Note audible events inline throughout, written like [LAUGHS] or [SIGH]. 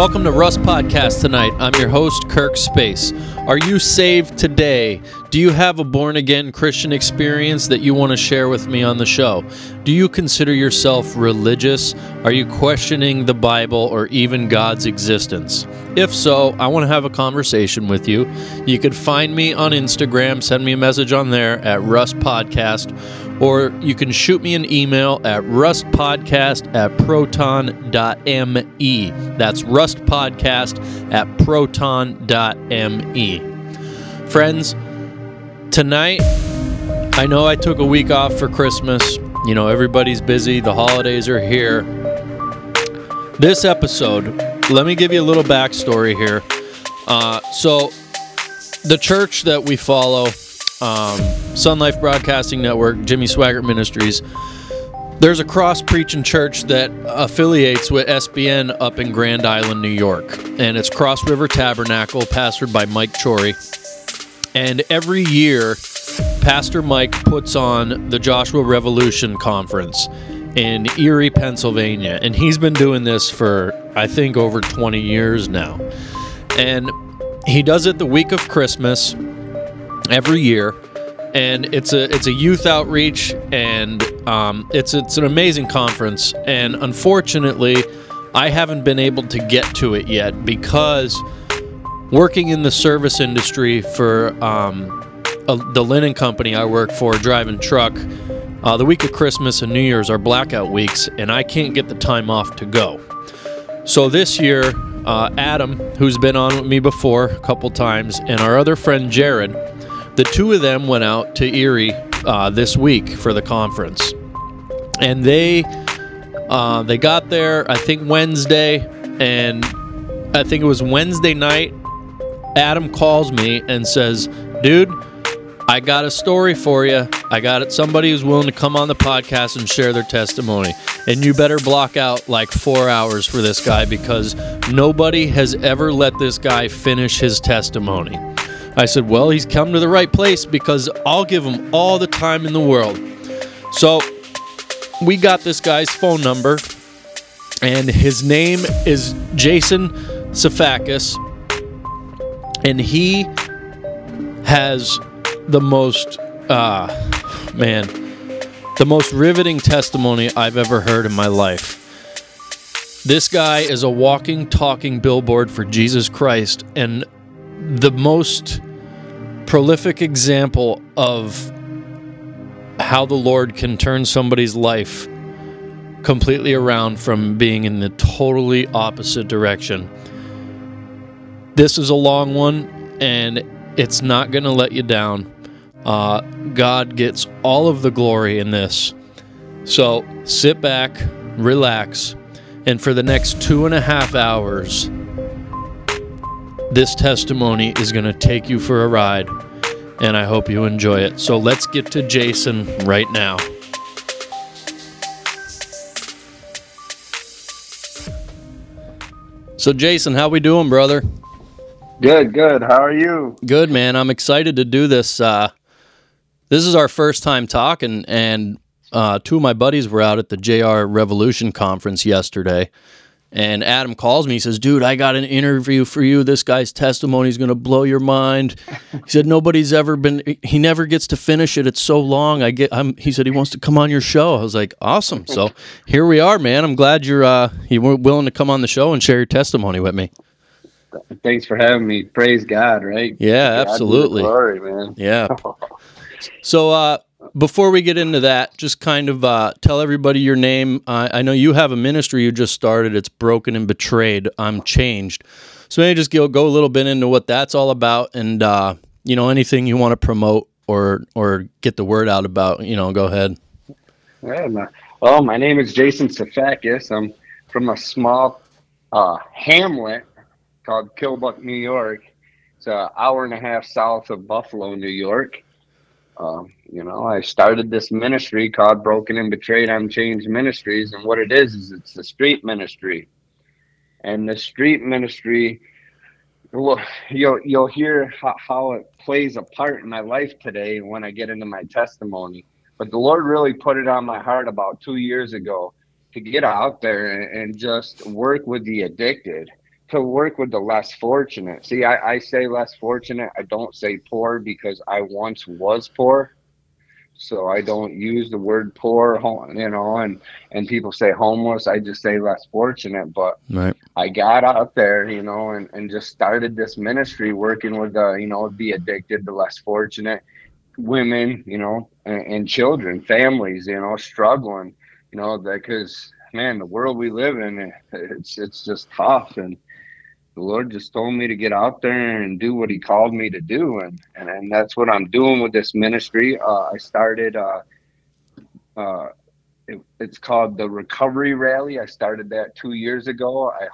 welcome to Rust Podcast tonight. I'm your host, Kirk Space. Are you saved today? Do you have a born again Christian experience that you want to share with me on the show? Do you consider yourself religious? Are you questioning the Bible or even God's existence? If so, I want to have a conversation with you. You could find me on Instagram, send me a message on there at Rust Podcast, or you can shoot me an email at rustpodcast at proton.me. That's rustpodcast at proton.me. Friends, tonight, I know I took a week off for Christmas. You know, everybody's busy, the holidays are here. This episode, let me give you a little backstory here. Uh, so, the church that we follow, um, SonLife Broadcasting Network, Jimmy Swaggart Ministries, there's a cross preaching church that affiliates with SBN up in Grand Island, New York, and it's Cross River Tabernacle, pastored by Mike Chory. And every year, Pastor Mike puts on the Joshua Revolution Conference in Erie, Pennsylvania. And he's been doing this for, I think, over 20 years now. And he does it the week of Christmas every year. And it's a it's a youth outreach, and um, it's it's an amazing conference. And unfortunately, I haven't been able to get to it yet because working in the service industry for um, the linen company I work for, driving truck, uh, the week of Christmas and New Year's are blackout weeks, and I can't get the time off to go. So this year, uh, Adam, who's been on with me before a couple times, and our other friend Jared, the two of them went out to Erie uh, this week for the conference, and they uh, they got there I think Wednesday, and I think it was Wednesday night Adam calls me and says, Dude, I got a story for you. I got it. Somebody who's willing to come on the podcast and share their testimony. And you better block out like four hours for this guy because nobody has ever let this guy finish his testimony. I said, Well, he's come to the right place because I'll give him all the time in the world. So we got this guy's phone number, and his name is Jason Siafakas and he has the most uh man the most riveting testimony I've ever heard in my life. This guy is a walking, talking billboard for Jesus Christ and the most prolific example of how the Lord can turn somebody's life completely around from being in the totally opposite direction. This is a long one, and it's not going to let you down. Uh, God gets all of the glory in this. So sit back, relax, and for the next two and a half hours, this testimony is going to take you for a ride, and I hope you enjoy it. So let's get to Jason right now. So Jason, how we doing, brother? Good, good. How are you? Good, man. I'm excited to do this. Uh, this is our first time talking, and uh, two of my buddies were out at the JR Revolution conference yesterday. And Adam calls me. He says, "Dude, I got an interview for you. This guy's testimony is going to blow your mind." He said, "Nobody's ever been. He never gets to finish it. It's so long. I get. I'm, he said he wants to come on your show. I was like, "Awesome." So here we are, man. I'm glad you're uh, you were willing to come on the show and share your testimony with me. Thanks for having me. Praise God, right? Yeah, God absolutely. Glory, man. Yeah. [LAUGHS] so, uh, before we get into that, just kind of uh, tell everybody your name. Uh, I know you have a ministry you just started. It's Broken and Betrayed. I'm Changed. So maybe just go, go a little bit into what that's all about, and uh, you know anything you want to promote or or get the word out about. You know, go ahead. Yeah, well, my name is Jason Siafakas. I'm from a small uh, hamlet called Killbuck, New York. It's an hour and a half south of Buffalo, New York. Um, you know, I started this ministry called Broken and Betrayed I'm Changed Ministries, and what it is is it's a street ministry, and the street ministry. Well, you'll you'll hear how, how it plays a part in my life today when I get into my testimony. But the Lord really put it on my heart about two years ago to get out there and, and just work with the addicted to work with the less fortunate. See, I, I say less fortunate. I don't say poor because I once was poor. So I don't use the word poor, you know, and, and people say homeless. I just say less fortunate. But right. I got out there, you know, and, and just started this ministry working with the, you know, the addicted, the less fortunate women, you know, and, and children, families, you know, struggling, you know, because man, the world we live in, it's it's just tough, and the Lord just told me to get out there and do what He called me to do, and and, and that's what I'm doing with this ministry. Uh, I started. Uh, uh, it, it's called the Recovery Rally. I started that two years ago. I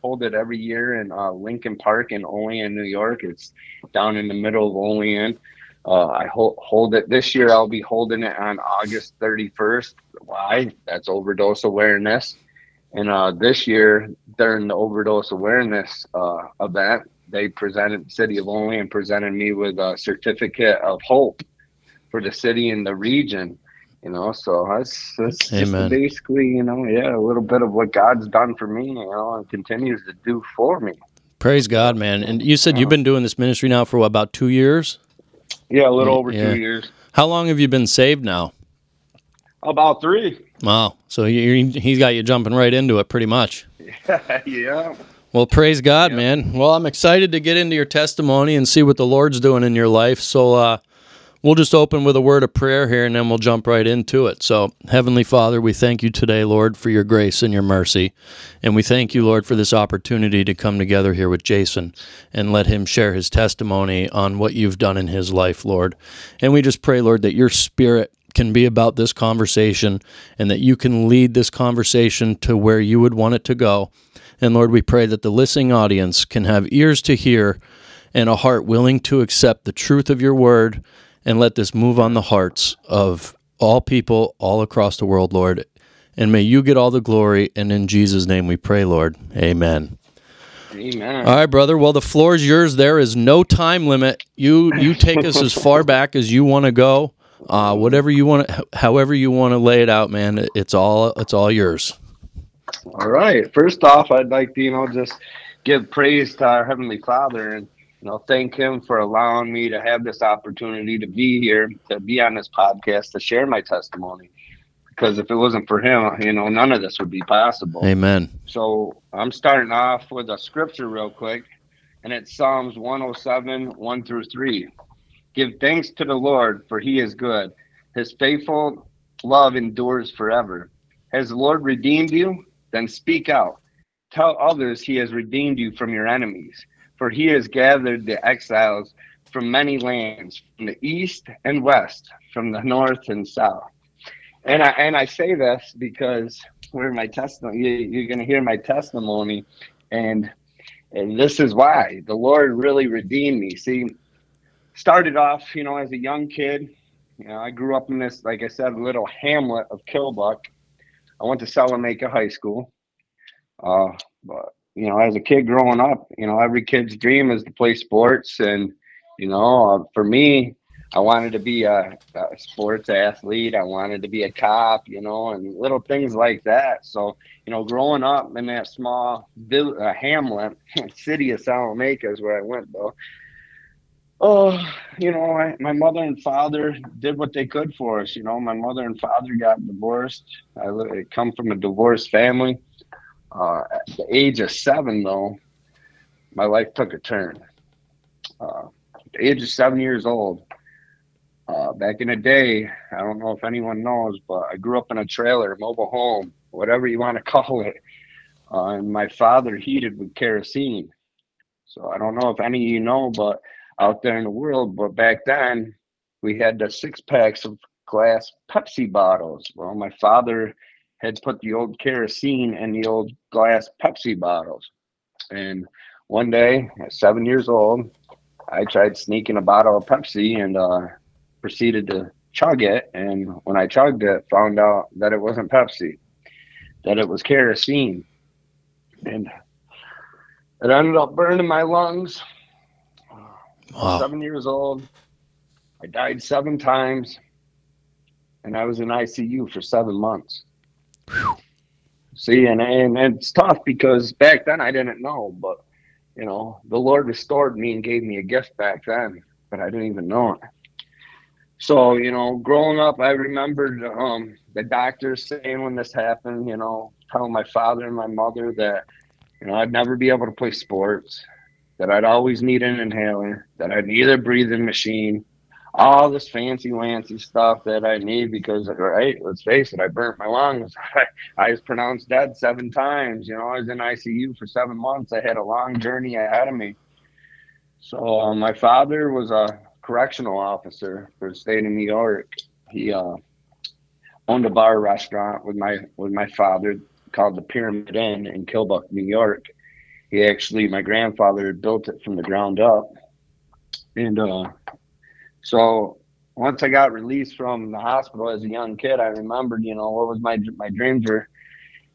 hold it every year in uh, Lincoln Park in Olean, New York. It's down in the middle of Olean. Uh, I hold, hold it this year. I'll be holding it on August 31st. Why? That's overdose awareness. And uh, this year, during the overdose awareness uh, event, they presented the city of Olean presented me with a certificate of hope for the city and the region. You know, so that's, that's just basically, you know, yeah, a little bit of what God's done for me, you know, and continues to do for me. Praise God, man. And you said you've been doing this ministry now for what, about two years? Yeah, a little over yeah. two years. How long have you been saved now? About three. Wow. So he, he's got you jumping right into it pretty much. [LAUGHS] yeah. Well, praise God, yeah. man. Well, I'm excited to get into your testimony and see what the Lord's doing in your life. So, uh, we'll just open with a word of prayer here and then we'll jump right into it. So, Heavenly Father, we thank you today, Lord, for your grace and your mercy. And we thank you, Lord, for this opportunity to come together here with Jason and let him share his testimony on what you've done in his life, Lord. And we just pray, Lord, that your spirit can be about this conversation and that you can lead this conversation to where you would want it to go. And Lord, we pray that the listening audience can have ears to hear and a heart willing to accept the truth of your word and let this move on the hearts of all people all across the world, Lord. And may you get all the glory. And in Jesus' name we pray, Lord. Amen. Amen. All right, brother. Well, the floor is yours. There is no time limit. You you take us as far back as you want to go. Uh, whatever you want, to, however you want to lay it out, man. It's all it's all yours. All right. First off, I'd like to you know just give praise to our heavenly Father and you know thank Him for allowing me to have this opportunity to be here, to be on this podcast, to share my testimony. Because if it wasn't for Him, you know, none of this would be possible. Amen. So I'm starting off with a scripture real quick, and it's Psalms 107, 1 through 3. Give thanks to the Lord, for he is good. His faithful love endures forever. Has the Lord redeemed you? Then speak out. Tell others he has redeemed you from your enemies, for he has gathered the exiles from many lands, from the east and west, from the north and south. And I and I say this because where my testimony, you're going to hear my testimony, and and this is why the Lord really redeemed me. See, started off, you know, as a young kid. You know, I grew up in this, like I said, little hamlet of Killbuck. I went to Salamanca High School. Uh, but you know, as a kid growing up, you know, every kid's dream is to play sports, and you know, uh, for me, I wanted to be a, a, sports athlete. I wanted to be a cop, you know, and little things like that. So, you know, growing up in that small uh, hamlet, [LAUGHS] city of Salamanca is where I went though oh, you know, I, my mother and father did what they could for us. You know, my mother and father got divorced. I, I come from a divorced family. Uh, at the age of seven, though, my life took a turn. Uh, at the age of seven years old, uh, back in the day, I don't know if anyone knows, but I grew up in a trailer, mobile home, whatever you want to [LAUGHS] call it. Uh, and my father heated with kerosene. So I don't know if any of you know, but out there in the world. But back then, we had the six packs of glass Pepsi bottles. Well, my father had put the old kerosene in the old glass Pepsi bottles. And one day, at seven years old, I tried sneaking a bottle of Pepsi and uh, proceeded to chug it. And when I chugged it, found out that it wasn't Pepsi, that it was kerosene. And it ended up burning my lungs. Wow. Seven years old. I died seven times. And I was in ICU for seven months. See, and, and it's tough because back then I didn't know, but you know, the Lord restored me and gave me a gift back then, but I didn't even know it. So, you know, growing up, I remembered um, the doctors saying when this happened, you know, telling my father and my mother that, you know, I'd never be able to play sports, that I'd always need an inhaler, that I'd need a breathing machine, all this fancy wancy stuff that I need because, right, let's face it, I burnt my lungs. [LAUGHS] I, I was pronounced dead seven times. You know, I was in ICU for seven months. I had a long journey ahead of me. So um, my father was a correctional officer for the state of New York. He uh, owned a bar restaurant with my with my father called the Pyramid Inn in Killbuck, New York. He actually, my grandfather built it from the ground up, and uh, so once I got released from the hospital as a young kid, I remembered, you know, what was my my dreams were.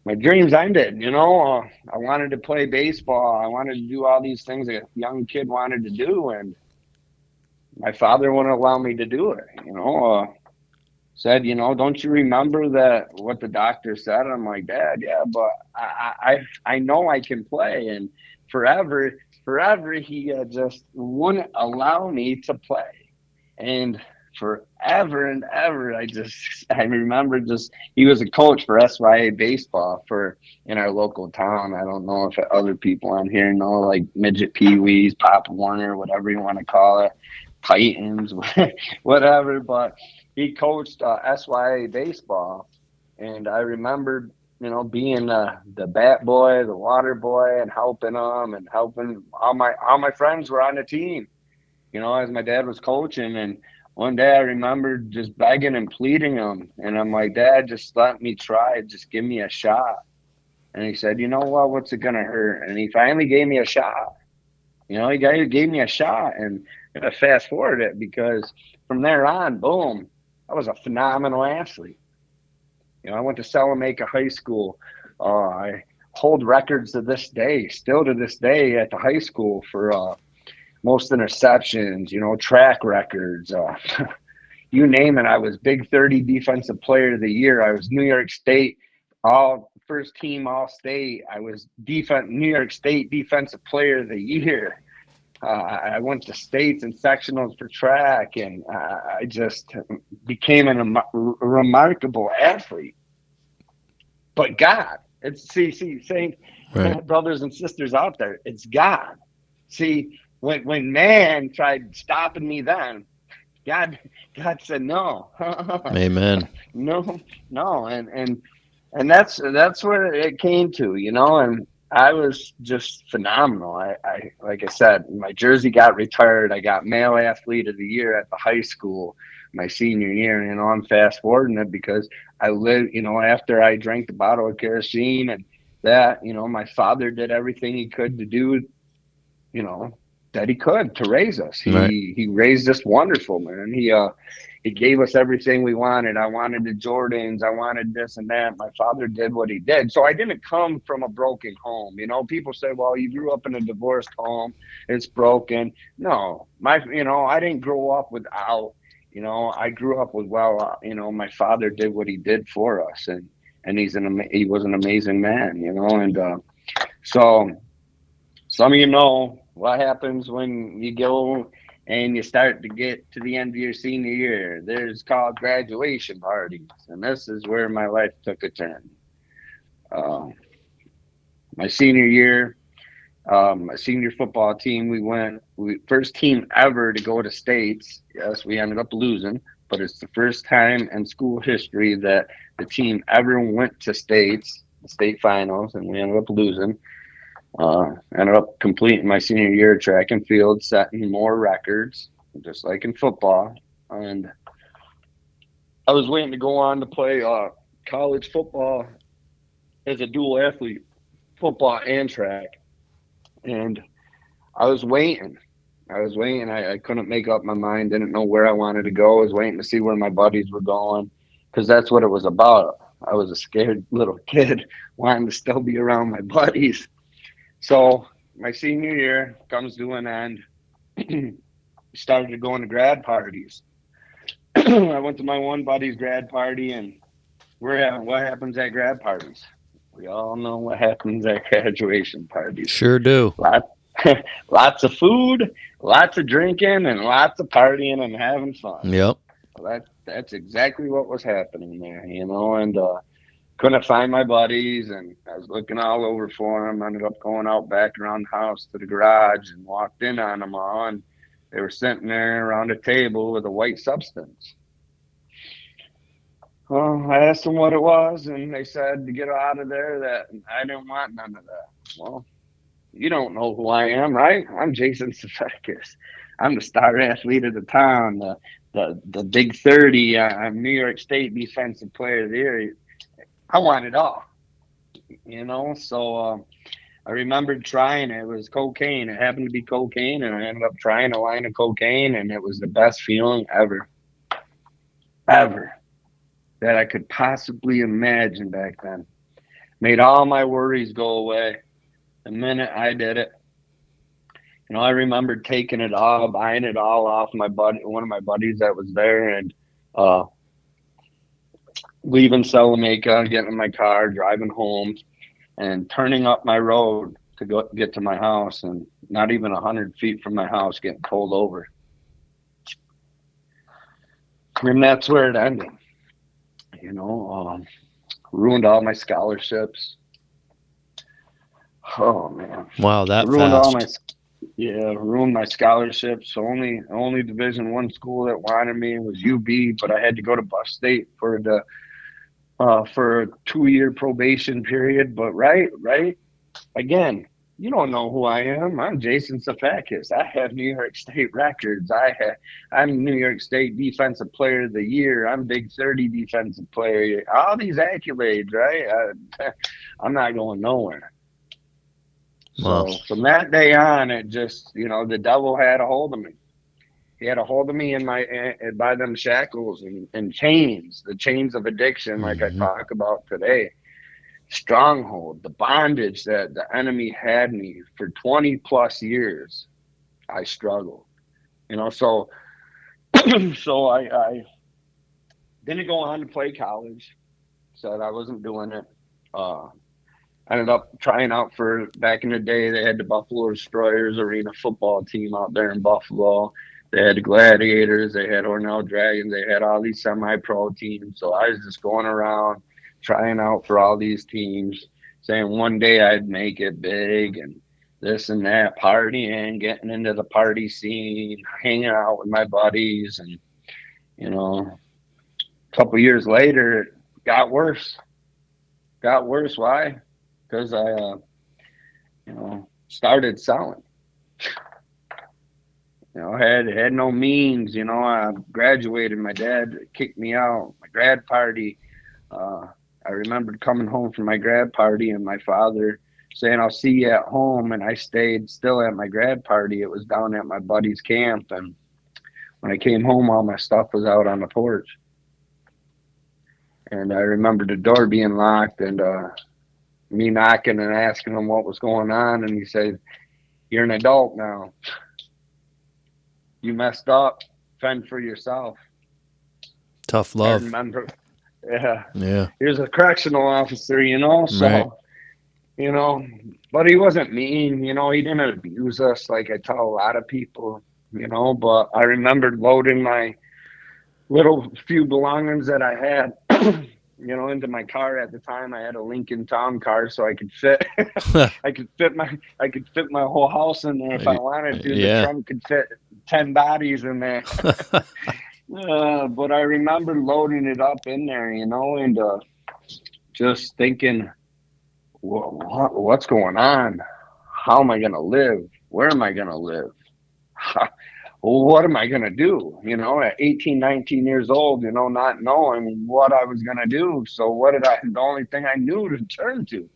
My dreams ended, you know. Uh, I wanted to play baseball. I wanted to do all these things a young kid wanted to do, and my father wouldn't allow me to do it. You know, uh, said, you know, don't you remember that what the doctor said? I'm like, Dad, yeah, but I I I know I can play, and forever, forever he uh, just wouldn't allow me to play. And forever and ever i just [LAUGHS] i remember just he was a coach for sya baseball for in our local town. I don't know if other people on here know like midget pee-wees pop warner whatever you want to call it titans [LAUGHS] whatever but he coached uh, sya baseball and i remembered you know being uh, the bat boy the water boy and helping them and helping all my all my friends were on the team you know, as my dad was coaching. And one day I remembered just begging and pleading him. And I'm like, Dad, just let me try. Just give me a shot. And he said, You know what? What's it to hurt? And he finally gave me a shot. You know, he gave me a shot. And I fast forward it because from there on, boom, I was a phenomenal athlete. You know, I went to Salamanca High School. Uh, I hold records to this day, still to this day at the high school for uh, most interceptions, you know, track records, uh, [LAUGHS] you name it. I was Big 30 Defensive Player of the Year. I was New York State all first team All State. I was defense New York State Defensive Player of the Year. Uh, I went to states and sectionals for track, and uh, I just became an, a remarkable athlete. But God, it's see, see, saying right. brothers and sisters out there, it's God. See, when when man tried stopping me then god god said no [LAUGHS] amen no no and and and that's that's where it came to you know and i was just phenomenal i i like i said my jersey got retired i got male athlete of the year at the high school my senior year and you know i'm fast forwarding it because i live, you know after i drank the bottle of kerosene and that you know my father did everything he could to do you know that he could to raise us. He right. he raised us wonderful, man. He uh he gave us everything we wanted. I wanted the Jordans. I wanted this and that. My father did what he did. So I didn't come from a broken home. You know, people say, well, you grew up in a divorced home. It's broken. No, my, you know, I didn't grow up without, you know, I grew up with, well, uh, you know, my father did what he did for us. And, and he's an, he was an amazing man, you know, and, uh, so some of you know what happens when you go and you start to get to the end of your senior year. There's called graduation parties, and this is where my life took a turn. Uh, my senior year, um, my senior football team, we went, we first team ever to go to states. Yes, we ended up losing, but it's the first time in school history that the team ever went to states, the state finals, and we ended up losing. Uh, ended up completing my senior year track and field, setting more records, just like in football. And I was waiting to go on to play uh, college football as a dual athlete, football and track. And I was waiting. I was waiting. I, I couldn't make up my mind. Didn't know where I wanted to go. I was waiting to see where my buddies were going because that's what it was about. I was a scared [LAUGHS] little kid wanting to still be around my buddies. So my senior year comes to an end. [CLEARS THROAT] Started going to grad parties. [CLEARS THROAT] I went to my one buddy's grad party, and where what happens at grad parties? We all know what happens at [LAUGHS] graduation parties. Sure do. Lots, [LAUGHS] lots of food, lots of drinking, and lots of partying and having fun. Yep. Well, that that's exactly what was happening there, you know. And uh, couldn't find my buddies, and I was looking all over for them. Ended up going out back around the house to the garage and walked in on them all, and they were sitting there around a table with a white substance. Well, I asked them what it was, and they said to get out of there that I didn't want none of that. Well, you don't know who I am, right? I'm Jason Siafakas. I'm the star athlete of the town, the the, the big 30. I'm New York State Defensive Player of the Year. I want it all, you know. So um, I remembered trying it. It was cocaine. It happened to be cocaine, and I ended up trying a line of cocaine, and it was the best feeling ever, ever that I could possibly imagine back then. Made all my worries go away the minute I did it. You know, I remember taking it all, buying it all off my buddy, one of my buddies that was there, and uh, leaving Salamanca, getting in my car, driving home, and turning up my road to go get to my house, and not even a hundred feet from my house, getting pulled over. And that's where it ended you know, um, ruined all my scholarships. Oh man! Wow, that ruined fast. all my yeah, ruined my scholarships. Only only Division One school that wanted me was UB, but I had to go to Buff State for the uh, for a two year probation period. But right, right, again, you don't know who I am. I'm Jason Siafakas. I have New York State records. I have, I'm New York State Defensive Player of the Year. I'm Big 30 Defensive Player. All these accolades, right? I, [LAUGHS] I'm not going nowhere. So from that day on, it just you know the devil had a hold of me. He had a hold of me in my in, by them shackles and, and chains, the chains of addiction, like mm-hmm. I talk about today stronghold, the bondage that the enemy had me for 20 plus years, I struggled. You know, so [CLEARS THROAT] so I, I didn't go on to play college. Said I wasn't doing it. Uh, I ended up trying out for back in the day. They had the Buffalo Destroyers Arena football team out there in Buffalo. They had Gladiators. They had Hornell Dragons. They had all these semi-pro teams. So I was just going around trying out for all these teams, saying one day I'd make it big and this and that, partying, getting into the party scene, hanging out with my buddies, and you know, a couple years later, it got worse. Got worse. Why? Because I, uh, you know, started selling. You know, had had no means. You know, I graduated. My dad kicked me out. My grad party. Uh, I remembered coming home from my grad party and my father saying, I'll see you at home. And I stayed still at my grad party. It was down at my buddy's camp. And when I came home, all my stuff was out on the porch. And I remember the door being locked and uh, me knocking and asking him what was going on. And he said, You're an adult now. [LAUGHS] You messed up. Fend for yourself. Tough love. I remember, yeah. Yeah. He was a correctional officer, you know, so right. you know, but he wasn't mean, you know, he didn't abuse us like I tell a lot of people, you know, but I remembered loading my little few belongings that I had [CLEARS THROAT] you know, into my car at the time. I had a Lincoln Town car, so I could fit. [LAUGHS] [LAUGHS] I could fit my I could fit my whole house in there if I wanted to. Yeah. The trunk could fit ten bodies in there. [LAUGHS] Uh, but I remember loading it up in there, you know, and uh, just thinking, what, what's going on? How am I going to live? Where am I going to live? Well, what am I going to do? You know, at 18, 19 years old, you know, not knowing what I was going to do. So, what did I, the only thing I knew to turn to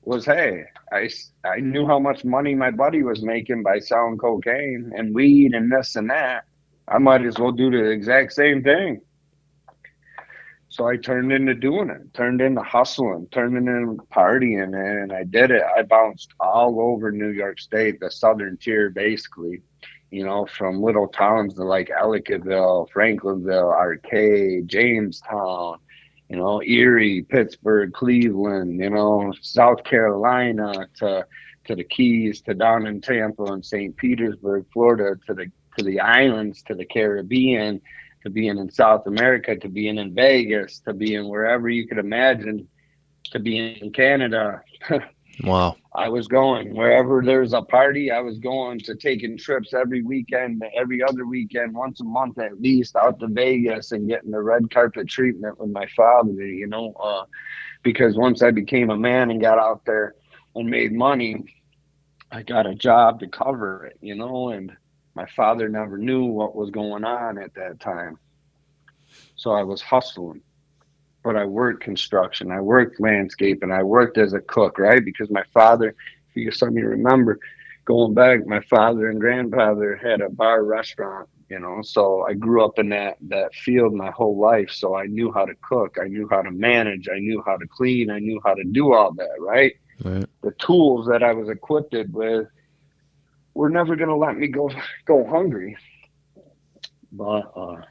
was, hey, I, I knew how much money my buddy was making by selling cocaine and weed and this and that. I might as well do the exact same thing. So I turned into doing it, turned into hustling, turned into partying, and I did it. I bounced all over New York State, the southern tier, basically you know, from little towns to like Ellicottville, Franklinville, Arcade, Jamestown, you know, Erie, Pittsburgh, Cleveland, you know, South Carolina to to the Keys, to down in Tampa and St. Petersburg, Florida, to the to the islands, to the Caribbean, to being in South America, to being in Vegas, to being wherever you could imagine, to being in Canada. [LAUGHS] Wow. I was going wherever there's a party. I was going to taking trips every weekend, every other weekend, once a month at least, out to Vegas and getting the red carpet treatment with my father. You know, uh, because once I became a man and got out there and made money, I got a job to cover it. You know, and my father never knew what was going on at that time, so I was hustling but I worked construction, I worked landscape, and I worked as a cook, right? Because my father, if you some of you remember, going back, my father and grandfather had a bar restaurant, you know. So I grew up in that that field my whole life. So I knew how to cook, I knew how to manage, I knew how to clean, I knew how to do all that, right? right. The tools that I was equipped with were never gonna let me go go hungry. But uh,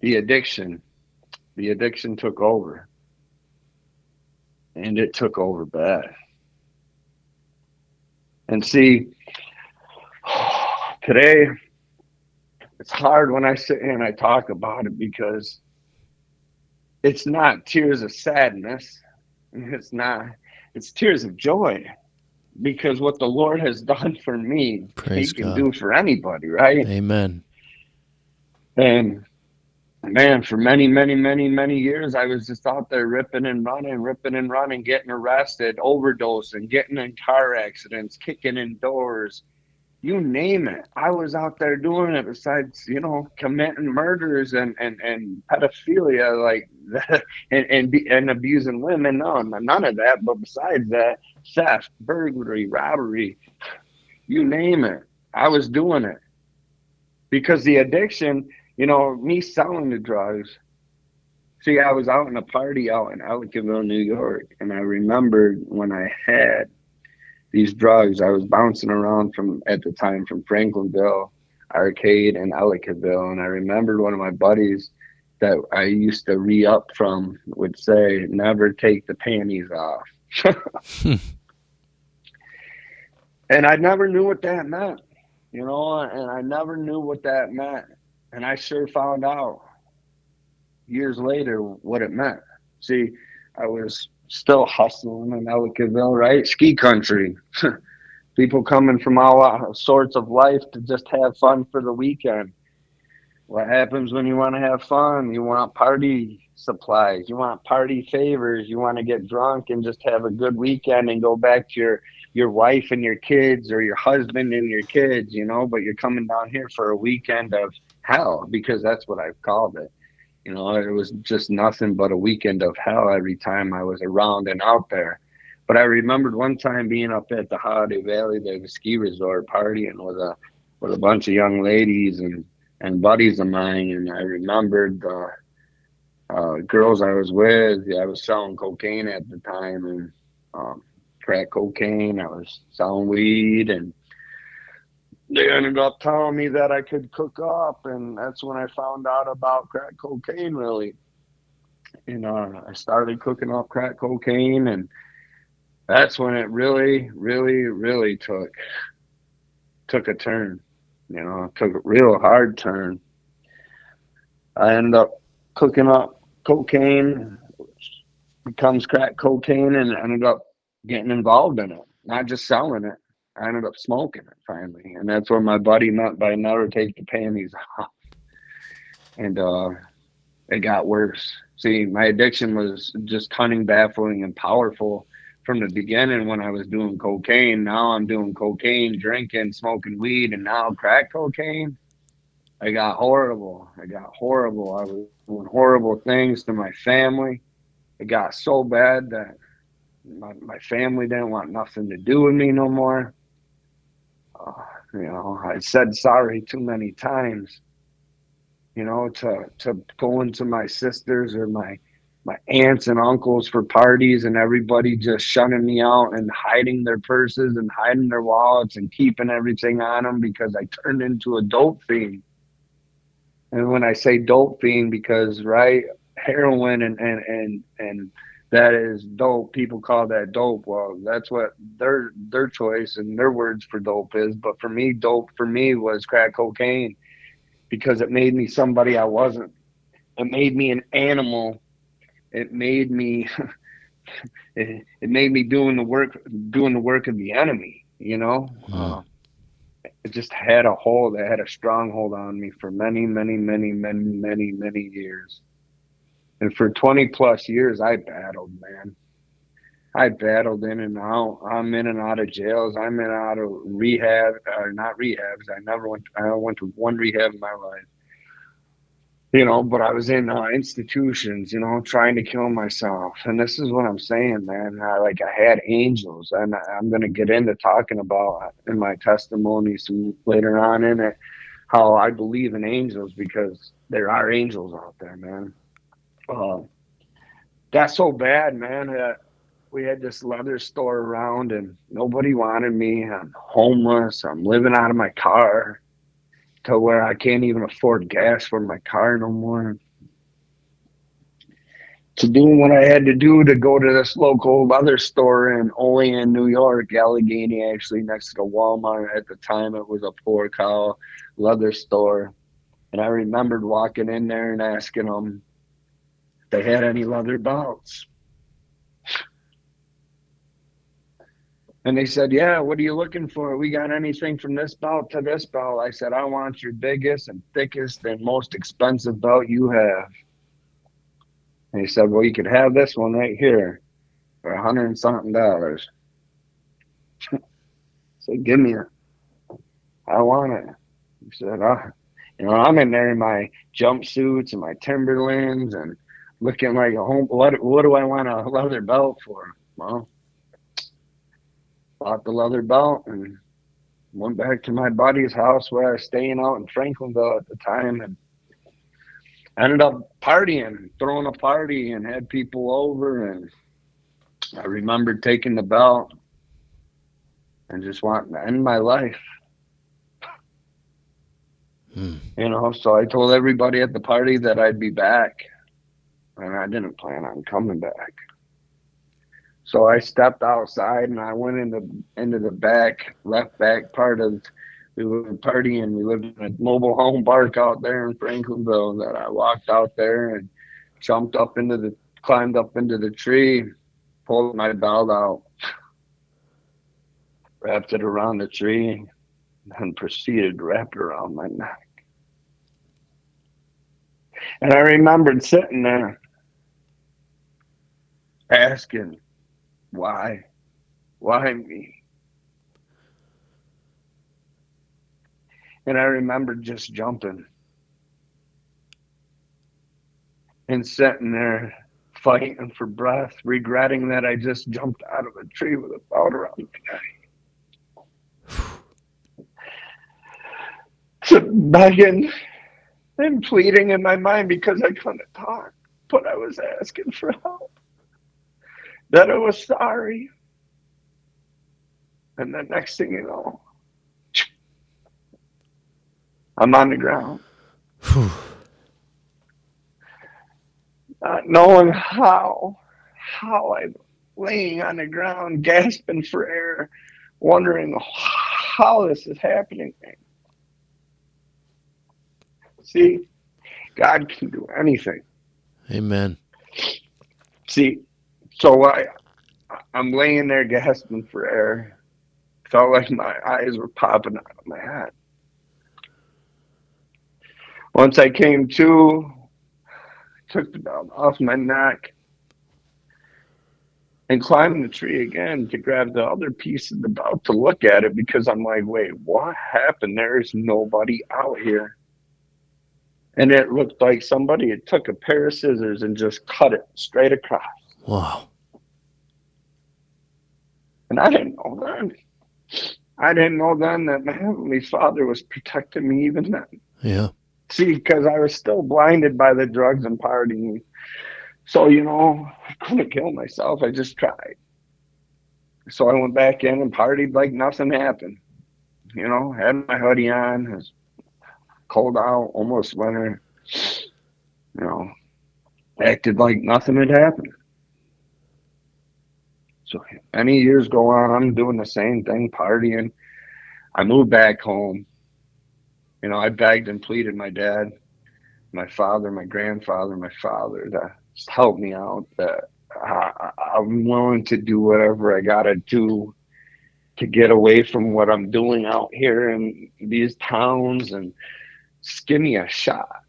the addiction the addiction took over. And it took over bad. And see, [SIGHS] today, it's hard when I sit here and I talk about it because it's not tears of sadness. It's not, it's tears of joy because what the Lord has done for me, Praise He can God. do for anybody, right? Amen. And man, for many, many, many, many years, I was just out there ripping and running, ripping and running, getting arrested, overdosing, getting in car accidents, kicking in doors, you name it. I was out there doing it. Besides, you know, committing murders and and and pedophilia, like [LAUGHS] and and, be, and abusing women. No, none of that. But besides that, theft, burglary, robbery, you name it. I was doing it because the addiction you know, me selling the drugs. See, I was out in a party out in Ellicottville, New York, and I remembered when I had these drugs, I was bouncing around from at the time from Franklinville, Arcade, and Ellicottville, and I remembered one of my buddies that I used to re up from would say, "Never take the panties off," [LAUGHS] and I never knew what that meant, you know, and I never knew what that meant and I sure found out years later what it meant. See, I was still hustling in Ellicottville, right? Ski country. [LAUGHS] People coming from all sorts of life to just have fun for the weekend. What happens when you want to have fun? You want party supplies. You want party favors. You want to get drunk and just have a good weekend and go back to your your wife and your kids or your husband and your kids, you know, but you're coming down here for a weekend of hell because that's what I've called it. You know, it was just nothing but a weekend of hell every time I was around and out there. But I remembered one time being up at the Holiday Valley, the ski resort, partying with a with a bunch of young ladies and and buddies of mine, and I remembered the uh, girls I was with. I was selling cocaine at the time and um, crack cocaine. I was selling weed and they ended up telling me that I could cook up, and that's when I found out about crack cocaine. Really, you uh, know, I started cooking up crack cocaine, and that's when it really, really, really took took a turn. You know, took a real hard turn. I ended up cooking up cocaine, becomes crack cocaine, and ended up getting involved in it, not just selling it. I ended up smoking it finally, and that's where my buddy met by never take the panties [LAUGHS] off, and uh, it got worse. See, my addiction was just cunning, baffling, and powerful, from the beginning when I was doing cocaine. Now I'm doing cocaine, drinking, smoking weed, and now crack cocaine. I got horrible. I got horrible. I was doing horrible things to my family. It got so bad that my, my family didn't want nothing to do with me no more. Uh, you know, I said sorry too many times. You know, to to go into my sisters or my my aunts and uncles for parties and everybody just shunning me out and hiding their purses and hiding their wallets and keeping everything on them because I turned into a dope fiend. And when I say dope fiend, because right, heroin and and and and that is dope. People call that dope. Well, that's what their their choice and their words for dope is. But for me, dope for me was crack cocaine because it made me somebody I wasn't. It made me an animal it made me [LAUGHS] it, it, made me doing the work doing the work of the enemy you know uh, it just had a hold it had a stronghold on me for many many many many many many years and for 20 plus years i battled man i battled in and out i'm in and out of jails i'm in and out of rehab or not rehabs i never went i went to one rehab in my life you know, but I was in uh, institutions, you know, trying to kill myself. And this is what I'm saying, man. I, like I had angels, and I'm going to get into talking about in my testimonies later on in it how I believe in angels because there are angels out there, man. Uh, that's so bad, man. Uh, we had this leather store around, and nobody wanted me. I'm homeless. I'm living out of my car to where I can't even afford gas for my car no more. To do what I had to do to go to this local leather store in Olean, New York, Allegany, actually next to Walmart. At the time, it was a poor cow leather store. And I remembered walking in there and asking them they had any leather belts. And they said, Yeah, what are you looking for? We got anything from this belt to this belt. I said, I want your biggest and thickest and most expensive belt you have. And he said, Well, you could have this one right here for a hundred and something dollars. [LAUGHS] so give me it. I want it. He said, oh. you know, I'm in there in my jumpsuits and my Timberlands and looking like a home. What, what do I want a leather belt for? Well, bought the leather belt and went back to my buddy's house where I was staying out in Franklinville at the time and ended up partying, throwing a party and had people over and I remember taking the belt and just wanting to end my life. Hmm. You know, so I told everybody at the party that I'd be back and I didn't plan on coming back. So I stepped outside and I went into into the back left back part of we were partying. We lived in a mobile home park out there in Franklinville. That I walked out there and jumped up into the climbed up into the tree, pulled my belt out, wrapped it around the tree, and proceeded to wrap it around my neck. And I remembered sitting there asking why? Why me? And I remember just jumping and sitting there fighting for breath, regretting that I just jumped out of a tree with a belt around my neck. [SIGHS] So begging and pleading in my mind because I couldn't talk, but I was asking for help that I was sorry. And the next thing you know, [SNIFFS] I'm on the ground. [SIGHS] Not knowing how, how I'm laying on the ground, gasping for air, wondering how this is happening. See, God can do anything. Amen. See, so I, I'm laying there gasping for air. Felt like my eyes were popping out of my head. Once I came to, took the belt off my neck and climbed the tree again to grab the other piece of the belt to look at it because I'm like, wait, what happened? There's nobody out here. And it looked like somebody had took a pair of scissors and just cut it straight across. Wow. And I didn't know then. I didn't know then that my Heavenly Father was protecting me even then. Yeah. See, because I was still blinded by the drugs and partying. So, you know, I couldn't kill myself. I just tried. So I went back in and partied like nothing happened. You know, had my hoodie on, it was cold out, almost winter. You know, acted like nothing had happened. So many years go on, I'm doing the same thing, partying. I moved back home. You know, I begged and pleaded my dad, my father, my grandfather, my father to help me out. That I, I'm willing to do whatever I gotta do to get away from what I'm doing out here in these towns and just give me a shot.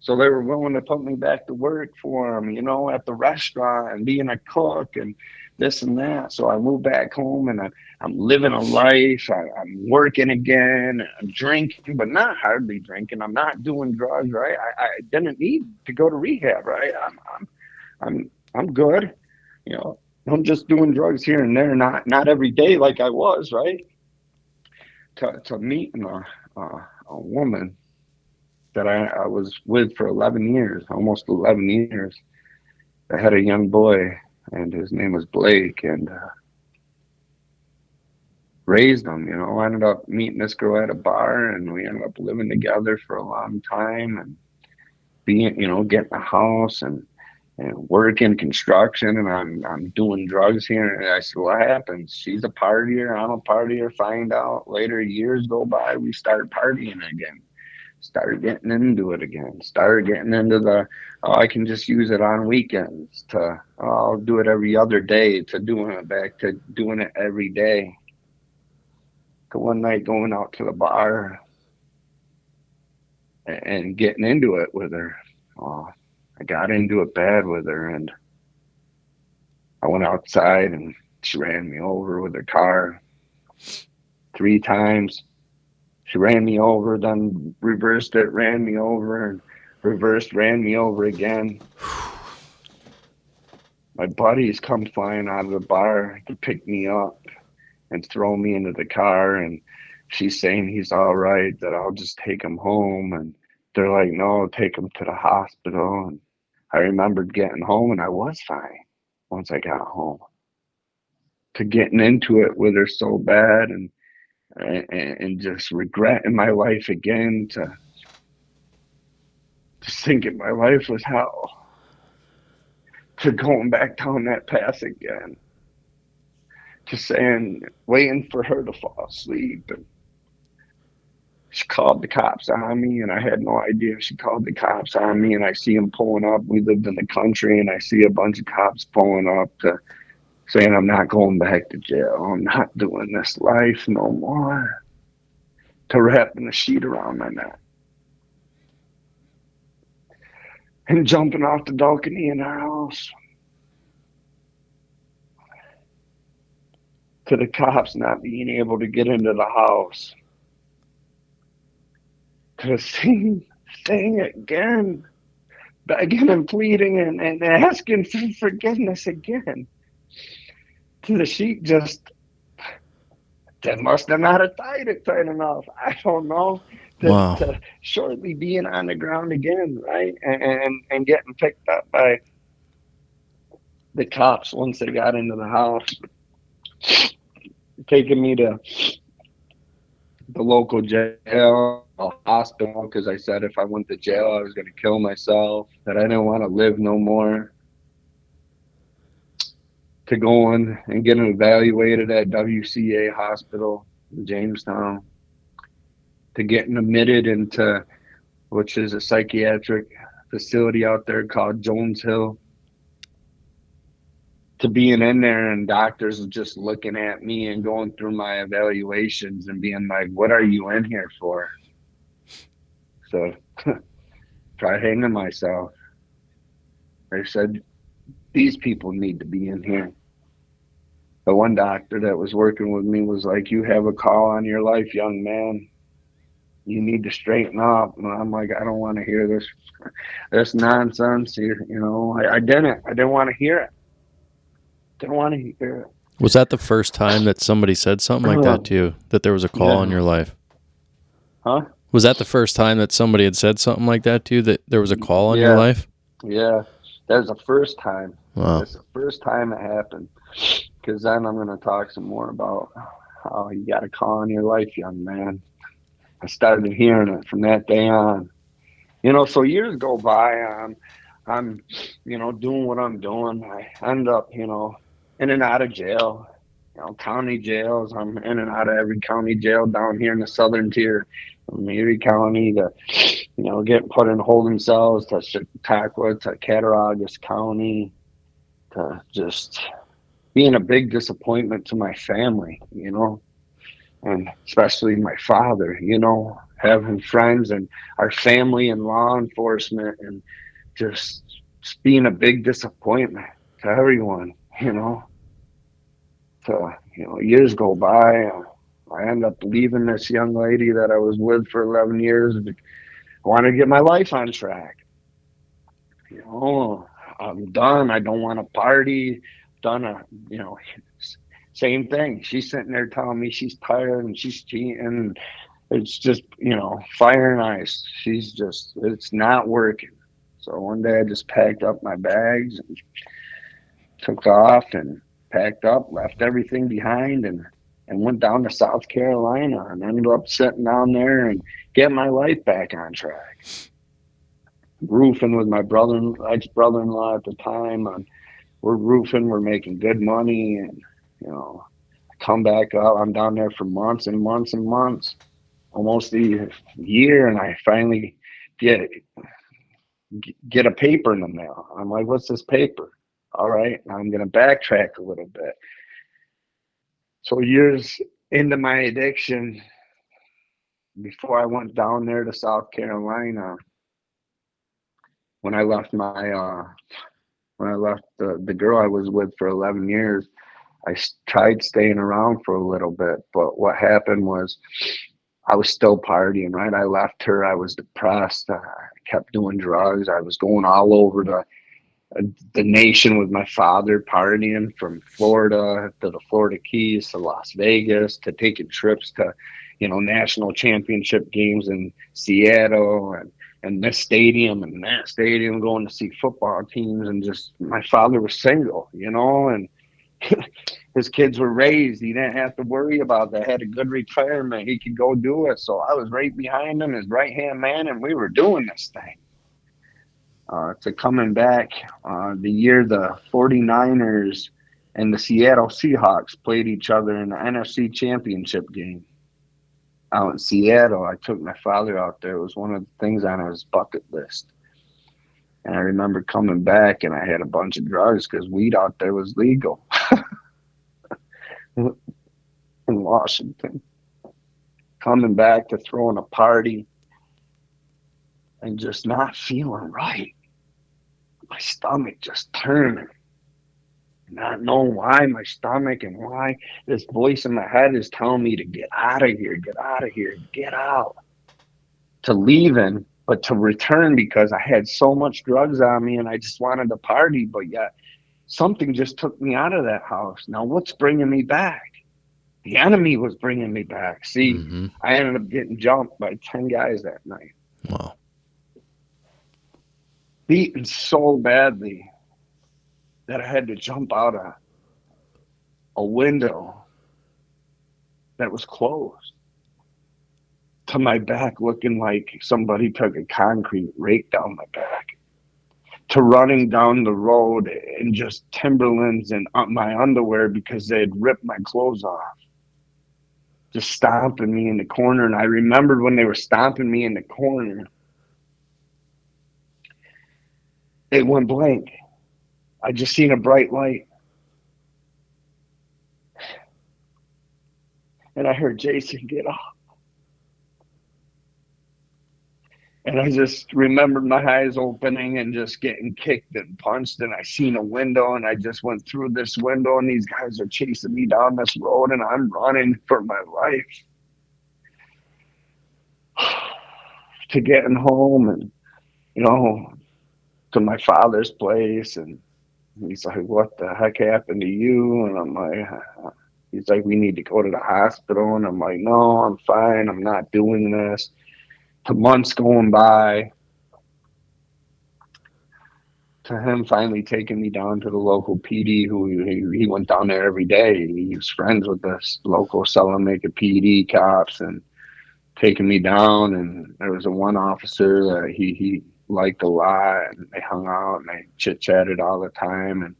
So they were willing to put me back to work for them, you know, at the restaurant and being a cook and this and that. So I moved back home and I, I'm living a life. I, I'm working again. I'm drinking, but not hardly drinking. I'm not doing drugs, right? I, I didn't need to go to rehab, right? I'm, I'm, I'm, I'm good. You know, I'm just doing drugs here and there, not not every day like I was, right? To to meeting a a, a woman that I, I was with for 11 years, almost 11 years. I had a young boy and his name was Blake, and uh, raised him. You know, I ended up meeting this girl at a bar, and we ended up living together for a long time, and being, you know, getting a house and and working construction, and I'm I'm doing drugs here. And I said, what happens? She's a partier, I'm a partier. Find out later. Years go by, we start partying again started getting into it again. Started getting into the oh, I can just use it on weekends to oh, I'll do it every other day to doing it back to doing it every day. To one night going out to the bar and, getting into it with her. Oh, I got into it bad with her and I went outside and she ran me over with her car three times she ran me over, then reversed it, ran me over, and reversed, ran me over again. [SIGHS] My buddies come flying out of the bar to pick me up and throw me into the car, and she's saying he's all right, that I'll just take him home, and they're like, no, take him to the hospital. And I remembered getting home, and I was fine once I got home. To getting into it with her so bad, and and, and just regret in my life again to just thinking my life was hell to going back down that path again to saying waiting for her to fall asleep and she called the cops on me and I had no idea she called the cops on me and I see them pulling up. We lived in the country and I see a bunch of cops pulling up to saying I'm not going back to jail. I'm not doing this life no more. To wrapping a sheet around my neck. And jumping off the balcony in our house. To the cops not being able to get into the house. To the same thing again. Begging and pleading and, and asking for forgiveness again the sheet just they must have not have tied it tight enough. I don't know. To, wow. to shortly being on the ground again, right? And, and and getting picked up by the cops once they got into the house, taking me to the local jail, hospital, because I said if I went to jail, I was going to kill myself. That I didn't want to live no more to going and getting evaluated at WCA Hospital in Jamestown, to getting admitted into, which is a psychiatric facility out there called Jones Hill, to being in there and doctors just looking at me and going through my evaluations and being like, "What are you in here for?" So, [LAUGHS] try hanging myself. They said these people need to be in here. The one doctor that was working with me was like, You have a call on your life, young man. You need to straighten up. And I'm like, I don't want to hear this this nonsense. You, you know, I, I didn't. I didn't want to hear it. Didn't want to hear it. Was that the first time that somebody said something like that [LAUGHS] to you? That there was a call Yeah. on your life? Huh? Was that the first time that somebody had said something like that to you? That there was a call on your Yeah. life? Yeah. That was the first time. Wow. That's the first time it happened. Because then I'm going to talk some more about how you got a call on your life, young man. I started hearing it from that day on. You know, so years go by. I'm, I'm, you know, doing what I'm doing. I end up, you know, in and out of jail. You know, county jails. I'm in and out of every county jail down here in the southern tier, from Erie County to, you know, getting put in holding cells to Chautauqua to Cattaraugus County to just being a big disappointment to my family, you know, and especially my father, you know, having friends and our family and law enforcement and just, being a big disappointment to everyone, you know. So, you know, years go by. I end up leaving this young lady that I was with for 11 years. I want to get my life on track. You know, I'm done. I don't want to party. Done a, you know, [LAUGHS] same thing. She's sitting there telling me she's tired and she's cheating. It's just, you know, fire and ice. She's just, it's not working. So one day I just packed up my bags and took off and packed up, left everything behind and, and went down to South Carolina and ended up sitting down there and getting my life back on track. Roofing with my brother, ex brother in law at the time. And we're roofing, we're making good money. And, you know, I come back up. I'm down there for months and months and months, almost a year. And I finally get get a paper in the mail. I'm like, what's this paper? All right, I'm to backtrack a little bit. So, years into my addiction, before I went down there to South Carolina, when I left my, uh, when I left the, the girl I was with for 11 years, I tried staying around for a little bit. But what happened was I was still partying, right? I left her. I was depressed. I kept doing drugs. I was going all over the uh, the nation with my father partying from Florida to the Florida Keys to Las Vegas to taking trips to, you know, national championship games in Seattle and, and this stadium and that stadium going to see football teams and just my father was single, you know, and [LAUGHS] his kids were raised. He didn't have to worry about that. Had a good retirement. He could go do it. So I was right behind him, his right hand man, and we were doing this thing uh, to coming back uh, the year the 49ers and the Seattle Seahawks played each other in the NFC Championship game out in Seattle. I took my father out there. It was one of the things on his bucket list. And I remember coming back and I had a bunch of drugs because weed out there was legal [LAUGHS] in Washington. Coming back to throwing a party and just not feeling right. My stomach just turning. Not knowing why my stomach and why this voice in my head is telling me to get out of here, get out of here, get out. To leaving, but to return because I had so much drugs on me and I just wanted to party, but yet something just took me out of that house. Now, what's bringing me back? The enemy was bringing me back. See, hmm I ended up getting jumped by 10 guys that night. Wow. beaten so badly that I had to jump out a, a window that was closed to my back looking like somebody took a concrete rake down my back to running down the road in just timberlands and uh, my underwear because they had ripped my clothes off just stomping me in the corner and i remembered when they were stomping me in the corner it went blank. I just seen a bright light. And I heard Jason get up. And I just remembered my eyes opening and just getting kicked and punched. And I seen a window and I just went through this window and these guys are chasing me down this road and I'm running for my life [SIGHS] to getting home and, you know, to my father's place. And he's like, what the heck happened to you? And I'm like, he's like, we need to go to the hospital. And I'm like, no, I'm fine. I'm not doing this to months going by to him finally taking me down to the local PD who he, he went down there every day. He was friends with this local Salamanca PD cops and taking me down and there was a one officer that he, he liked a lot and they hung out and they chit chatted all the time and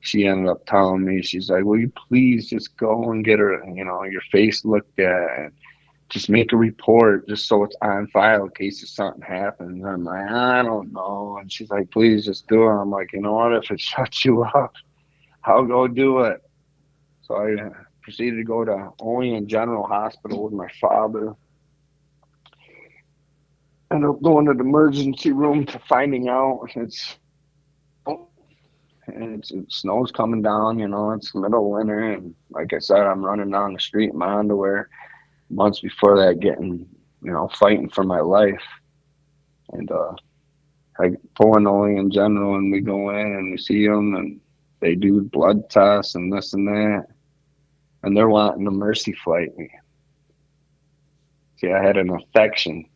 she ended up telling me she's like will you please just go and get her you know your face looked at and just make a report just so it's on file in case if something happens. I'm like, I don't know. And she's like, please just do it. I'm like, you know what? If it [LAUGHS] shuts you up, I'll go do it. So I proceeded to go to Olean General Hospital with my father. Ended up going to the emergency room to finding out it's and it's, it snow's coming down, you know, it's middle winter and like I said, I'm running down the street in my underwear months before that getting, you know, fighting for my life. And uh, I pull in General and we go in and we see them and they do blood tests and this and that. And they're wanting to mercy flight me. See, I had an infection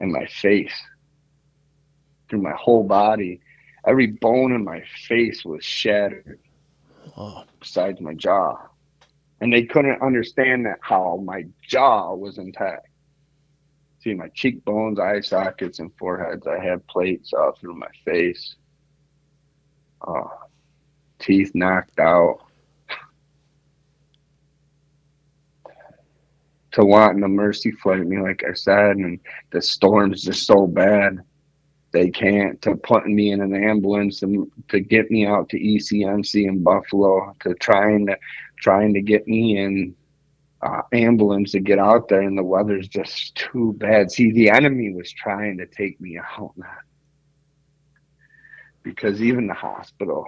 in my face through my whole body. Every bone in my face was shattered, oh. besides my jaw and they couldn't understand that how my jaw was intact. See my cheekbones, eye sockets, and foreheads. I had plates all through my face. Uh, teeth knocked out. To wanting the mercy flight me, like I said, and the storm's just so bad they can't to putting me in an ambulance and to get me out to ECMC in Buffalo to trying to trying to get me in uh, ambulance to get out there, and the weather's just too bad. See, the enemy was trying to take me out, because even the hospital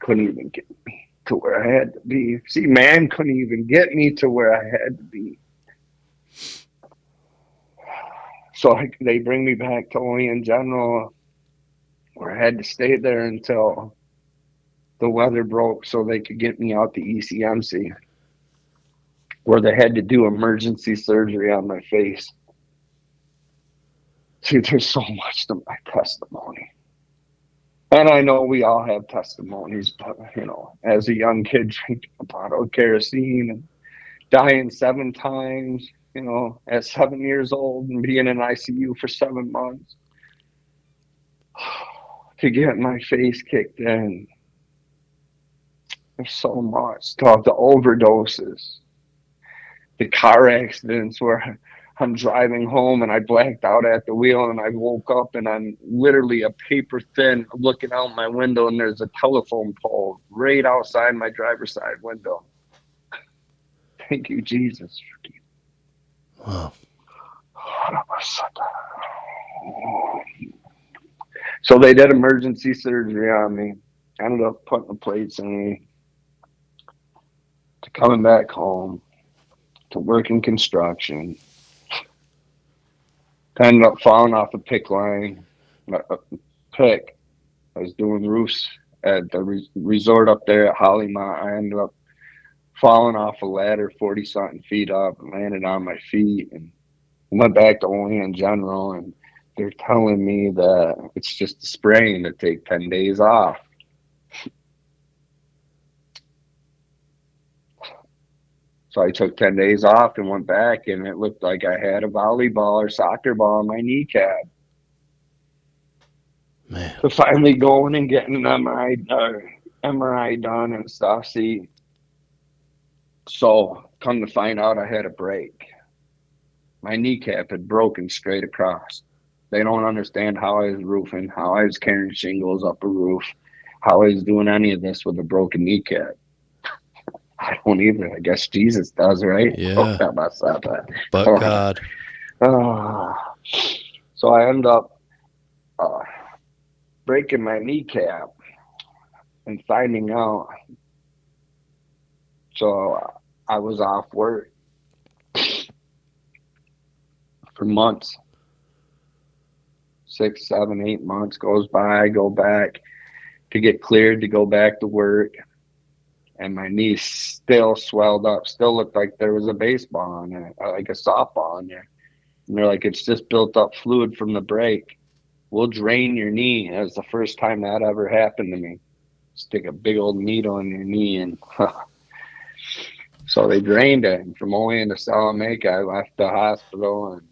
couldn't even get me to where I had to be. See, man couldn't even get me to where I had to be. So I, they bring me back to Olean General, where I had to stay there until the weather broke so they could get me out to ECMC, where they had to do emergency surgery on my face. [LAUGHS] See, there's so much to my testimony. And I know we all have testimonies, but you know, as a young kid drinking a bottle of kerosene and dying seven times, you know, at seven years old and being in ICU for seven months, [SIGHS] to get my face kicked in there's so much. Talk the overdoses, the car accidents where [LAUGHS] I'm driving home and I blacked out at the wheel and I woke up and I'm literally a paper thin looking out my window and there's a telephone pole right outside my driver's side window. [LAUGHS] Thank you, Jesus. So they did emergency surgery on me. ended up putting the plates in me to coming back home to work in construction. I ended up falling off a pick line, uh, uh, pick. I was doing roofs at the resort up there at HoliMont. I ended up falling off a ladder 40 something feet up and landed on my feet and went back to Olean General and they're telling me that it's just a sprain to take 10 days off. So I took 10 days off and went back, and it looked like I had a volleyball or soccer ball on my kneecap. Man. So finally going and getting an MRI, uh, MRI done and stuff. See, so come to find out, I had a break. My kneecap had broken straight across. They don't understand how I was roofing, how I was carrying shingles up a roof, how I was doing any of this with a broken kneecap. I don't either. I guess Jesus does, right? Yeah. [LAUGHS] Oh, that. But oh. God. Uh, so I end up uh, breaking my kneecap and finding out. So uh, I was off work for months. Six, seven, eight months goes by. I go back to get cleared to go back to work. And my knee still swelled up, still looked like there was a baseball on it, uh, like a softball on there. And they're like, it's just built up fluid from the break. We'll drain your knee. That was the first time that ever happened to me. Stick a big old needle in your knee and [LAUGHS] so they drained it. And from Olean to Salamanca, I left the hospital and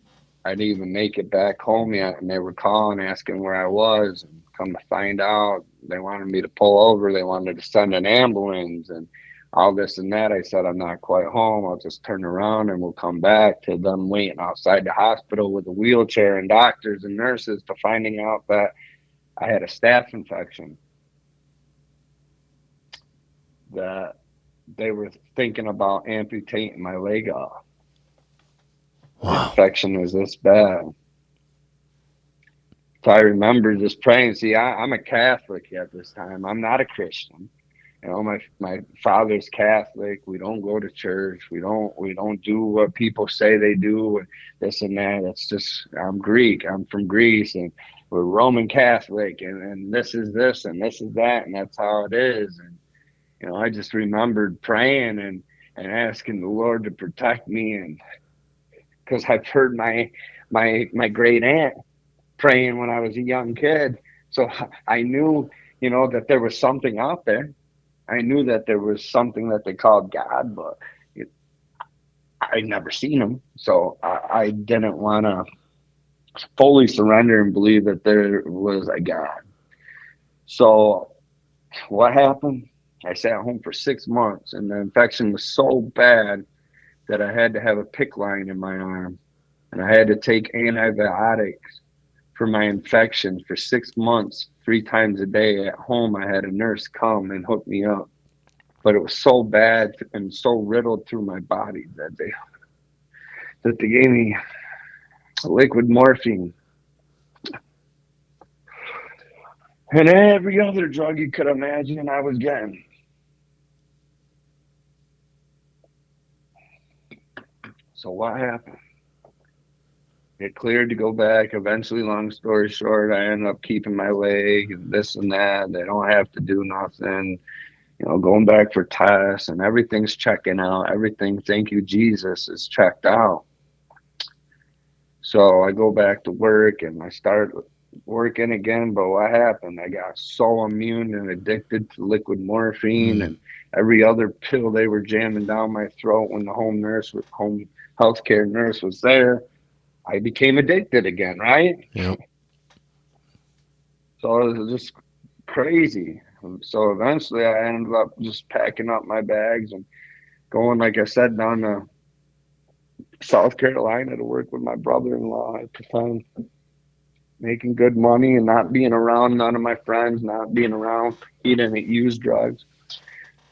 I didn't even make it back home yet. And they were calling, asking where I was. And come to find out, they wanted me to pull over. They wanted to send an ambulance and all this and that. I said, I'm not quite home. I'll just turn around and we'll come back to them waiting outside the hospital with a wheelchair and doctors and nurses to finding out that I had a staph infection. That they were thinking about amputating my leg off. Wow. Infection was this bad. So I remember just praying. See, I, I'm a Catholic at this time. I'm not a Christian you know my my father's catholic we don't go to church we don't we don't do what people say they do this and that it's just i'm greek i'm from greece and we're roman catholic and, and this is this and this is that and that's how it is and you know i just remembered praying and and asking the lord to protect me and because i've heard my my my great aunt praying when i was a young kid so i knew you know that there was something out there I knew that there was something that they called God, but it, I'd never seen him, so I, I didn't want to fully surrender and believe that there was a God. So, what happened? I sat home for six months, and the infection was so bad that I had to have a PICC line in my arm, and I had to take antibiotics for my infection for six months, three times a day at home. I had a nurse come and hook me up, but it was so bad and so riddled through my body that they that they gave me liquid morphine and every other drug you could imagine I was getting. So what happened? get cleared to go back. Eventually, long story short, I end up keeping my leg and this and that. They don't have to do nothing. You know, going back for tests and everything's checking out. Everything, thank you, Jesus, is checked out. So I go back to work and I start working again. But what happened? I got so immune and addicted to liquid morphine mm. and every other pill they were jamming down my throat when the home nurse, was home healthcare nurse was there I became addicted again, right? Yeah. So it was just crazy. So eventually I ended up just packing up my bags and going, like I said, down to South Carolina to work with my brother in law at the time, making good money and not being around none of my friends, not being around, he didn't use drugs.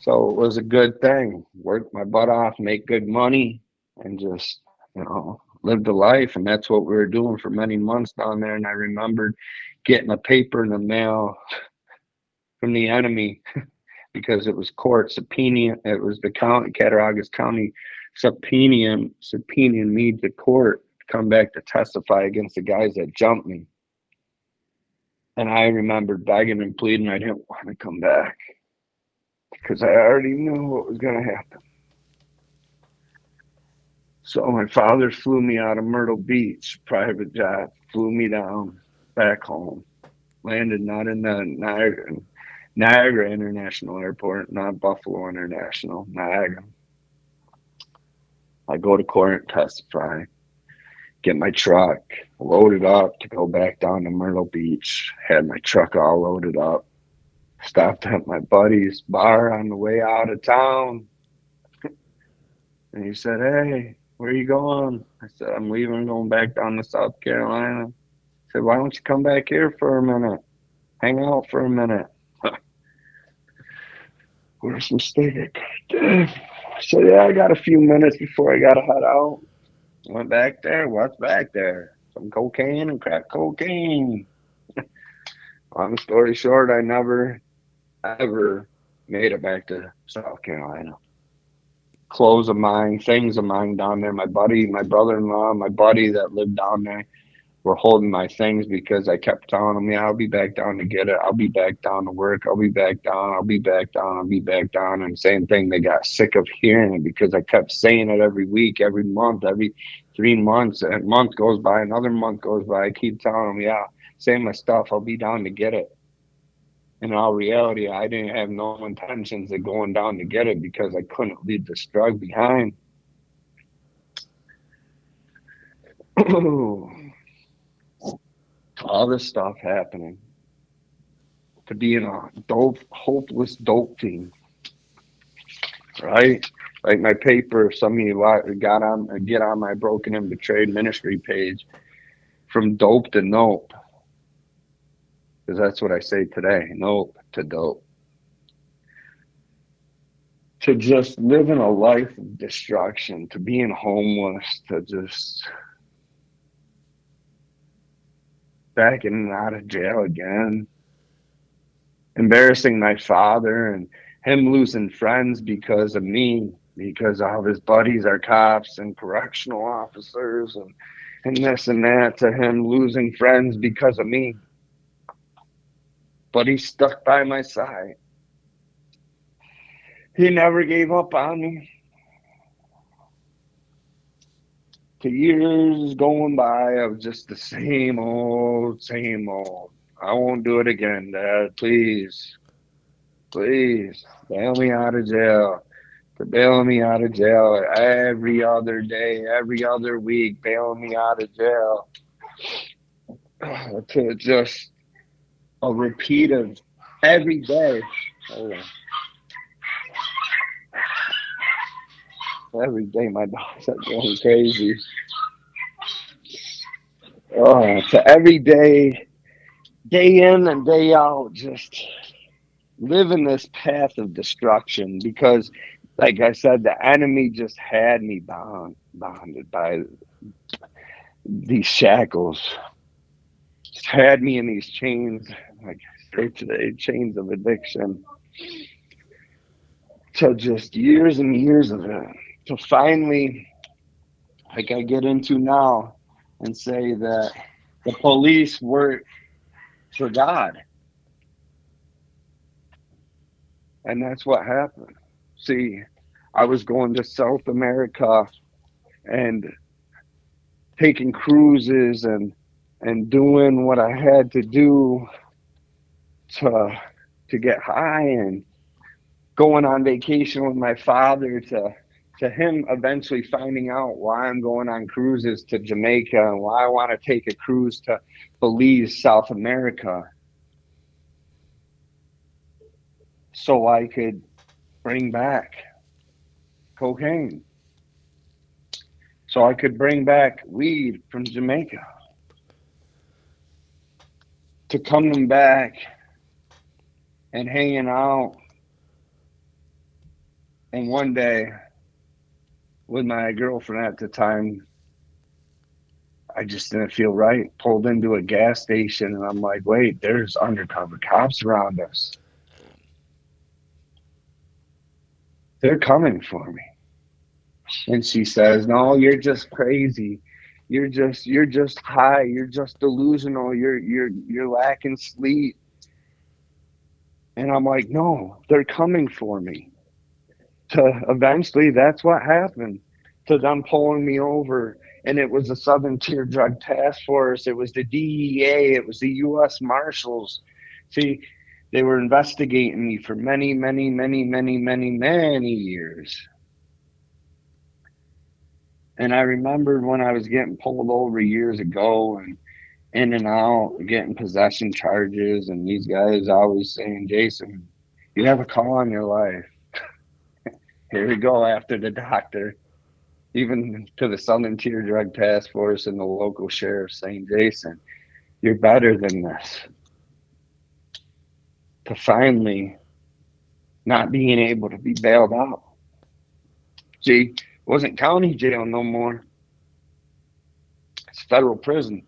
So it was a good thing. Work my butt off, make good money, and just, you know, lived a life, and that's what we were doing for many months down there. And I remembered getting a paper in the mail from the enemy [LAUGHS] because it was court subpoena. It was the county, Cattaraugus County subpoenaing, subpoenaing me to court to come back to testify against the guys that jumped me. And I remembered begging and pleading I didn't want to come back because I already knew what was going to happen. So my father flew me out of Myrtle Beach, private jet, flew me down back home. Landed not in the Niagara, Niagara International Airport, not Buffalo International, Niagara. I go to court, testify, get my truck loaded up to go back down to Myrtle Beach. Had my truck all loaded up. Stopped at my buddy's bar on the way out of town. [LAUGHS] and he said, Hey, where are you going? I said, I'm leaving, going back down to South Carolina. He said, why don't you come back here for a minute? Hang out for a minute. [LAUGHS] Where's steak? [CLEARS THROAT] I said, yeah, I got a few minutes before I got to head out. Went back there. What's back there? Some cocaine and crack cocaine. [LAUGHS] long story short, I never ever made it back to South Carolina. Clothes of mine, things of mine down there. My buddy, my brother in law, my buddy that lived down there were holding my things because I kept telling them, Yeah, I'll be back down to get it. I'll be back down to work. I'll be back down. I'll be back down. I'll be back down. And same thing, they got sick of hearing it because I kept saying it every week, every month, every three months. A month goes by, another month goes by. I keep telling them, Yeah, same my stuff. I'll be down to get it. In all reality, I didn't have no intentions of going down to get it because I couldn't leave this drug behind. [CLEARS THROAT] all this stuff happening to be in a dope, hopeless dope team, right? Like my paper, some of you got on, get on my broken and betrayed ministry page from dope to nope, because that's what I say today, nope to dope. To just living a life of destruction, to being homeless, to just back in and out of jail again. Embarrassing my father and him losing friends because of me, because all his buddies are cops and correctional officers and, and this and that, to him losing friends because of me. But he stuck by my side. He never gave up on me. to years going by of just the same old, same old. I won't do it again, Dad. Please, please, bail me out of jail. To bail me out of jail every other day, every other week, bail me out of jail. [SIGHS] to just a repeat of every day. Oh, every day my dogs are going crazy. Oh, to every day, day in and day out, just living this path of destruction because, like I said, the enemy just had me bound, bonded by these shackles. Just had me in these chains, like I say today, chains of addiction. To just years and years of it to finally, like I get into now, and say that the police work for God. And that's what happened. See, I was going to South America and taking cruises and and doing what I had to do to to get high and going on vacation with my father to to him eventually finding out why I'm going on cruises to Jamaica and why I want to take a cruise to Belize, South America, so I could bring back cocaine. So I could bring back weed from Jamaica. To coming back and hanging out. And one day with my girlfriend at the time, I just didn't feel right. Pulled into a gas station and I'm like, wait, there's undercover cops around us. They're coming for me. And she says, No, you're just crazy. You're just you're just high. You're just delusional. You're you're you're lacking sleep. And I'm like, No, they're coming for me. To eventually that's what happened. To them pulling me over. And it was the southern tier drug task force. It was the dea it was the u.s marshals. See they were investigating me for many many many many many many years. And i remembered when i was getting pulled over years ago and in and out getting possession charges and these guys always saying jason you have a call on your life [LAUGHS] here we go after the doctor, even to the Southern Tier Drug Task Force and the local sheriff saying, Jason, you're better than this. To finally not being able to be bailed out. See, wasn't county jail no more. It's federal prison.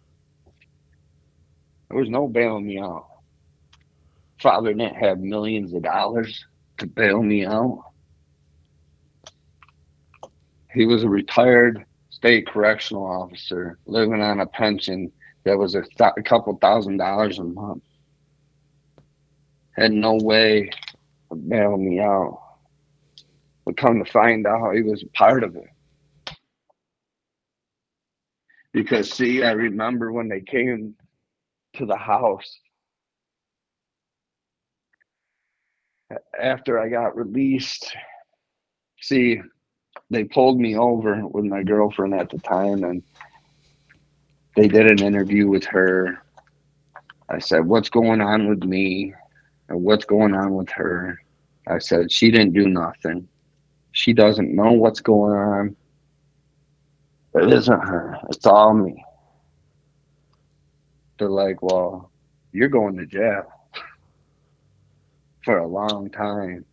There was no bailing me out. father didn't have millions of dollars to bail me out. He was a retired state correctional officer living on a pension that was a, th- a couple thousand dollars a month. Had no way of bailing me out. But come to find out, he was a part of it. Because, see, I remember when they came to the house after I got released. See, they pulled me over with my girlfriend at the time and they did an interview with her. I said, What's going on with me? And what's going on with her? I said, She didn't do nothing. She doesn't know what's going on. It isn't her. It's all me. They're like, Well, you're going to jail for a long time.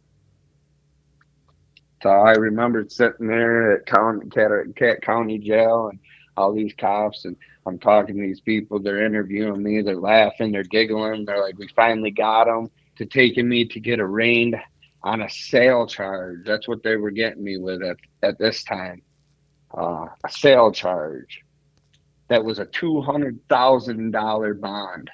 So I remember sitting there at County, Cat, County Jail and all these cops, and I'm talking to these people. They're interviewing me. They're laughing. They're giggling. They're like, "We finally got them to taking me to get arraigned on a sale charge." That's what they were getting me with at at this time, uh, a sale charge. That was a two hundred thousand dollar bond.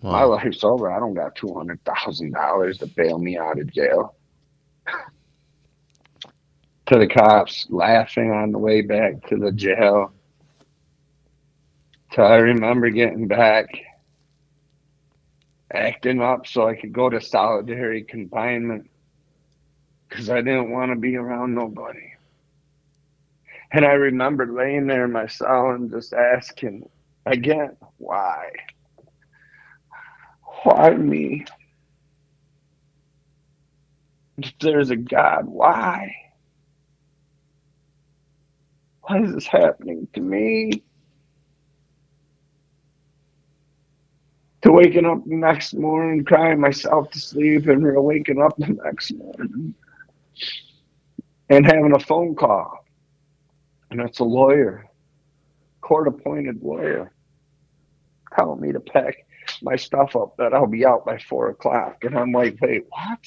Wow. My life's over. I don't got two hundred thousand dollars to bail me out of jail. to the cops, laughing on the way back to the jail. So I remember getting back, acting up so I could go to solitary confinement because I didn't want to be around nobody. And I remember laying there in my cell and just asking again, why? Why me? If there's a God, why? Why is this happening to me? To waking up the next morning, crying myself to sleep, and waking up the next morning and having a phone call. And it's a lawyer, court appointed lawyer, telling me to pack my stuff up that I'll be out by four o'clock. And I'm like, wait, what?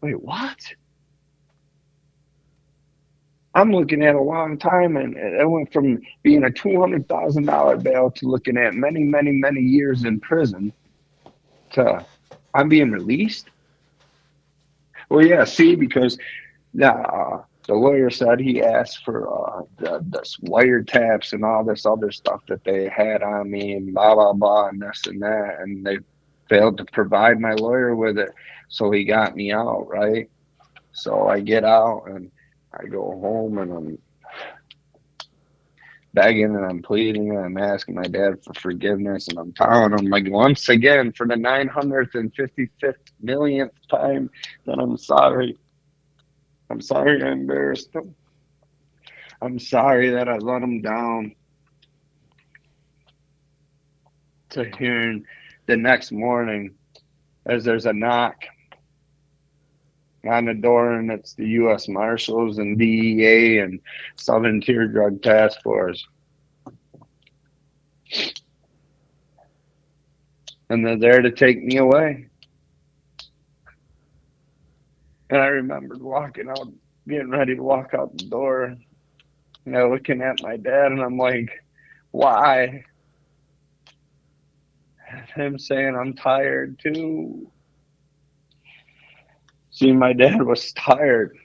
Wait, what? I'm looking at a long time, and it went from being a two hundred thousand dollar bail to looking at many, many, many years in prison. To I'm being released. Well, yeah, see, because uh, the lawyer said he asked for uh, the, the wiretaps and all this other stuff that they had on me, and blah blah blah, and this and that, and they failed to provide my lawyer with it, so he got me out, right? So I get out and I go home and I'm begging and I'm pleading and I'm asking my dad for forgiveness and I'm telling him like once again for the 955th millionth time that I'm sorry. I'm sorry I embarrassed him. I'm sorry that I let him down. To hearing the next morning as there's a knock on the door, and it's the U.S. Marshals and DEA and Southern Tier Drug Task Force. And they're there to take me away. And I remembered walking out, getting ready to walk out the door, you know, looking at my dad, and I'm like, why? Him saying, I'm tired too. See, my dad was tired,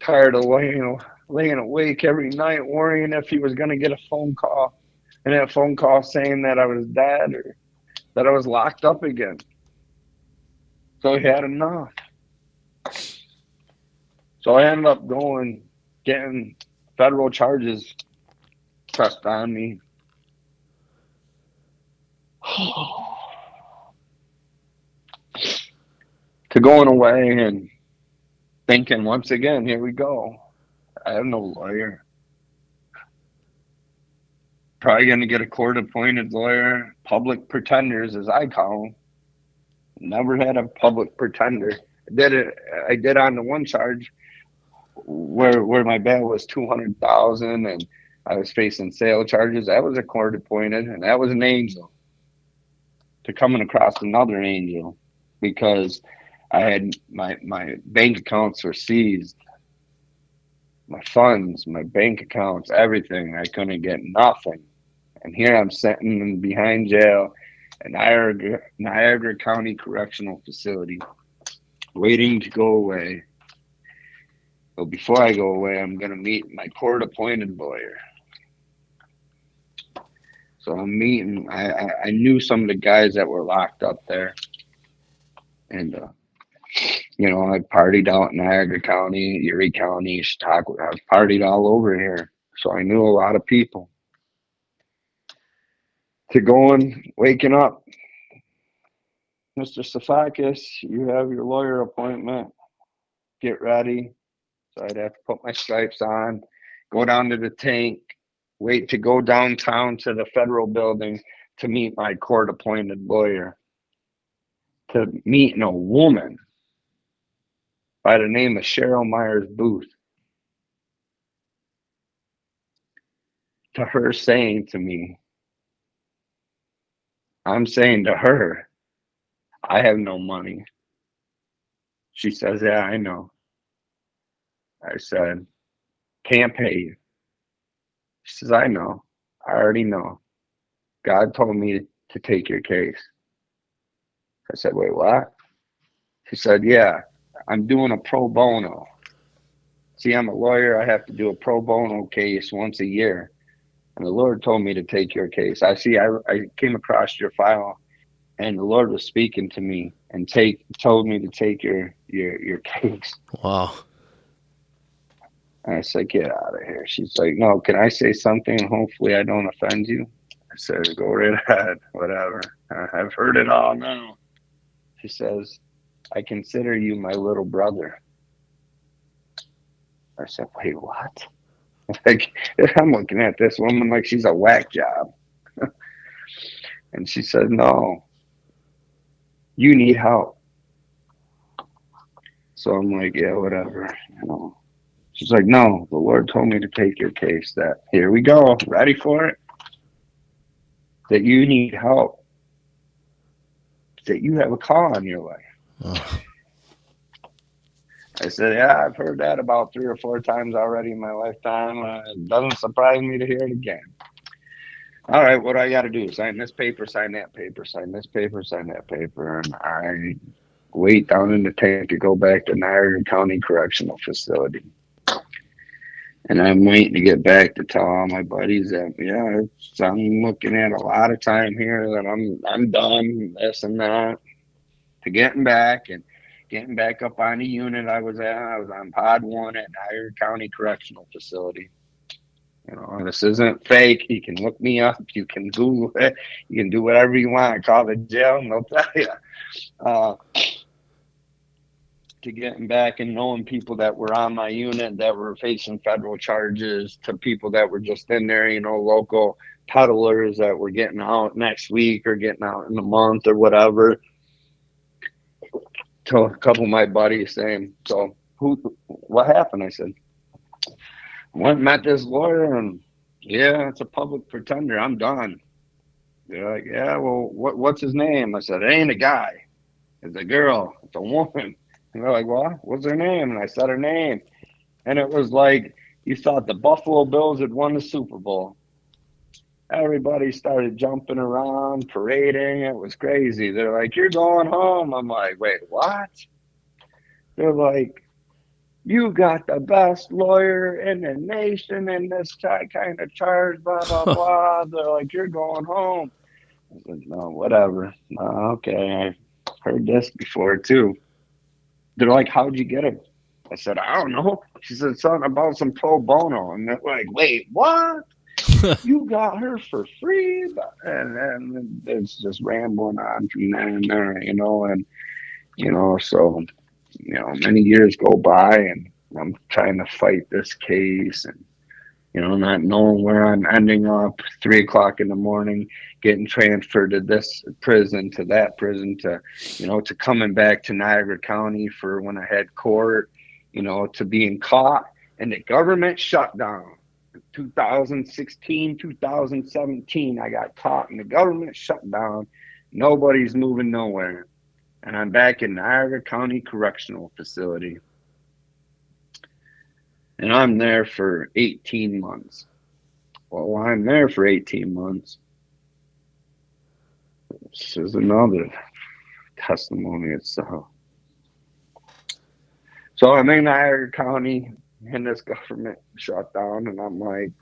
tired of laying, laying awake every night, worrying if he was going to get a phone call, and that phone call saying that I was dead or that I was locked up again. So he had enough. So I ended up going, getting federal charges pressed on me. [SIGHS] to going away and thinking once again, here we go. I have no lawyer. Probably going to get a court appointed lawyer, public pretenders, as I call them. Never had a public pretender. I did it. I did on the one charge where where my bail was two hundred thousand, and I was facing sale charges. That was a court appointed, and that was an angel. To coming across another angel because I had my my bank accounts were seized, my funds, my bank accounts, everything. I couldn't get nothing, and here I'm sitting behind jail at Niagara, Niagara County Correctional Facility, waiting to go away. But before I go away, I'm gonna meet my court-appointed lawyer. So I'm meeting. I, I, I knew some of the guys that were locked up there, and uh, you know I partied out in Niagara County, Erie County, Chautauqua. I partied all over here, so I knew a lot of people. To going, waking up, Mr. Siafakas, you have your lawyer appointment. Get ready. So I'd have to put my stripes on, go down to the tank, wait to go downtown to the federal building to meet my court appointed lawyer. To meet a woman by the name of Cheryl Meyers Buth. To her saying to me, I'm saying to her, I have no money. She says, Yeah, I know. I said, Can't pay you. She says, I know. I already know. God told me to take your case. I said, Wait, what? She said, Yeah, I'm doing a pro bono. See, I'm a lawyer. I have to do a pro bono case once a year. And the Lord told me to take your case. I see, I, I came across your file and the Lord was speaking to me and take told me to take your your your [LAUGHS] case. Wow. And I said, get out of here. She's like, no, can I say something? Hopefully I don't offend you. I said, go right ahead, whatever. I've heard it all now. She says, I consider you my little brother. I said, wait, what? [LAUGHS] Like, I'm looking at this woman like she's a whack job. [LAUGHS] and she said, no, you need help. So I'm like, yeah, whatever. You know. She's like, no, the Lord told me to take your case. That here we go, ready for it. That you need help. That you have a call on your life. Oh. I said, yeah, I've heard that about three or four times already in my lifetime. Uh, it doesn't surprise me to hear it again. All right, what do I got to do? Sign this paper, sign that paper, sign this paper, sign that paper, and I wait down in the tank to go back to Niagara County Correctional Facility. And I'm waiting to get back to tell all my buddies that yeah, I'm looking at a lot of time here that I'm I'm done this and that to getting back and getting back up on the unit I was at. I was on pod one at Niagara County Correctional Facility. You know, this isn't fake. You can look me up. You can Google [LAUGHS] it. You can do whatever you want. Call the jail and they'll tell you. Uh, to getting back and knowing people that were on my unit that were facing federal charges to people that were just in there, you know, local peddlers that were getting out next week or getting out in a month or whatever. To a couple of my buddies saying, So who what happened? I said, Went met this lawyer and yeah, it's a public pretender. I'm done. They're like, Yeah, well what what's his name? I said, It ain't a guy. It's a girl. It's a woman. And they're like, What? What's her name? And I said her name. And it was like you thought the Buffalo Bills had won the Super Bowl. Everybody started jumping around, parading. It was crazy. They're like, You're going home. I'm like, Wait, what? They're like, You got the best lawyer in the nation in this kind of charge, blah, blah, [LAUGHS] blah. They're like, You're going home. I said, No, whatever. Uh, okay. I heard this before too. They're like, How'd you get it? I said, I don't know. She said something about some pro bono. And they're like, Wait, what? [LAUGHS] you got her for free? And then it's just rambling on from there and there, you know. And, you know, so, you know, many years go by and I'm trying to fight this case and, you know, not knowing where I'm ending up, three o'clock in the morning, getting transferred to this prison, to that prison, to, you know, to coming back to Niagara County for when I had court, you know, to being caught and the government shut down. 2016, 2017, I got caught and the government shut down. Nobody's moving nowhere. And I'm back in Niagara County Correctional Facility. And I'm there for 18 months. Well, I'm there for 18 months. This is another testimony itself. So I'm in Niagara County and this government shut down, and I'm like,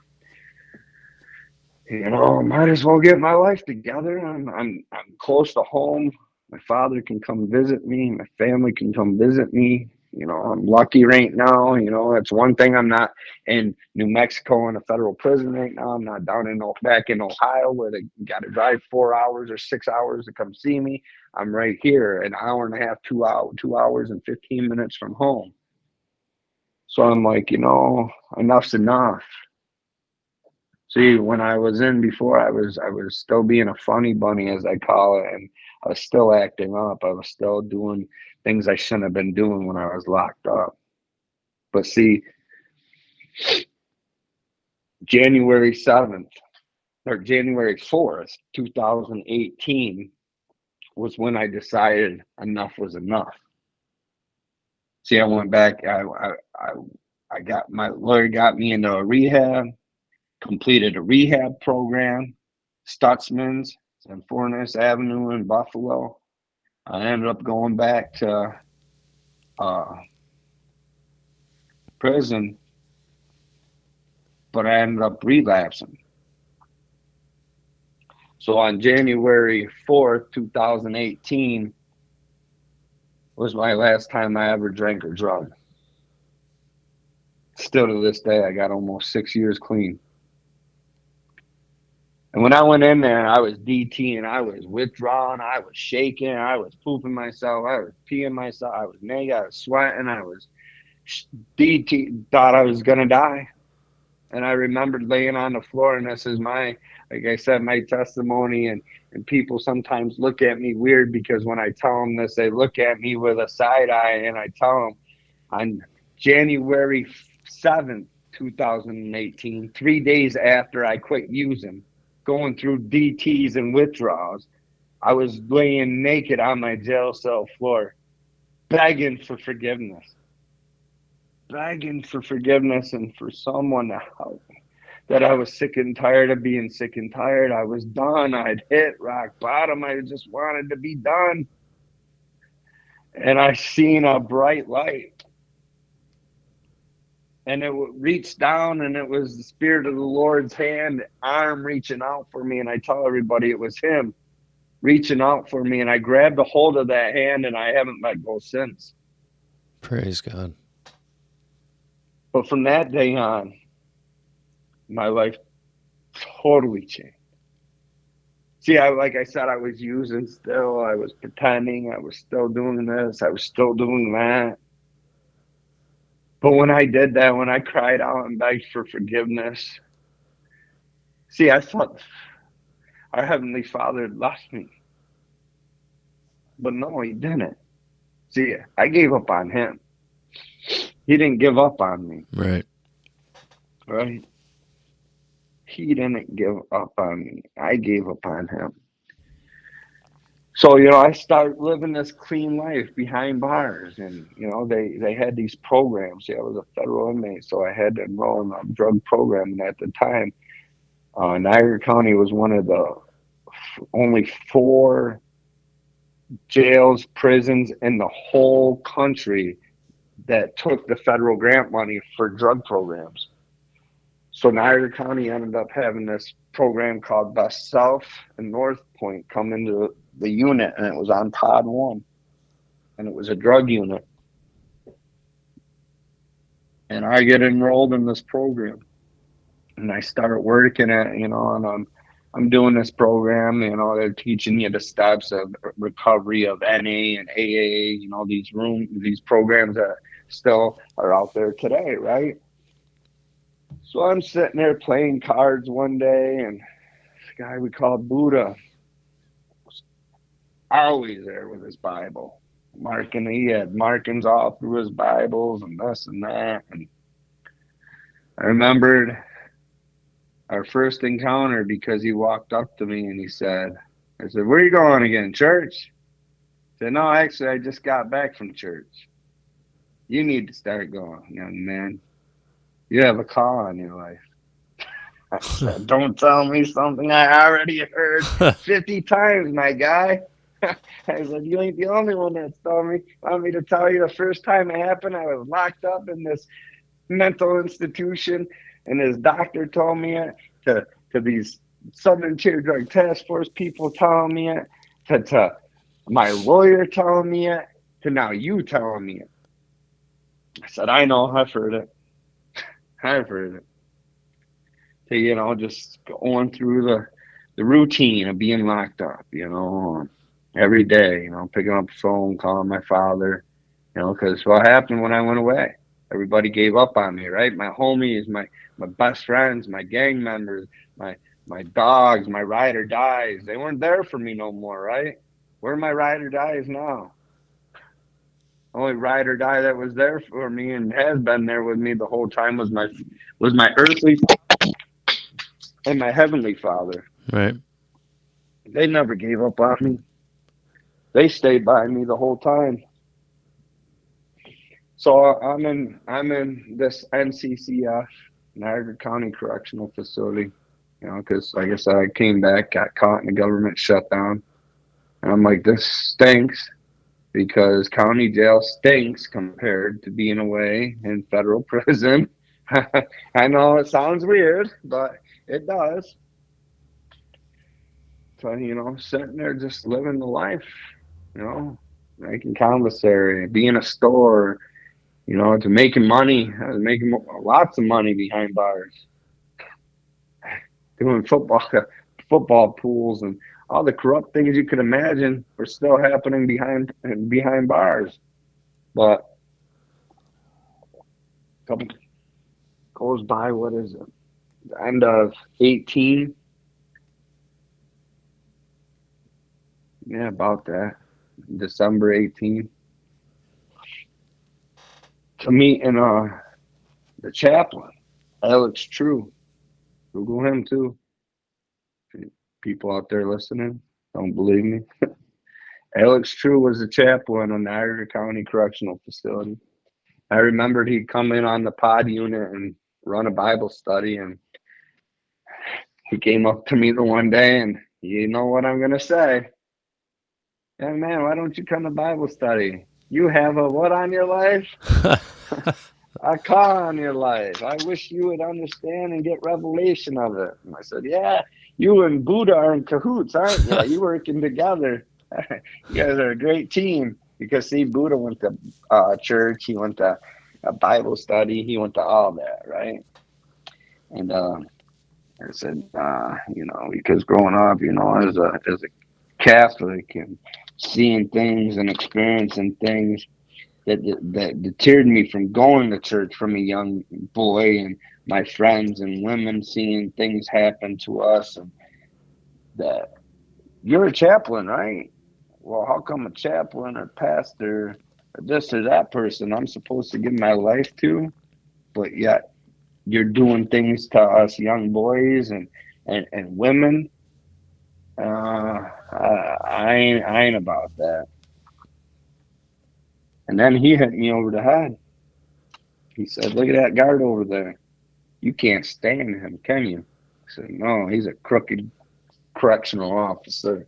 you know, might as well get my life together. I'm I'm I'm close to home. My father can come visit me. My family can come visit me. You know, I'm lucky right now. You know, that's one thing. I'm not in New Mexico in a federal prison right now. I'm not down in back in Ohio where they got to drive four hours or six hours to come see me. I'm right here, an hour and a half, two hour, two hours and fifteen minutes from home. So I'm like, you know, enough's enough. See, when I was in before, I was I was still being a funny bunny, as I call it, and I was still acting up. I was still doing things I shouldn't have been doing when I was locked up. But see, January seventh or January fourth, two thousand eighteen, was when I decided enough was enough. See, I went back. I, I, I, I got my lawyer got me into a rehab, completed a rehab program, Stutzman's on Forest Avenue in Buffalo. I ended up going back to uh, prison, but I ended up relapsing. So on January 4th, 2018, was my last time I ever drank or drug. Still to this day, I got almost six years clean. And when I went in there, I was DT and I was withdrawing, I was shaking, I was pooping myself, I was peeing myself, I was naked, I was sweating, I was DT, thought I was gonna die. And I remembered laying on the floor, and this is my, like I said, my testimony. And and people sometimes look at me weird because when I tell them this, they look at me with a side eye, and I tell them on January 7th, 2018, three days after I quit using, going through DTs and withdrawals, I was laying naked on my jail cell floor, begging for forgiveness. Begging for forgiveness and for someone to help me that I was sick and tired of being sick and tired. I was done. I'd hit rock bottom. I just wanted to be done. And I seen a bright light. And it reached down, and it was the Spirit of the Lord's hand, arm reaching out for me. And I tell everybody it was Him reaching out for me. And I grabbed a hold of that hand, and I haven't let go since. Praise God. But from that day on, my life totally changed. See, I like I said, I was using still, I was pretending, I was still doing this, I was still doing that. But when I did that, when I cried out and begged for forgiveness, see, I thought our Heavenly Father had left me. But no, He didn't. See, I gave up on Him. He didn't give up on me. Right. Right he didn't give up on me. I gave up on him. So, you know, I started living this clean life behind bars and, you know, they, they had these programs. See, I was a federal inmate, so I had to enroll in a drug program. And at the time, uh, Niagara County was one of the f- only four jails, prisons in the whole country that took the federal grant money for drug programs. So Niagara County ended up having this program called BestSelf and North Point come into the unit, and it was on Pod One, and it was a drug unit. And I get enrolled in this program, and I start working at you know, and I'm I'm doing this program. You know, they're teaching you the steps of recovery of NA and AA. You know, these room these programs that still are out there today, right? So I'm sitting there playing cards one day, and this guy we called Buddha always there with his Bible, marking. He had markings all through his Bibles and this and that. And I remembered our first encounter because he walked up to me and he said, I said, Where are you going again? Church? I said, No, actually, I just got back from church. You need to start going, young man. You have a call on your life. [LAUGHS] I said, Don't tell me something I already heard [LAUGHS] 50 times, my guy. [LAUGHS] I said, You ain't the only one that's told me. Want me to tell you the first time it happened, I was locked up in this mental institution, and this doctor told me it, to, to these Southern Tier Drug Task Force people telling me it, to, to my lawyer telling me it, to now you telling me it. I said, I know, I've heard it. I've heard it. To, you know, just going through the, the routine of being locked up, you know, um, every day, you know, picking up the phone, calling my father, you know, because what happened when I went away? Everybody gave up on me, right? My homies, my, my best friends, my gang members, my, my dogs, my ride or dies, they weren't there for me no more, right? Where are my ride or dies now? only ride or die that was there for me and has been there with me the whole time was my was my earthly and my heavenly father. Right. They never gave up on me. They stayed by me the whole time. So I'm in I'm in this NCCF Niagara County Correctional Facility, you know, because I said, I came back, got caught in the government shutdown, and I'm like, this stinks because county jail stinks compared to being away in federal [LAUGHS] prison. [LAUGHS] I know it sounds weird, but it does. So, you know, sitting there just living the life, you know, making commissary, being a store, you know, to making money. I was making lots of money behind bars, doing football [LAUGHS] football pools and all the corrupt things you could imagine were still happening behind behind bars. But couple goes by, what is it? The end of eighteen. Yeah, about that. December 18. To meet in uh the chaplain, Alex True. Google him too people out there listening don't believe me. [LAUGHS] Alex True was the chaplain in the Niagara County Correctional Facility. I remembered he'd come in on the pod unit and run a Bible study, and he came up to me the one day, and you know what I'm gonna say? Man, why don't you come to Bible study? You have a what on your life? [LAUGHS] a car on your life. I wish you would understand and get revelation of it. And I said, Yeah, you and Buddha are in cahoots, aren't you? you [LAUGHS] working together. [LAUGHS] you guys are a great team. Because see, Buddha went to uh, church, he went to a Bible study, he went to all that, right? And uh, I said, uh, you know, because growing up, you know, as a as a Catholic and seeing things and experiencing things that that deterred me from going to church from a young boy and my friends and women seeing things happen to us and that you're a chaplain, right? Well, how come a chaplain or pastor or this or that person I'm supposed to give my life to, but yet you're doing things to us young boys and and, and women. Uh, I, ain't I ain't about that. And then he hit me over the head. He said, "Look at that guard over there." you can't stand him, can you? I said, no, he's a crooked correctional officer.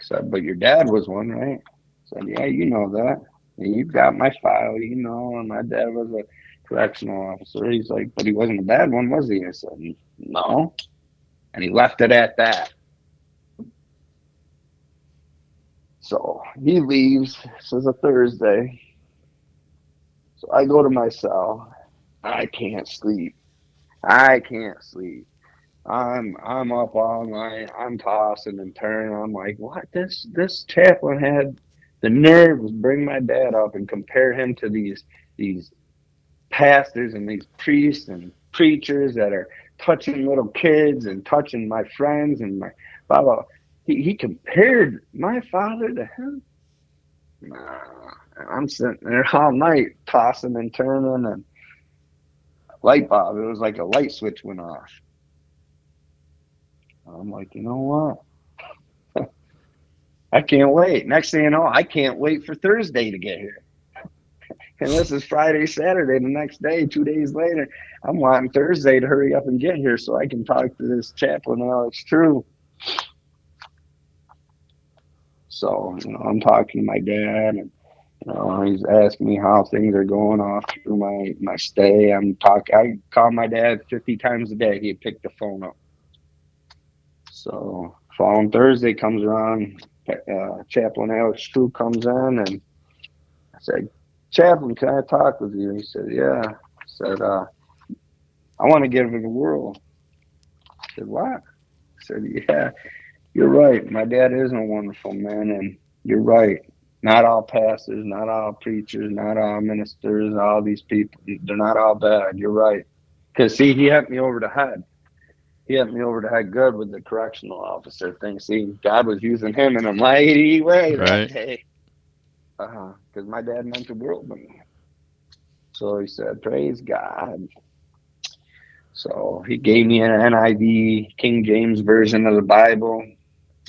I said, but your dad was one, right? I said, yeah, you know that. You've got my file, you know, and my dad was a correctional officer. He's like, but he wasn't a bad one, was he? I said, no. And he left it at that. So he leaves. This is a Thursday. So I go to my cell I can't sleep. I can't sleep. I'm I'm up all night. I'm tossing and turning. I'm like, what? This this chaplain had the nerve to bring my dad up and compare him to these these pastors and these priests and preachers that are touching little kids and touching my friends and my blah blah. He he compared my father to him. Nah, I'm sitting there all night tossing and turning and light bulb. It was like a light switch went off. I'm like, you know what? [LAUGHS] I can't wait. Next thing you know, I can't wait for Thursday to get here. [LAUGHS] And this is Friday, Saturday, the next day, two days later. I'm wanting Thursday to hurry up and get here so I can talk to this chaplain, Alex True. So, you know, I'm talking to my dad and you know, he's asking me how things are going off through my, my stay. I'm talking I call my dad fifty times a day. He'd pick the phone up. So following Thursday comes around, uh, Chaplain Alex True comes in and I said, Chaplain, can I talk with you? He said, Yeah. I said, uh, I want to give it a whirl. I said, What? I said, Yeah, you're right. My dad is a wonderful man, and you're right. Not all pastors, not all preachers, not all ministers, all these people, they're not all bad. You're right. Because, see, he hit me over the head. He hit me over the head good with the correctional officer thing. See, God was using him in a mighty way that Right. day. Uh-huh. Because my dad meant the world to me. So he said, Praise God. So he gave me an NIV King James version of the Bible.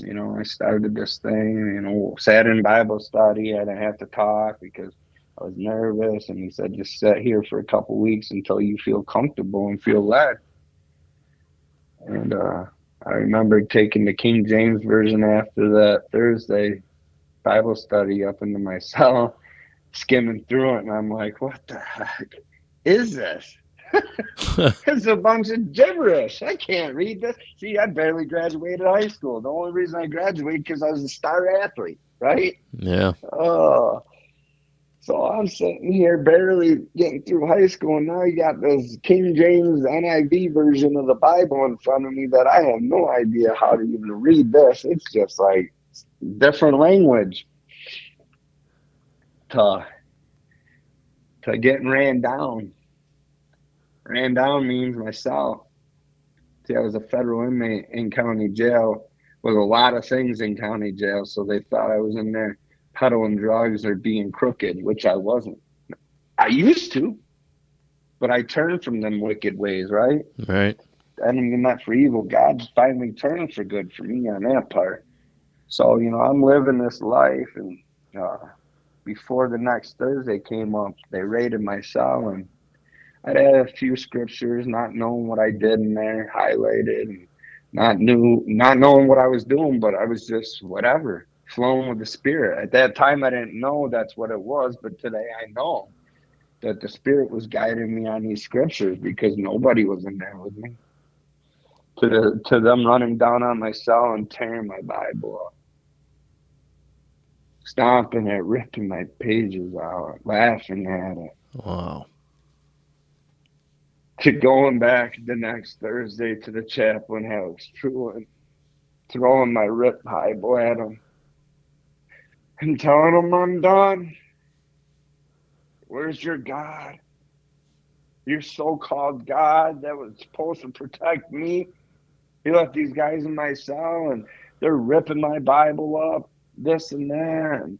You know, I started this thing, you know, sat in Bible study. I didn't have to talk because I was nervous. And he said, just sit here for a couple weeks until you feel comfortable and feel led. And uh, I remember taking the King James version after that Thursday Bible study up into my [LAUGHS] cell, skimming through it. And I'm like, what the heck is this? It's a bunch of gibberish. I can't read this. See, I barely graduated high school. The only reason I graduated because I was a star athlete, right? yeah. Oh, so I'm sitting here barely getting through high school, and now you got this King James NIV version of the Bible in front of me that I have no idea how to even read this. It's just like different language to to getting ran down. Ran down means myself. See, I was a federal inmate in county jail with a lot of things in county jail, so they thought I was in there peddling drugs or being crooked, which I wasn't. I used to, but I turned from them wicked ways, right? Right. enemy meant for evil, God finally turned for good for me on that part. So, you know, I'm living this life, and uh, before the next Thursday came up, they raided my cell, and I'd had a few scriptures, not knowing what I did in there, highlighted, and not knew, not knowing what I was doing, but I was just whatever, flowing with the Spirit. At that time, I didn't know that's what it was, but today I know that the Spirit was guiding me on these scriptures because nobody was in there with me to the, to them running down on my cell and tearing my Bible up, stomping it, ripping my pages out, laughing at it. Wow. To going back the next Thursday to the chaplain Alex True, and throwing my ripped Bible at him and telling him I'm done. Where's your God? Your so-called God that was supposed to protect me. He left these guys in my cell and they're ripping my Bible up, this and that. And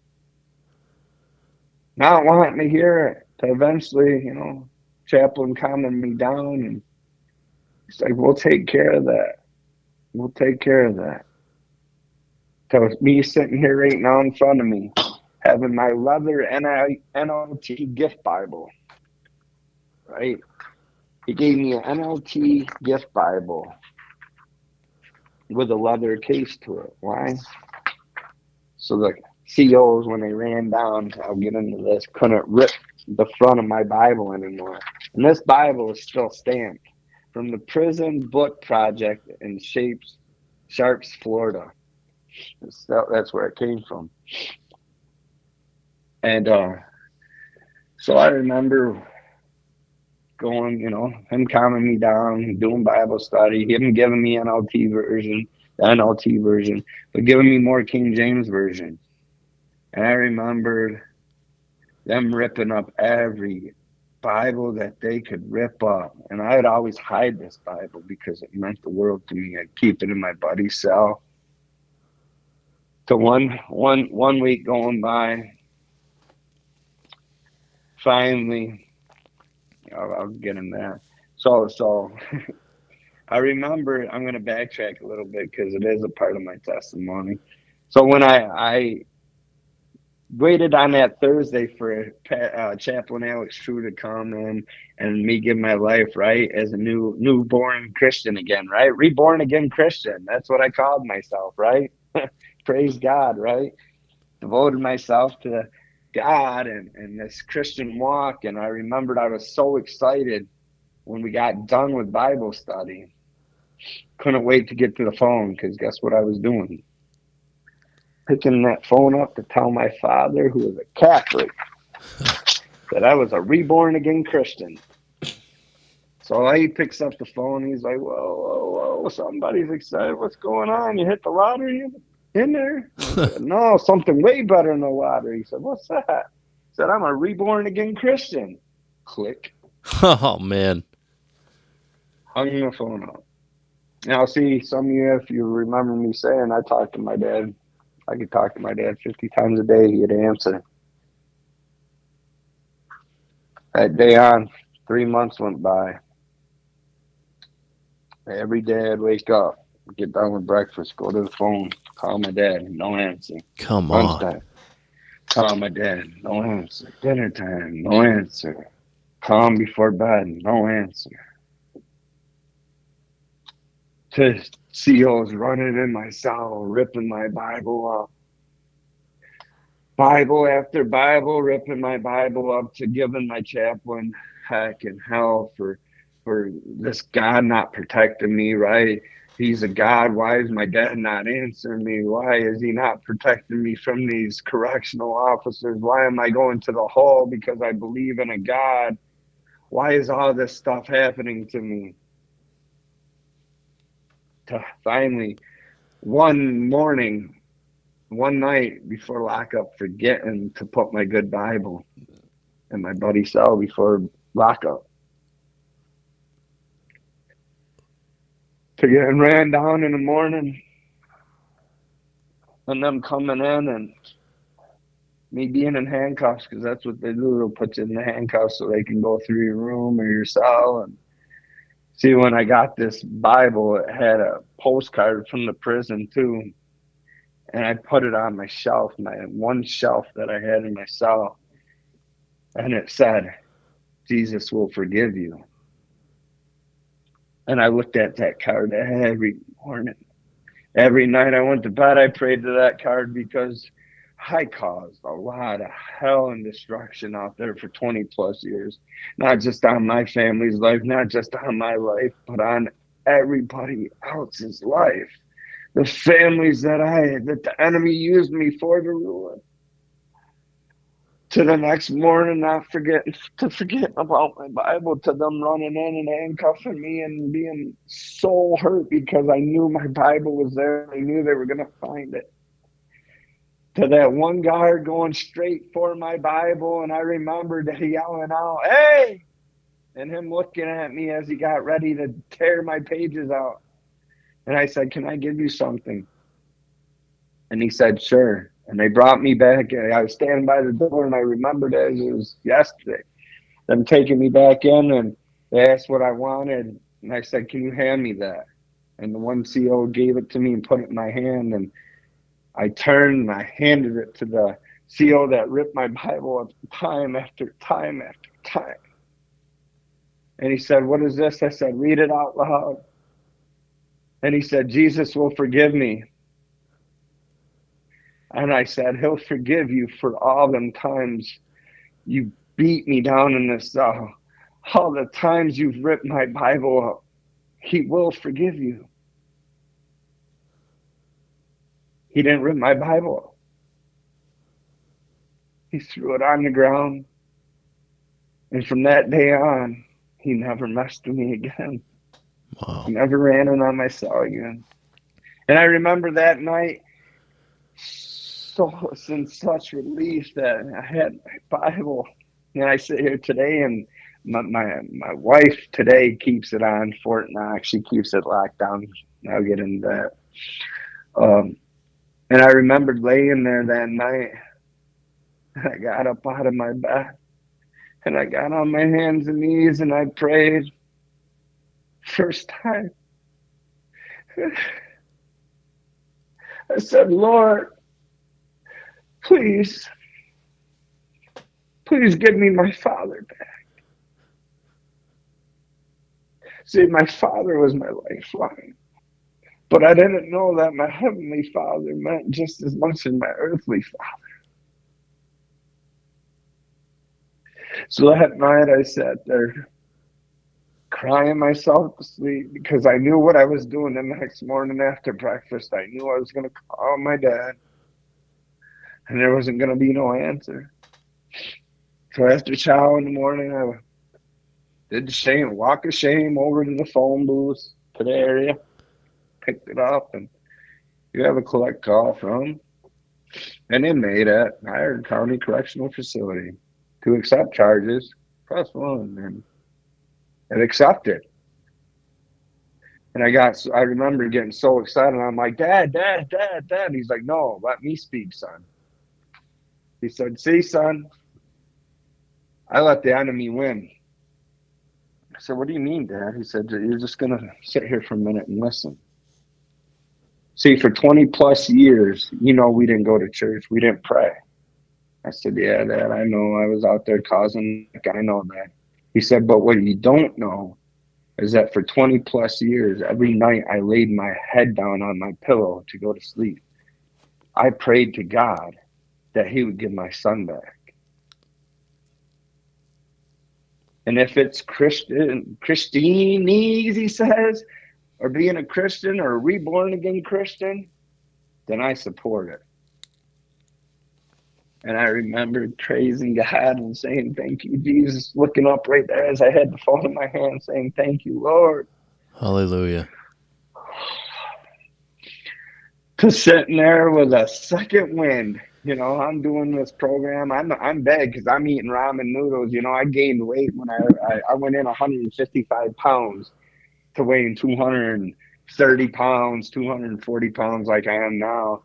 not wanting to hear it. To eventually, you know, chaplain calming me down and he's like, We'll take care of that. We'll take care of that. So me sitting here right now in front of me, having my leather NLT gift Bible. Right? He gave me an NLT gift Bible with a leather case to it. Why? So the COs, when they ran down, I'll get into this, couldn't rip the front of my Bible anymore. And this Bible is still stamped from the Prison Book Project in Shapes, Sharps, Florida. That- That's where it came from. And uh, so I remember going, you know, him calming me down, doing Bible study, him giving me an NLT version, the NLT version, but giving me more King James version. And I remembered them ripping up every Bible that they could rip up. And I would always hide this Bible because it meant the world to me. I'd keep it in my buddy's cell. So one one one week going by, finally, I'll, I'll get in there. So so I remember. I'm going to backtrack a little bit because it is a part of my testimony. So when I I waited on that Thursday for uh, Chaplain Alex True to come in and me give my life right as a new newborn Christian again, right? Reborn again Christian. That's what I called myself, right? [LAUGHS] Praise God, right? Devoted myself to God and, and this Christian walk. And I remembered I was so excited when we got done with Bible study. Couldn't wait to get to the phone because guess what I was doing? Picking that phone up to tell my father, who was a Catholic, that I was a reborn again Christian. So he picks up the phone. He's like, "Whoa, whoa, whoa! Somebody's excited. What's going on? You hit the lottery in there?" [LAUGHS] Said, no, something way better than the lottery. He said, "What's that?" He said, "I'm a reborn again Christian." Click. [LAUGHS] Oh man. Hung the phone up. Now, see, some of you, if you remember me saying, I talked to my dad I could talk to my dad 50 times a day, he'd answer. That day on, three months went by. Every day I'd wake up, get done with breakfast, go to the phone, call my dad, no answer. Come on. Call my dad, no answer. Dinner time, no answer. Call him before bed, no answer. Just COs running in my cell, ripping my Bible up. Bible after Bible, ripping my Bible up to giving my chaplain heck and hell for for this God not protecting me, right? He's a God. Why is my dad not answering me? Why is he not protecting me from these correctional officers? Why am I going to the hall because I believe in a God? Why is all this stuff happening to me? To finally one morning, one night before lockup, forgetting to put my good Bible in my buddy's cell before lockup. To getting ran down in the morning and them coming in and me being in handcuffs because that's what they do. They'll put you in the handcuffs so they can go through your room or your cell and See, when I got this Bible, it had a postcard from the prison too, and I put it on my shelf, my one shelf that I had in my cell, and it said, "Jesus will forgive you." And I looked at that card every morning, every night I went to bed. I prayed to that card because I caused a lot of hell and destruction out there for 20 plus years. Not just on my family's life, not just on my life, but on everybody else's life. The families that I that the enemy used me for to ruin. To the next morning, not forget to forget about my Bible, to them running in and handcuffing me and being so hurt because I knew my Bible was there. I knew they were gonna find it to that one guard going straight for my Bible, and I remembered yelling out, "Hey!" and him looking at me as he got ready to tear my pages out. And I said, "Can I give you something?" And he said, "Sure." And they brought me back. I was standing by the door, and I remembered as it was yesterday. Them taking me back in, and they asked what I wanted, and I said, "Can you hand me that?" And the one CO gave it to me and put it in my hand, and I turned and I handed it to the CO that ripped my Bible up time after time after time. And he said, What is this? I said, Read it out loud. And he said, Jesus will forgive me. And I said, He'll forgive you for all them times you beat me down in this cell, all the times you've ripped my Bible up. He will forgive you. He didn't rip my Bible. He threw it on the ground. And from that day on, he never messed with me again. Wow. He never ran in on my cell again. And I remember that night so in such relief that I had my Bible. And I sit here today and my, my my wife today keeps it on Fort Knox. She keeps it locked down. I'll get into that. Um, and I remembered laying there that night. I got up out of my bed and I got on my hands and knees and I prayed. First time [SIGHS] I said, Lord, please, please give me my father back. See, my father was my lifeline. But I didn't know that my heavenly father meant just as much as my earthly father. So that night I sat there crying myself to sleep because I knew what I was doing the next morning after breakfast. I knew I was going to call my dad and there wasn't going to be no answer. So after chow in the morning, I did the shame, walk of shame over to the phone booth to the area, picked it up, and you have a collect call from an inmate at Niagara County Correctional Facility to accept charges, press one, and and accept it. And I got, I remember getting so excited. I'm like, Dad, Dad, Dad, Dad. He's like, No, let me speak, son. He said, See, son, I let the enemy win. I said, What do you mean, Dad? He said, You're just going to sit here for a minute and listen. See, for 20 plus years, you know, we didn't go to church, we didn't pray. I said, Yeah, Dad, I know I was out there causing, I know that. He said, But what you don't know is that for 20 plus years, every night I laid my head down on my pillow to go to sleep. I prayed to God that He would give my son back. And if it's Christian, Christianese, he says, or being a Christian or a reborn again Christian, then I support it. And I remember praising God and saying, Thank you, Jesus, looking up right there as I had the phone in my hand, saying, Thank you, Lord. Hallelujah. To sitting there with a second wind. You know, I'm doing this program. I'm I'm big because I'm eating ramen noodles. You know, I gained weight when I, I, I went in 155 pounds to weighing 230 pounds, 240 pounds like I am now.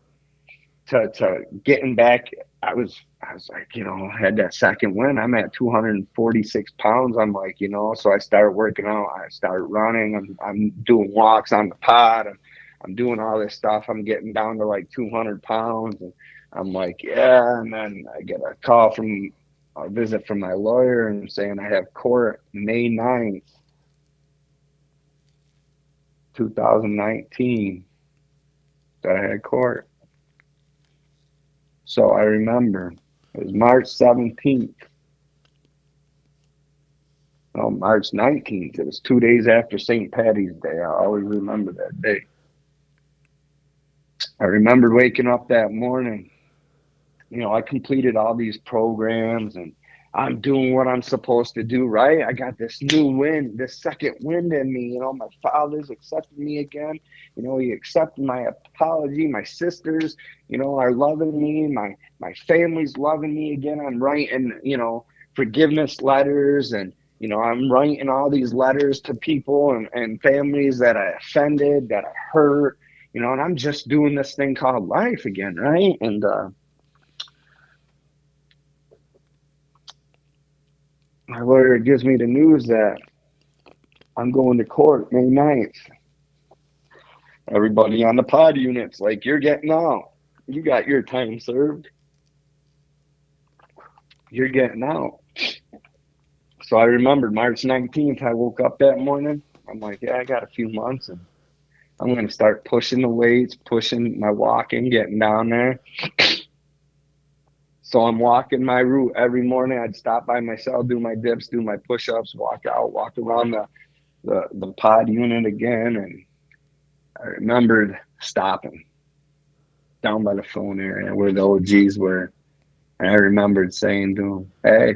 To to getting back I was I was like, you know, I had that second win. I'm at 246 pounds. I'm like, you know, so I started working out. I started running. I'm I'm doing walks on the pod. I'm, I'm doing all this stuff. I'm getting down to like 200 pounds, and I'm like, yeah. And then I get a call from a visit from my lawyer and saying I have court May 9th, 2019. That I had court. So I remember it was March 17th. No, March 19th. It was two days after St. Patty's Day. I always remember that day. I remember waking up that morning. You know, I completed all these programs and I'm doing what I'm supposed to do, right? I got this new wind, this second wind in me. You know, my father's accepted me again. You know, he accepted my apology. My sisters, you know, are loving me. My my family's loving me again. I'm writing, you know, forgiveness letters and you know, I'm writing all these letters to people and, and families that I offended, that I hurt, you know, and I'm just doing this thing called life again, right? And uh my lawyer gives me the news that I'm going to court May 9th. Everybody on the pod units, like, you're getting out. You got your time served. You're getting out. So I remembered March 19th, I woke up that morning. I'm like, yeah, I got a few months and I'm going to start pushing the weights, pushing my walking, getting down there. So I'm walking my route every morning. I'd stop by myself, do my dips, do my push-ups, walk out, walk around the the, the pod unit again, and I remembered stopping down by the phone area where the OGs were. And I remembered saying to them, "Hey,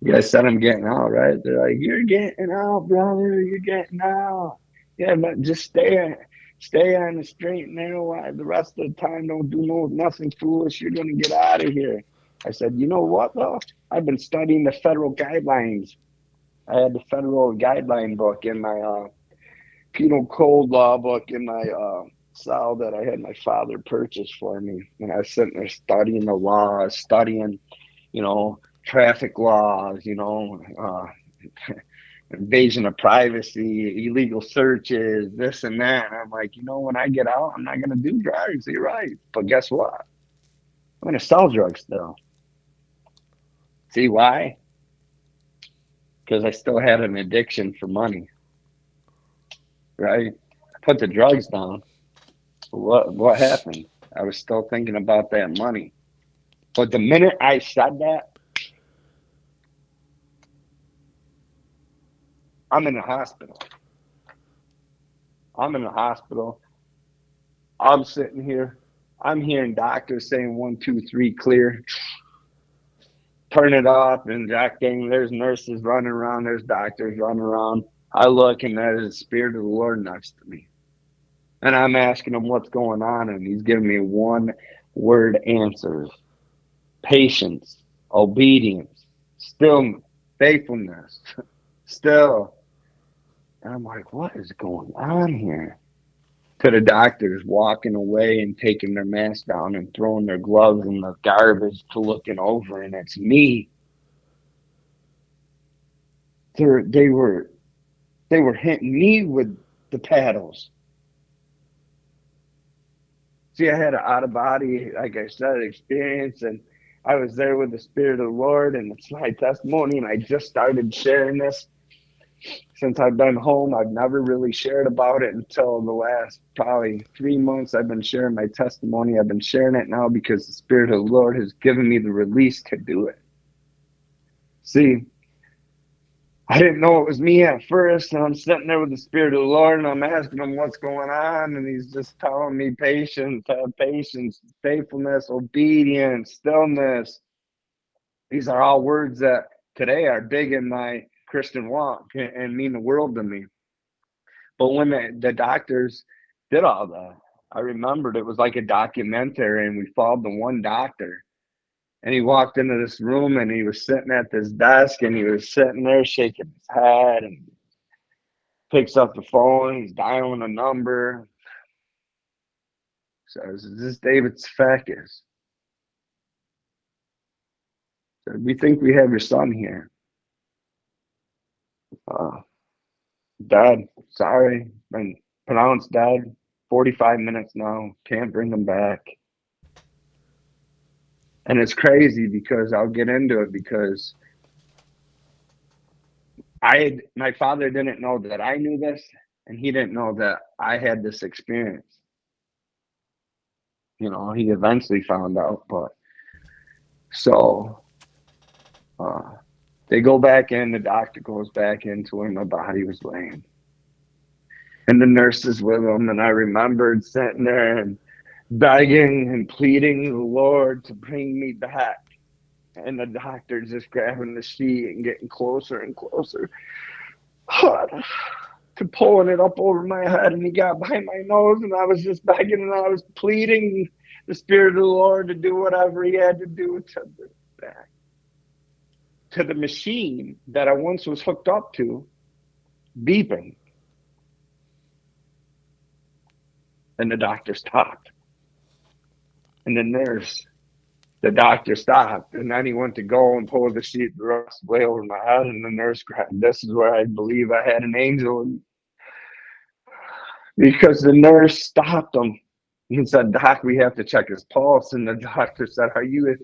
you guys said I'm getting out, right?" They're like, "You're getting out, brother. You're getting out." Yeah, but just stay Stay on the straight and narrow. The rest of the time, don't do no nothing foolish. You're to get out of here. I said, you know what, though? I've been studying the federal guidelines. I had the federal guideline book in my uh, penal code law book in my uh, cell that I had my father purchase for me. And I was sitting there studying the laws, studying, you know, traffic laws, you know, uh, [LAUGHS] invasion of privacy, illegal searches, this and that. And I'm like, you know, when I get out, I'm not going to do drugs. You're right. But guess what? I'm going to sell drugs still. See why? Because I still had an addiction for money. Right? I put the drugs down. What what happened? I was still thinking about that money. But the minute I said that, I'm in the hospital. I'm in the hospital. I'm sitting here. I'm hearing doctors saying one, two, three, clear. Turn it off, and Jack there's nurses running around, there's doctors running around. I look, and there's the Spirit of the Lord next to me. And I'm asking him what's going on, and he's giving me one word answers patience, obedience, stillness, faithfulness, [LAUGHS] still. And I'm like, what is going on here? To the doctors walking away and taking their mask down and throwing their gloves in the garbage to looking over, and it's me. They're, they were they were hitting me with the paddles. See, I had an out of body, like I said, experience, and I was there with the Spirit of the Lord, and it's my testimony. And I just started sharing this since I've been home. I've never really shared about it until the last probably three months. I've been sharing my testimony. I've been sharing it now because the Spirit of the Lord has given me the release to do it. See, I didn't know it was me at first, and I'm sitting there with the Spirit of the Lord, and I'm asking him what's going on, and he's just telling me patience, have patience, faithfulness, obedience, stillness. These are all words that today are big in my Christian walk and mean the world to me. But when the, the doctors did all that, I remembered it was like a documentary, and we followed the one doctor and he walked into this room and he was sitting at this desk and he was sitting there shaking his head and picks up the phone. He's dialing a number. Says, "Is this David Siafakas?" Said, "We think we have your son here." Uh, Dad, sorry, been pronounced dead. Forty-five minutes now. Can't bring him back and it's crazy because I'll get into it because I had, my father didn't know that I knew this and he didn't know that I had this experience. You know, he eventually found out, but so uh, they go back in, the doctor goes back into where my body was laying. And the nurses with him, and I remembered sitting there and begging and pleading the Lord to bring me back. And the doctor just grabbing the sheet and getting closer and closer to pulling it up over my head. And he got by my nose, and I was just begging and I was pleading the Spirit of the Lord to do whatever he had to do to back. To the machine that I once was hooked up to, beeping. And the doctor stopped. And the nurse, the doctor stopped, and then he went to go and pull the sheet the rest way over my head, and the nurse grabbed. This is where I believe I had an angel, because the nurse stopped him and said, "Doc, we have to check his pulse." And the doctor said, "Are you?"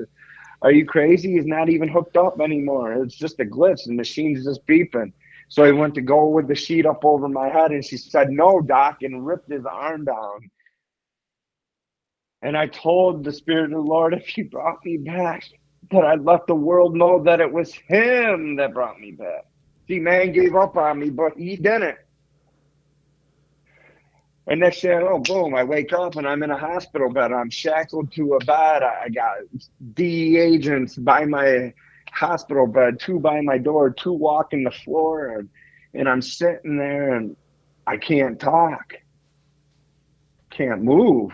Are you crazy? He's not even hooked up anymore. It's just a glitch. The machine's just beeping. So he went to go with the sheet up over my head, and she said, "No, doc," and ripped his arm down. And I told the Spirit of the Lord, if He brought me back, that I'd let the world know that it was Him that brought me back. See, man gave up on me, but He didn't. And next thing I know, boom, I wake up and I'm in a hospital bed. I'm shackled to a bed. I got DEA agents by my hospital bed, two by my door, two walking the floor. And, and I'm sitting there and I can't talk, can't move.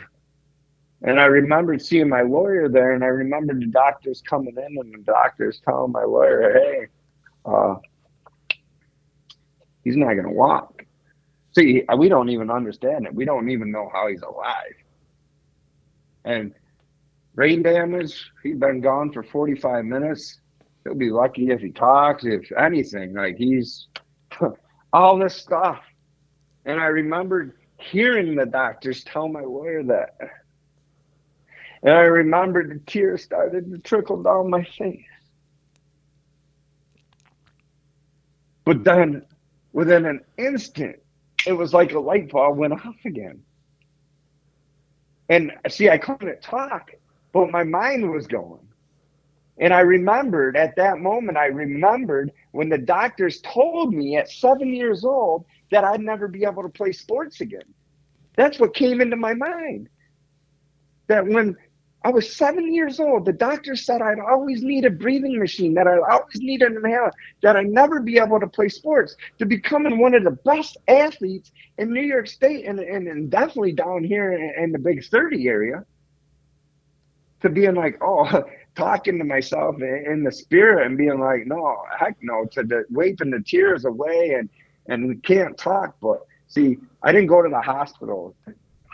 And I remembered seeing my lawyer there, and I remembered the doctors coming in, and the doctors telling my lawyer, "Hey, uh, he's not going to walk." See, we don't even understand it. We don't even know how he's alive. And brain damage, he's been gone for 45 minutes. He'll be lucky if he talks, if anything. Like he's [LAUGHS] all this stuff. And I remembered hearing the doctors tell my lawyer that. And I remembered the tears started to trickle down my face. But then, within an instant, it was like a light bulb went off again. And see, I couldn't talk, but my mind was going. And I remembered at that moment, I remembered when the doctors told me at seven years old that I'd never be able to play sports again. That's what came into my mind. That when I was seven years old, the doctor said I'd always need a breathing machine, that I'd always need an inhaler, that I'd never be able to play sports. To becoming one of the best athletes in New York State and, and, and definitely down here in, in the Big 30 area to being like, oh, [LAUGHS] talking to myself in the spirit and being like, no, heck no, to the, wiping the tears away and and we can't talk. But see, I didn't go to the hospital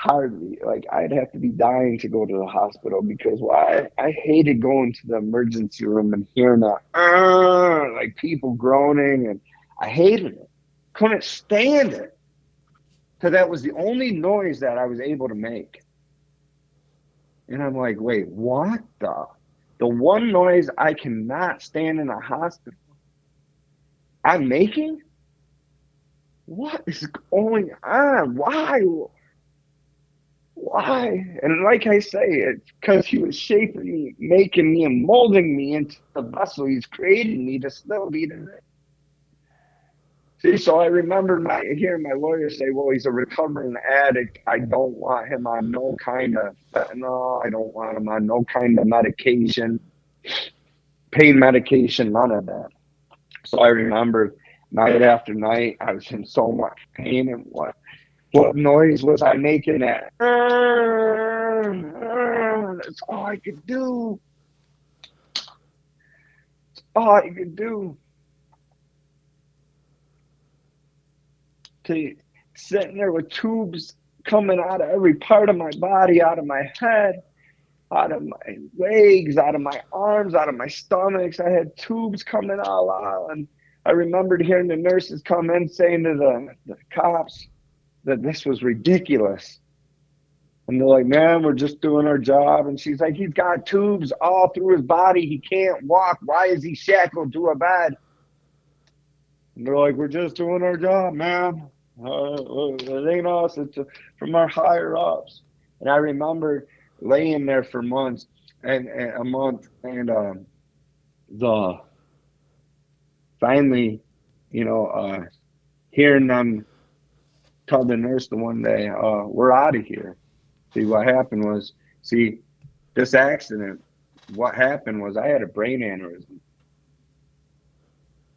hardly. Like I'd have to be dying to go to the hospital because why? I hated going to the emergency room and hearing uh, like people groaning, and I hated it. Couldn't stand it. Because that was the only noise that I was able to make. And I'm like, wait, what the? The one noise I cannot stand in a hospital. I'm making? What is going on? Why? Why? And like I say, it's because he was shaping me, making me, and molding me into the vessel he's created me to still be today. See, so I remember my, hearing my lawyer say, well, he's a recovering addict. I don't want him on no kind of fentanyl. I don't want him on no kind of medication, pain medication, none of that. So I remember night after night, I was in so much pain. And what, what noise was I making? That that's all I could do. All I could do. to sitting there with tubes coming out of every part of my body, out of my head, out of my legs, out of my arms, out of my stomachs. I had tubes coming all out. And I remembered hearing the nurses come in saying to the, the cops that this was ridiculous. And they're like, man, we're just doing our job. And she's like, he's got tubes all through his body. He can't walk. Why is he shackled to a bed? And they're like, we're just doing our job, man. Uh, it ain't us. It's from our higher ups. And I remember laying there for months and, and a month, and um, the finally, you know, uh, hearing them tell the nurse the one day, uh, "We're out of here." See, what happened was, see, this accident. What happened was I had a brain aneurysm,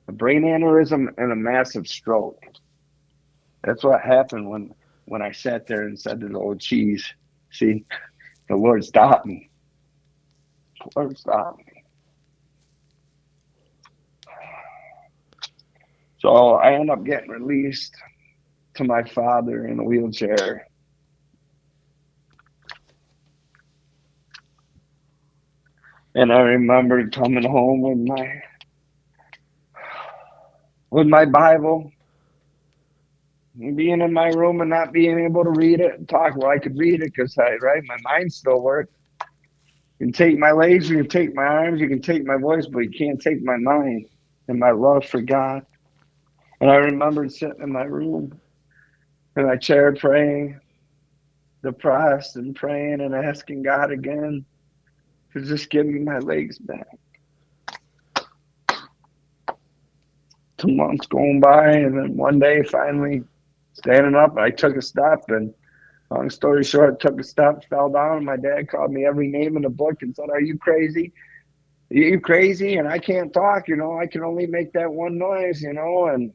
a brain aneurysm, and a massive stroke. That's what happened when when I sat there and said to the old cheese, see, the Lord stopped me. The Lord stopped me. So I end up getting released to my father in a wheelchair. And I remember coming home with my with my Bible being in my room and not being able to read it and talk. Well, I could read it because I right, my mind still worked. You can take my legs, you can take my arms, you can take my voice, but you can't take my mind and my love for God. And I remembered sitting in my room in my chair praying, depressed and praying and asking God again to just give me my legs back. Two months going by, and then one day finally standing up. I took a step, and long story short, took a step, fell down. And my dad called me every name in the book and said, "Are you crazy? Are you crazy?" And I can't talk. You know, I can only make that one noise. You know, and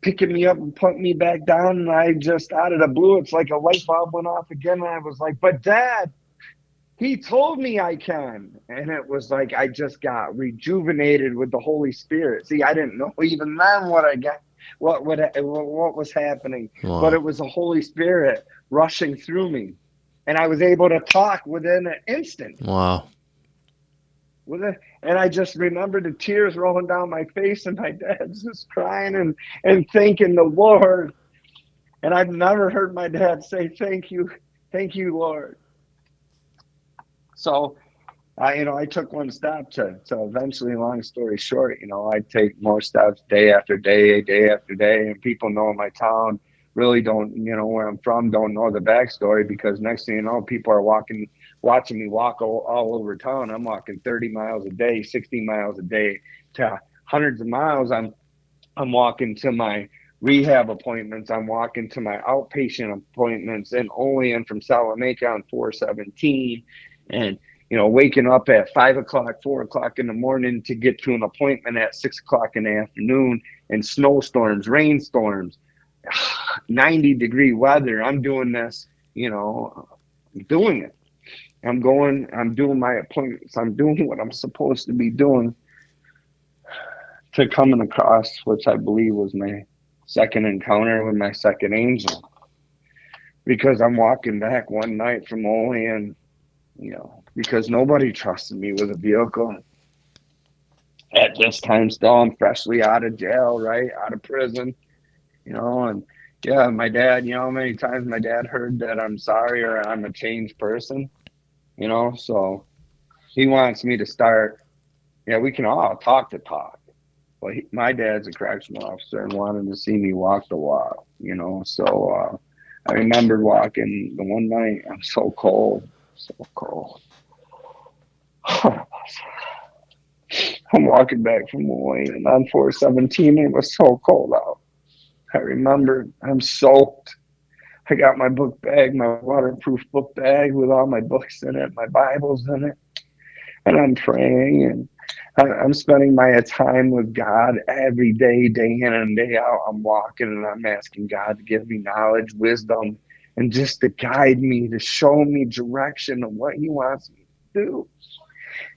picking me up and putting me back down. And I just out of the blue, it's like a light bulb went off again. And I was like, "But Dad." He told me I can. And it was like I just got rejuvenated with the Holy Spirit. See, I didn't know [LAUGHS] even then what I got what what what was happening, wow. but it was the Holy Spirit rushing through me, and I was able to talk within an instant. Wow! And I just remember the tears rolling down my face, and my [LAUGHS] dad's just crying and, and thanking the Lord. And I've never heard my dad say, Thank you, thank you, Lord. So, I, you know, I took one step to, to eventually, long story short, you know, I take more steps day after day, day after day, and people know in my town really don't, you know, where I'm from, don't know the backstory because next thing you know, people are walking watching me walk all, all over town. I'm walking 30 miles a day, 60 miles a day to hundreds of miles. I'm I'm walking to my rehab appointments. I'm walking to my outpatient appointments and only in from Salamanca on 417 and you know, waking up at five o'clock, four o'clock in the morning to get to an appointment at six o'clock in the afternoon and snowstorms, rainstorms, [SIGHS] 90 degree weather. I'm doing this, you know, doing it. I'm going, I'm doing my appointments. I'm doing what I'm supposed to be doing to coming across, which I believe was my second encounter with my second angel. Because I'm walking back one night from Olean, you know, because nobody trusted me with a vehicle. At this time, still, I'm freshly out of jail, right? Out of prison, you know, and yeah, my dad, you know, many times my dad heard that I'm sorry or I'm a changed person you know. So he wants me to start. Yeah, we can all talk the talk, but he, my dad's a correctional officer and wanted to see me walk the walk, you know. So uh, I remember walking the one night. I'm so cold, so cold. [SIGHS] I'm walking back from Wayne and on 417 it was so cold out. I remember I'm soaked. I got my book bag, my waterproof book bag with all my books in it, my Bibles in it, and I'm praying and I'm spending my time with God every day, day in and day out. I'm walking and I'm asking God to give me knowledge, wisdom, and just to guide me, to show me direction of what He wants me to do.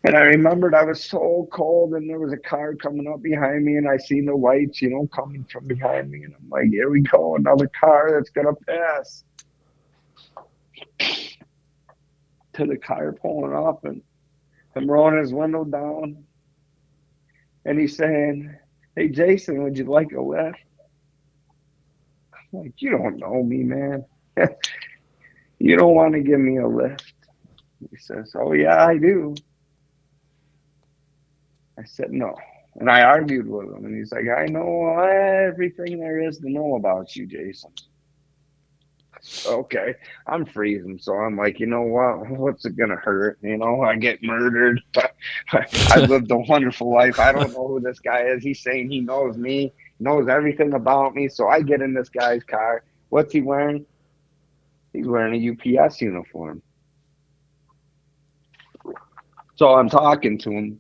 And I remembered I was so cold and there was a car coming up behind me and I seen the lights, you know, coming from behind me. And I'm like, here we go, another car that's to pass. To the car pulling up and I'm rolling his window down. And he's saying, hey, Jason, would you like a lift? I'm like, you don't know me, man. [LAUGHS] you don't want to give me a lift. He says, oh, yeah, I do. I said, no. And I argued with him, and he's like, I know everything there is to know about you, Jason. Okay, I'm freezing, so I'm like, you know what? What's it gonna hurt? You know, I get murdered. [LAUGHS] I lived a wonderful life. I don't know who this guy is. He's saying he knows me, knows everything about me. So I get in this guy's car. What's he wearing? He's wearing a UPS uniform. So I'm talking to him,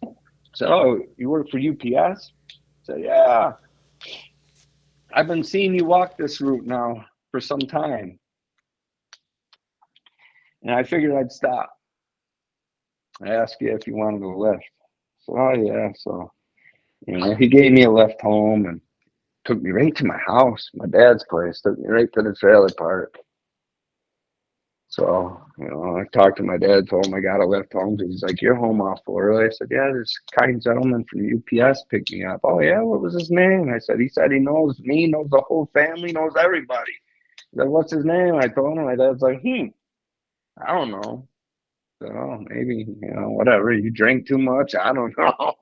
said, "Oh, you work for UPS?" I said, "Yeah." I've been seeing you walk this route now for some time, and I figured I'd stop. I asked you if you wanted a lift. So, oh yeah. So, you know, he gave me a lift home and took me right to my house, my dad's place. Took me right to the trailer park. So, you know, I talked to my dad, told him I got a lift home. He's like, You're home awful early. I said, Yeah, this kind gentleman from UPS picked me up. Oh, yeah, what was his name? I said, He said he knows me, knows the whole family, knows everybody. He said, What's his name? I told him, my dad's like, Hmm, I don't know. So oh, maybe, you know, whatever. You drink too much. I don't [LAUGHS] know.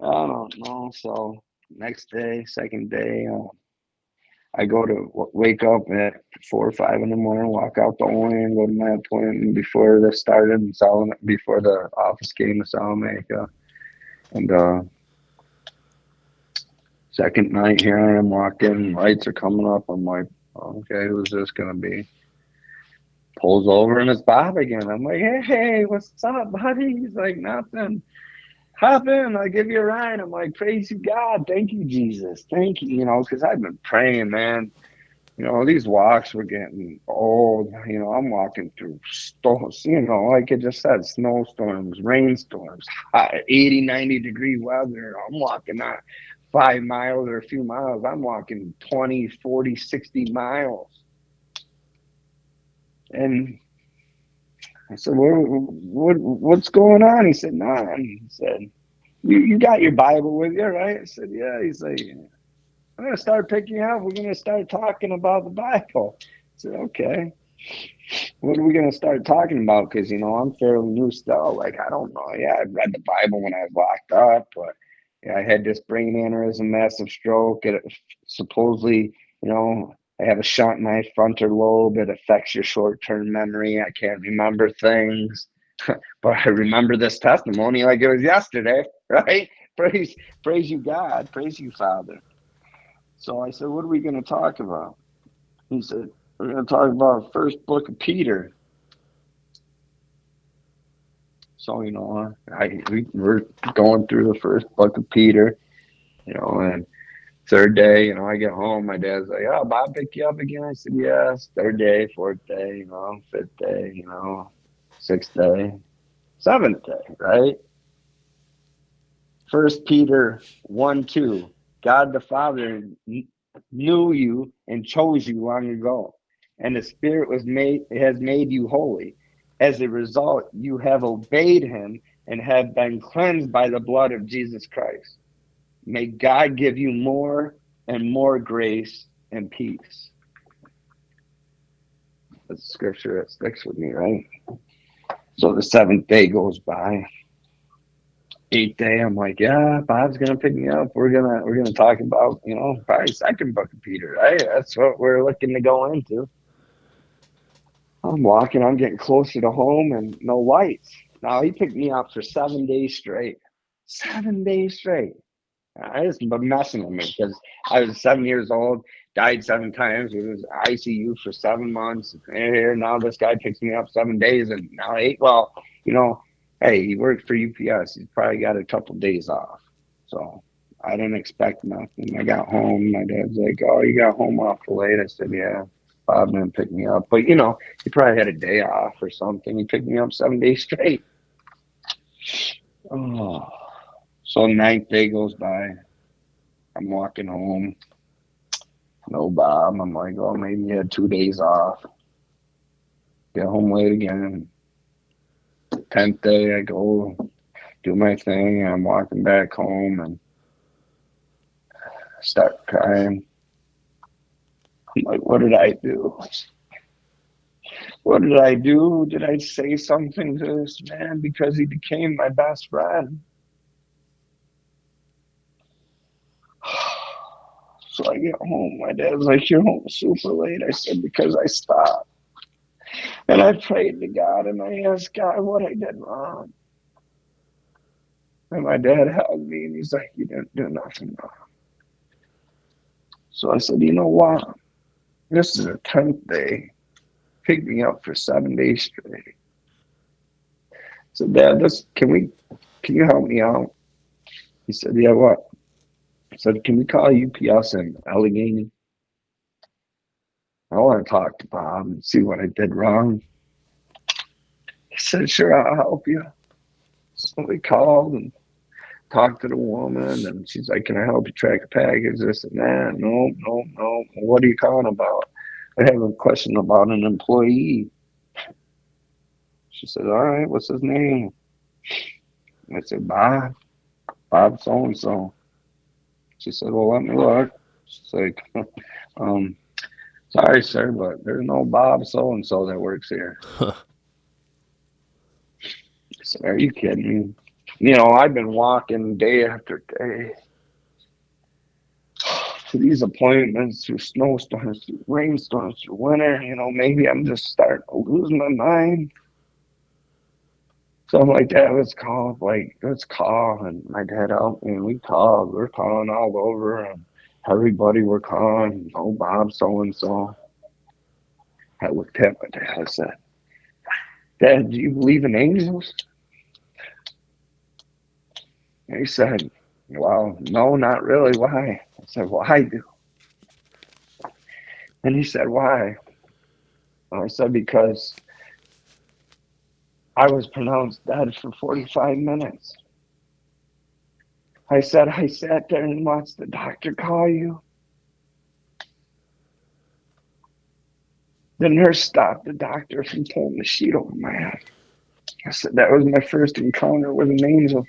I don't know. So, next day, second day, um, I go to wake up at four or five in the morning, walk out the and go to my appointment before this started in Solomon, before the office came to Salamanca. And uh, second night here I am walking, lights are coming up. I'm like, okay, who's this gonna be? Pulls over and it's Bob again. I'm like, hey, what's up, buddy? He's like, nothing hop in, I'll give you a ride. I'm like, praise you, God. Thank you, Jesus. Thank you. You know, because I've been praying, man. You know, these walks were getting old. You know, I'm walking through storms, you know, like it just said, snowstorms, rainstorms, 80, 90 degree weather. I'm walking not five miles or a few miles. I'm walking 20, 40, 60 miles. And I said, what, what, what's going on? He said, nah. He said, you, you got your Bible with you, right? I said, yeah. He's like, I'm going to start picking up. We're going to start talking about the Bible. I said, okay. What are we going to start talking about? Because, you know, I'm fairly new still. Like, I don't know. Yeah, I read the Bible when I was locked up, but yeah, I had this brain aneurysm, massive stroke. It supposedly, you know, I have a shot in my frontal lobe. It affects your short term memory. I can't remember things. [LAUGHS] but I remember this testimony like it was yesterday, [LAUGHS] right? Praise, praise you, God. Praise you, Father. So I said, What are we going to talk about? He said, We're going to talk about first book of Peter. So, you know, I, we, we're going through the first book of Peter, you know, and third day, you know, I get home, my dad's like, Oh, Bob pick you up again? I said, Yes. Third day, fourth day, you know, fifth day, you know, sixth day, seventh day, right? First Peter 1 2. God the Father knew you and chose you long ago, and the Spirit was made has made you holy. As a result, you have obeyed him and have been cleansed by the blood of Jesus Christ. May God give you more and more grace and peace. That's scripture that sticks with me, right? So the seventh day goes by. Eighth day, I'm like, yeah, Bob's gonna pick me up. We're gonna we're gonna talk about, you know, probably second book of Peter, right? That's what we're looking to go into. I'm walking, I'm getting closer to home and no lights. Now he picked me up for seven days straight. Seven days straight. I been messing with me because I was seven years old, died seven times, it was ICU for seven months. And now this guy picks me up seven days and now eight. Well, you know, hey, he worked for UPS. He's probably got a couple days off. So I didn't expect nothing. I got home. My dad's like, "Oh, you got home awful late." I said, "Yeah." Bob didn't pick me up, but you know, he probably had a day off or something. He picked me up seven days straight. [SIGHS] Oh, so ninth day goes by. I'm walking home. No Bob. I'm like, oh, maybe he had two days off. Get home late again. Tenth day, I go do my thing. I'm walking back home and start crying. I'm like, what did I do? What did I do? Did I say something to this man because he became my best friend? So I get home. My dad's like, You're home super late. I said, Because I stopped. And I prayed to God and I asked God what I did wrong. And my dad held me and he's like, You didn't do nothing wrong. So I said, You know what? This is the 10th day. Pick me up for seven days straight. So, Dad, this, can we, can you help me out? He said, Yeah, what? Said, Can we call UPS in Allegany? I want to talk to Bob and um, see what I did wrong. He said, Sure, I'll help you. So we called and talked to the woman, and she's like, Can I help you track a package? This and that. No, no, no. What are you calling about? I have a question about an employee. She said, All right, what's his name? I said, Bob. Bob so and so. She said, Well, let me look. She's like, [LAUGHS] um, sorry, sir, but there's no Bob so and so that works here. I said, Are you kidding me? You know, I've been walking day after day to these appointments through snowstorms, through rainstorms, through winter. You know, maybe I'm just starting to lose my mind. So I'm like, Dad, let's call. Like, let's call. And my dad helped me. And we called. We're calling all over. And everybody we're calling. Oh, Bob, so and so. I looked at my dad. I said, Dad, do you believe in angels? And he said, Well, no, not really. Why? I said, Well, I do. And he said, Why? And I said, Because I was pronounced dead for 45 minutes. I said, I sat there and watched the doctor call you. The nurse stopped the doctor from pulling the sheet over my head. I said, that was my first encounter with an angel.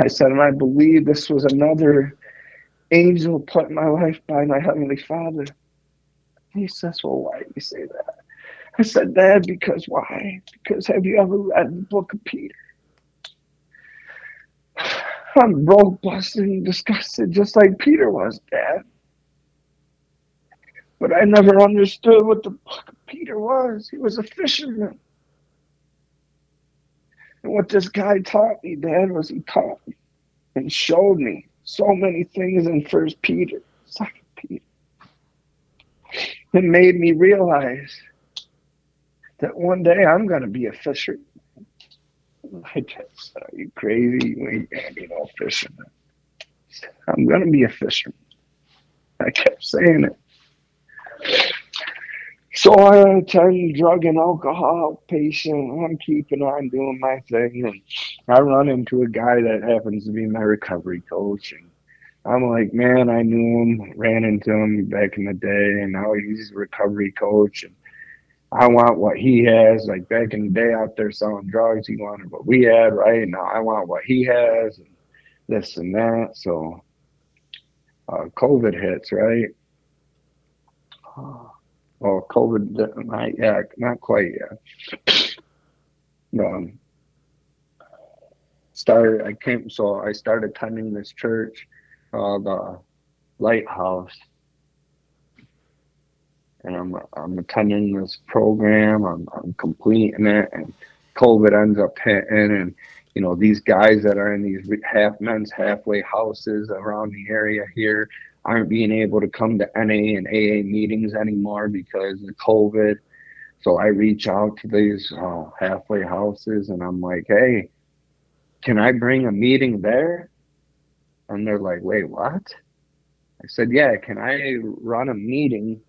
I said, and I believe this was another angel put in my life by my Heavenly Father. He says, Well, why do you say that? I said, Dad, because why? Because have you ever read the book of Peter? I'm broke, busted, and disgusted, just like Peter was, Dad. But I never understood what the book of Peter was. He was a fisherman. And what this guy taught me, Dad, was he taught me and showed me so many things in First Peter, Second Peter. It made me realize that one day I'm going to be a just said, Are you crazy? You ain't going to be no fisherman. I'm going to be a fisherman. I kept saying it. So I attend drug and alcohol patient. I'm keeping on doing my thing. And I run into a guy that happens to be my recovery coach. And I'm like, man, I knew him, ran into him back in the day, and now he's a recovery coach. And I want what he has. Like back in the day out there selling drugs, he wanted what we had, right? Now I want what he has, and this and that. So uh, COVID hits, right? [SIGHS] Well, COVID, not yet, not quite yet. [COUGHS] Um, started, I came, so I started attending this church, uh, the Lighthouse and I'm I'm attending this program. I'm I'm completing it, and COVID ends up hitting, and you know these guys that are in these half men's halfway houses around the area here aren't being able to come to NA and AA meetings anymore because of COVID. So I reach out to these uh, halfway houses and I'm like, hey, can I bring a meeting there? And they're like, wait, what? I said, yeah, can I run a meeting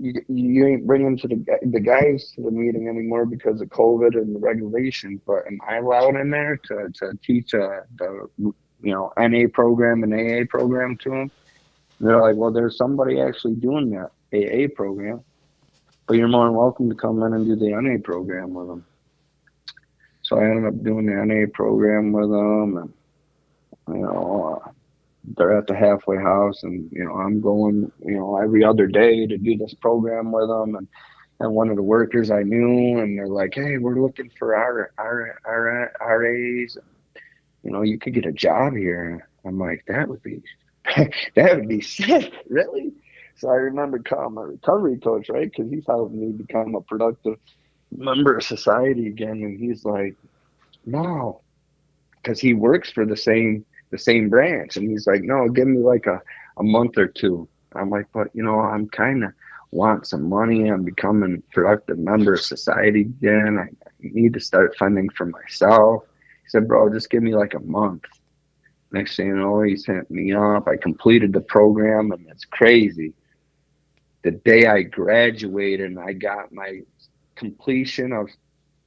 you, you ain't bringing to the the guys to the meeting anymore because of COVID and the regulations. But am I allowed in there to, to teach a the you know NA program and AA program to them? they're like, well, there's somebody actually doing that AA program, but you're more than welcome to come in and do the NA program with them. So I ended up doing the NA program with them, and you know, uh, they're at the halfway house and you know i'm going you know every other day to do this program with them. And and one of the workers i knew and they're like hey we're looking for our our our ras you know you could get a job here. I'm like that would be [LAUGHS] that would be sick really? So i remember calling my recovery coach right? Because he's helping me become a productive member of society again. And he's like no. Because he works for the same the same branch. And he's like, no, give me like a, a month or two. I'm like, but you know, I'm kind of want some money. I'm becoming productive member of society again. I need to start funding for myself. He said, bro, just give me like a month. Next thing you know, he sent me up. I completed the program and it's crazy. The day I graduated and I got my completion of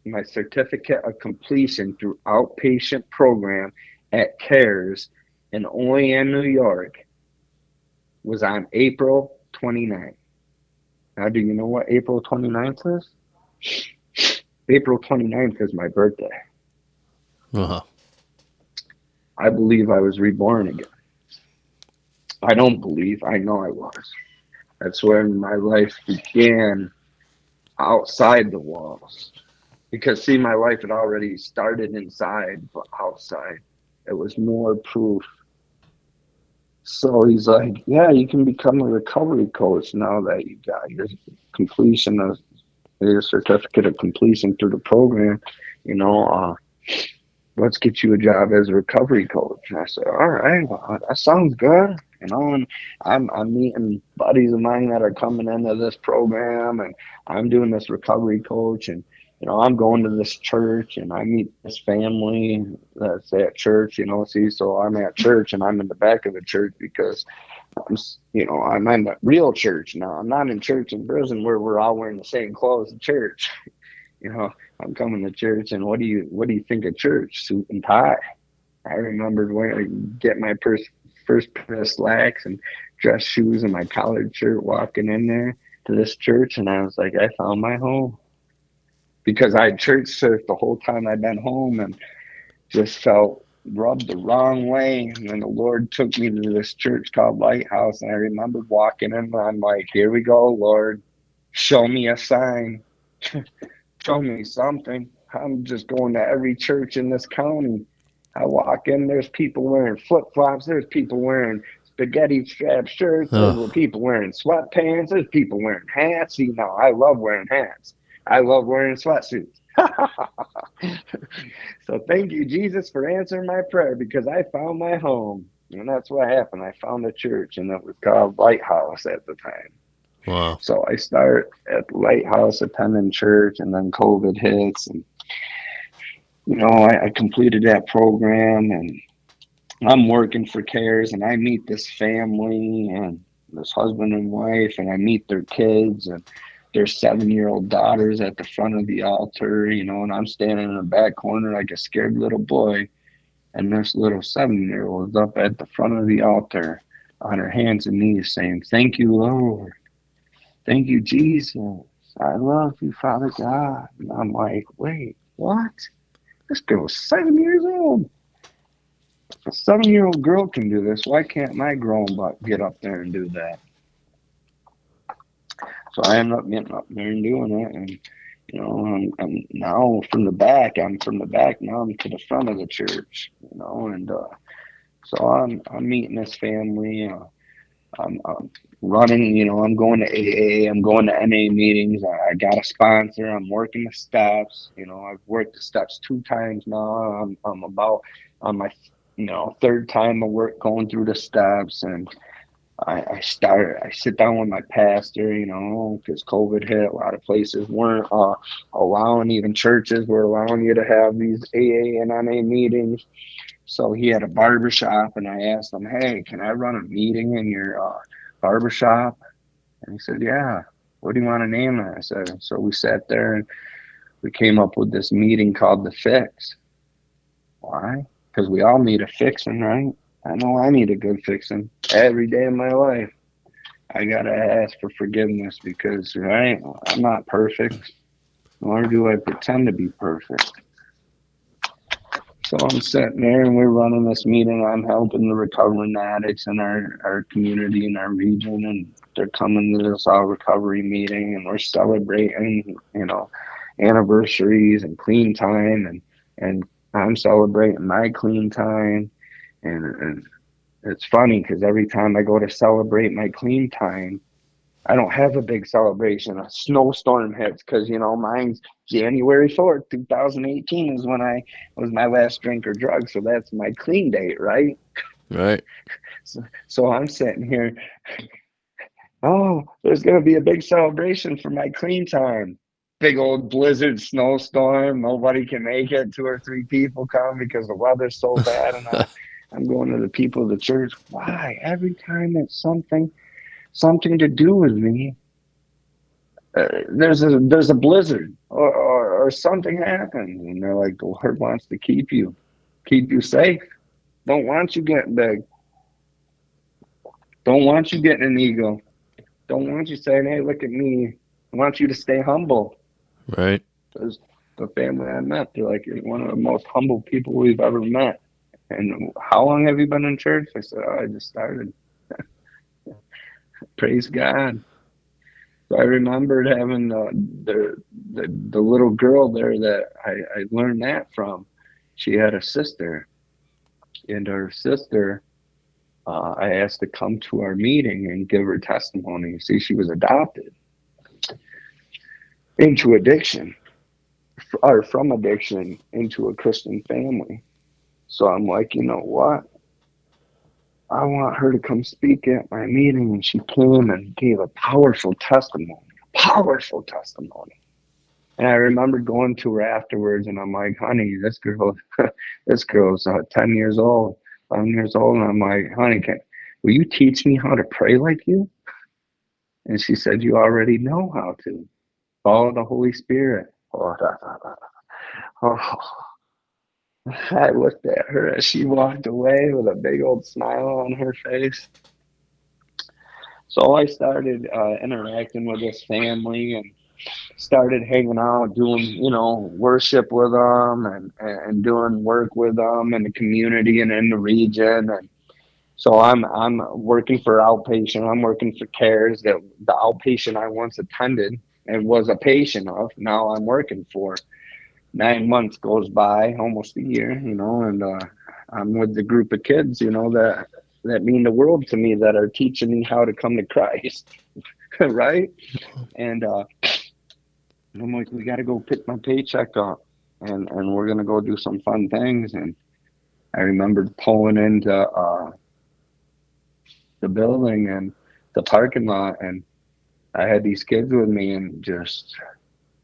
my certificate of completion through outpatient program at CARES in Olean, New York was on April 29th. Now, do you know what April 29th is? [SNIFFS] April 29th is my birthday. Uh-huh. I believe I was reborn again. I don't believe, I know I was. That's when my life began outside the walls. Because, see, my life had already started inside, but outside. It was more proof. So he's like, yeah, you can become a recovery coach now that you got your completion of your certificate of completion through the program. You know, uh, let's get you a job as a recovery coach. And I said, all right, well, that sounds good. You know, and I'm I'm meeting buddies of mine that are coming into this program, and I'm doing this recovery coach, and you know, I'm going to this church and I meet this family that's at church, you know, see, so I'm at church and I'm in the back of the church because I'm, you know, I'm in a real church now. I'm not in church in prison where we're all wearing the same clothes in church. [LAUGHS] You know, I'm coming to church and what do you, what do you think of church? Suit and tie. I remembered when I get my first, first pair of slacks and dress shoes and my collared shirt walking in there to this church and I was like, I found my home because I had church surfed the whole time I'd been home and just felt rubbed the wrong way. And then the Lord took me to this church called Lighthouse. And I remembered walking in and I'm like, here we go, Lord. Show me a sign. [LAUGHS] Show me something. I'm just going to every church in this county. I walk in, there's people wearing flip flops, there's people wearing spaghetti strap shirts, there's people wearing sweatpants, there's people wearing hats. You know, I love wearing hats. I love wearing sweatsuits. [LAUGHS] so thank you, Jesus, for answering my prayer because I found my home. And that's what happened. I found a church and it was called Lighthouse at the time. Wow. So I start at Lighthouse attending church and then COVID hits and you know, I, I completed that program and I'm working for CARES and I meet this family and this husband and wife and I meet their kids and their seven year old daughters at the front of the altar, you know, and I'm standing in the back corner like a scared little boy. And this little seven year old is up at the front of the altar on her hands and knees saying, Thank you, Lord. Thank you, Jesus. I love you, Father God. And I'm like, Wait, what? This girl's seven years old. If a seven year old girl can do this, why can't my grown butt get up there and do that? So I ended up getting up there and doing it. And, you know, I'm, I'm now from the back, I'm from the back, now I'm to the front of the church, you know, and uh, so I'm, I'm meeting this family. Uh, I'm, I'm, running, you know, I'm going to AA, I'm going to NA meetings. I, I, got a sponsor. I'm working the steps. You know, I've worked the steps two times now. I'm, I'm about on my, you know, third time of work going through the steps. And I, I started, I sit down with my pastor, you know, because COVID hit. A lot of places weren't uh, allowing, even churches were allowing you to have these AA and NA meetings. So he had a barber shop, and I asked him, "Hey, can I run a meeting in your uh, barber shop?" And he said, "Yeah." What do you want to name it? I said. So we sat there and we came up with this meeting called the Fix. Why? Because we all need a fixing, right? I know I need a good fixing every day of my life. I gotta ask for forgiveness because right, I'm not perfect, nor do I pretend to be perfect. So I'm sitting there and we're running this meeting. I'm helping the recovering addicts in our, our community in our region and they're coming to this all recovery meeting and we're celebrating, you know, anniversaries and clean time and and I'm celebrating my clean time and, and it's funny because every time I go to celebrate my clean time, I don't have a big celebration. A snowstorm hits because you know mine's January fourth, two thousand eighteen is when I was my last drink or drug, so that's my clean date, right? Right. So, so I'm sitting here. Oh, there's gonna be a big celebration for my clean time. Big old blizzard, snowstorm. Nobody can make it. Two or three people come because the weather's so bad, and [LAUGHS] I, I'm going to the people of the church. Why? Every time it's something something to do with me. Uh, there's a there's a blizzard or, or, or something happens and they're like the lord wants to keep you keep you safe don't want you getting big don't want you getting an ego don't want you saying hey look at me i want you to stay humble right because the family i met they're like you're one of the most humble people we've ever met and how long have you been in church i said oh, i just started [LAUGHS] praise God. So I remembered having the, the, the little girl there that I, I learned that from. She had a sister, and her sister, uh, I asked to come to our meeting and give her testimony. See, she was adopted into addiction, or from addiction into a Christian family. So I'm like, you know what? I want her to come speak at my meeting. And she came and gave a powerful testimony, powerful testimony. And I remember going to her afterwards, and I'm like, honey, this girl, [LAUGHS] this girl's uh, 10 years old, 11 years old. And I'm like, honey, can, will you teach me how to pray like you? And she said, you already know how to. Follow the Holy Spirit. Oh, oh. [LAUGHS] I looked at her as she walked away with a big old smile on her face. So I started uh, interacting with this family, and started hanging out, doing you know worship with them, and and doing work with them in the community and in the region, and so I'm I'm working for outpatient. I'm working for CARES that the outpatient I once attended and was a patient of. Now I'm working for. Nine months goes by, almost a year, you know, and uh, I'm with the group of kids, you know, that that mean the world to me that are teaching me how to come to Christ, [LAUGHS] right? And uh, I'm like, we got to go pick my paycheck up, and and we're gonna go do some fun things. And I remembered pulling into uh, the building and the parking lot, and I had these kids with me, and just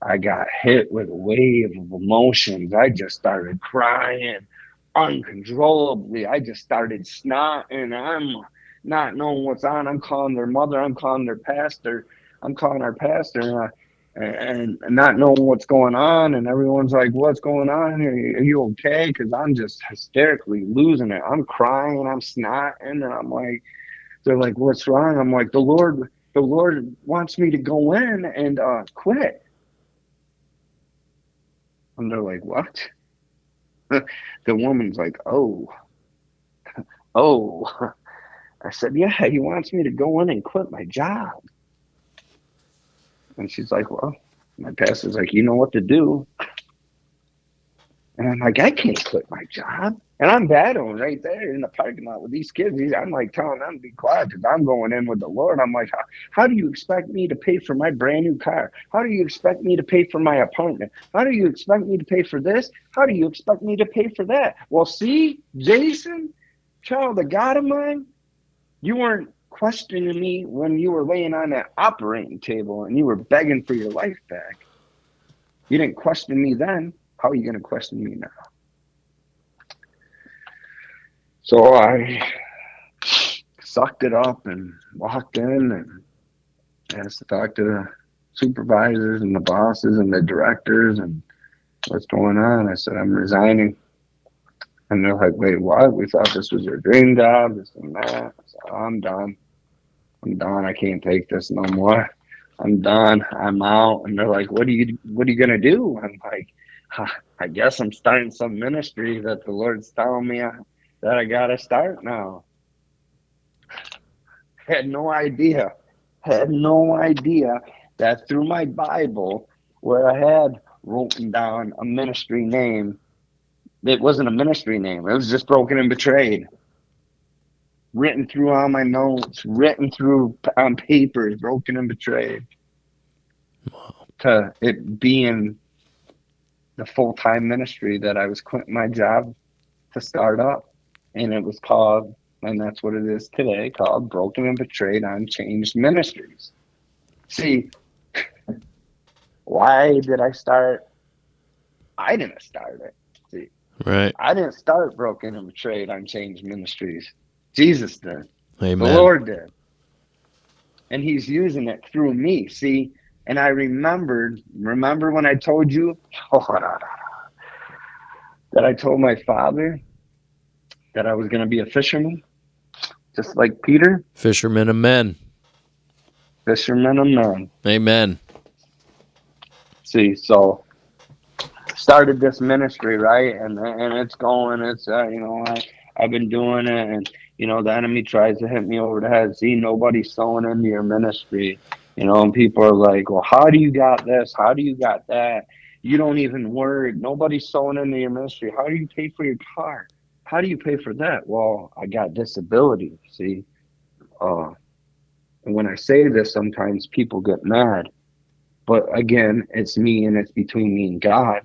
I got hit with a wave of emotions. I just started crying uncontrollably. I just started snotting. I'm not knowing what's on. I'm calling their mother. I'm calling their pastor. I'm calling our pastor. And, and, not knowing what's going on, and everyone's like, "What's going on? Are you, are you okay?" Because I'm just hysterically losing it. I'm crying, and I'm snotting, and I'm like, "They're like, what's wrong?" I'm like, "The Lord, the Lord wants me to go in and uh, quit." And they're like, "What?" [LAUGHS] the woman's like, oh, [LAUGHS] oh. [LAUGHS] I said, yeah, he wants me to go in and quit my job. And she's like, well, my pastor's like, you know what to do. And I'm like, I can't quit my job. And I'm battling right there in the parking lot with these kids. I'm like telling them to be quiet because I'm going in with the Lord. I'm like, how, how do you expect me to pay for my brand new car? How do you expect me to pay for my apartment? How do you expect me to pay for this? How do you expect me to pay for that? Well, see, Jason, child of God of mine, you weren't questioning me when you were laying on that operating table and you were begging for your life back. You didn't question me then. How are you going to question me now? So I sucked it up and walked in and asked to talk to the supervisors and the bosses and the directors and what's going on. I said, I'm resigning. And they're like, wait, what? We thought this was your dream job, this and that. Said, oh, I'm done. I'm done. I can't take this no more. I'm done. I'm out. And they're like, what are you, what are you going to do? I'm like, [SIGHS] I guess I'm starting some ministry that the Lord's telling me uh, that I got to start now. [SIGHS] Had no idea, had no idea that through my Bible, where I had written down a ministry name, it wasn't a ministry name, it was just broken and betrayed. Written through all my notes, written through on papers, broken and betrayed. Wow. To it being the full time ministry that I was quitting my job to start up and it was called, and that's what it is today, called Broken and Betrayed I'm Changed Ministries. See, why did I start? I didn't start it. See, right? I didn't start Broken and Betrayed I'm Changed Ministries. Jesus did. Amen. The Lord did. And He's using it through me. See, and I remembered, remember when I told you [LAUGHS] that I told my father that I was going to be a fisherman, just like Peter. Fisherman of men. Fisherman of men. Amen. See, so started this ministry, right? And and it's going. It's uh, you know I I've been doing it, and you know the enemy tries to hit me over the head. See, nobody's sowing into your ministry. You know, and people are like, well, how do you got this? How do you got that? You don't even work. Nobody's sowing into your ministry. How do you pay for your car? how do you pay for that? Well, I got disability, see? Uh, and when I say this, sometimes people get mad. But again, it's me and it's between me and God.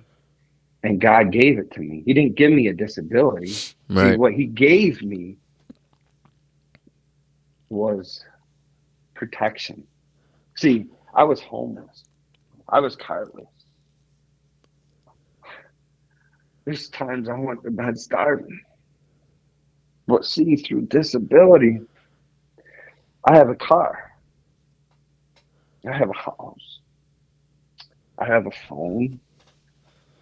And God gave it to me. He didn't give me a disability. Right. See, what He gave me was protection. See, I was homeless, I was carless. There's times I went to bed starving. But see, through disability, I have a car. I have a house. I have a phone.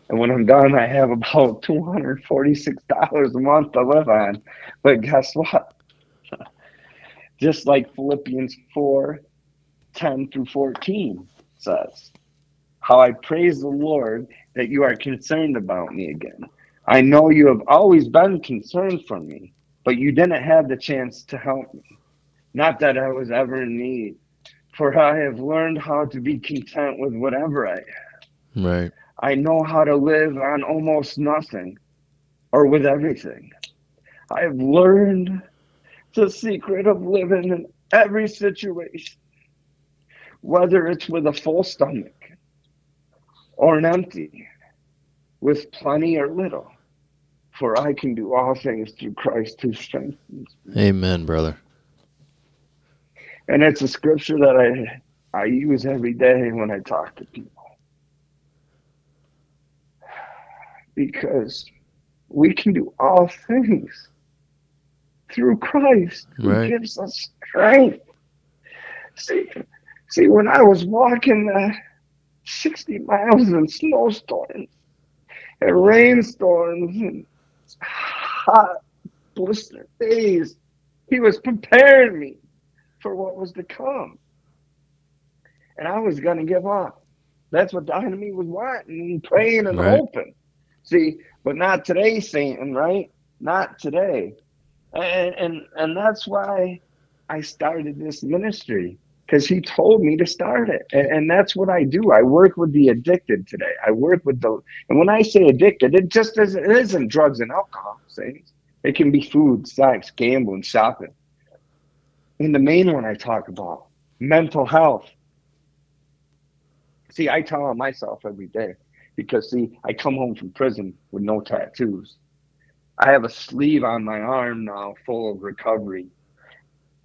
And when I'm done, I have about $246 a month to live on. But guess what? [LAUGHS] Just like Philippians 4 10 through 14 says, how I praise the Lord that you are concerned about me again. I know you have always been concerned for me, but you didn't have the chance to help me. Not that I was ever in need, for I have learned how to be content with whatever I have. Right. I know how to live on almost nothing or with everything. I have learned the secret of living in every situation, whether it's with a full stomach or an empty, with plenty or little. For I can do all things through Christ who strengthens me. Amen, brother. And it's a scripture that I I use every day when I talk to people. Because we can do all things through Christ who Right. gives us strength. See, see, when I was walking uh, 60 miles in snowstorms and rainstorms and hot blister days, he was preparing me for what was to come. And I was going to give up. That's what the enemy was wanting and praying and Right. hoping. See, but not today, Satan, right? Not today. And and and that's why I started this ministry because he told me to start it. And, and that's what I do. I work with the addicted today. I work with the and when I say addicted, it just isn't it isn't drugs and alcohol, things. It can be food, sex, gambling, shopping. And the main one I talk about, mental health. See, I tell on myself every day because see, I come home from prison with no tattoos. I have a sleeve on my arm now full of recovery.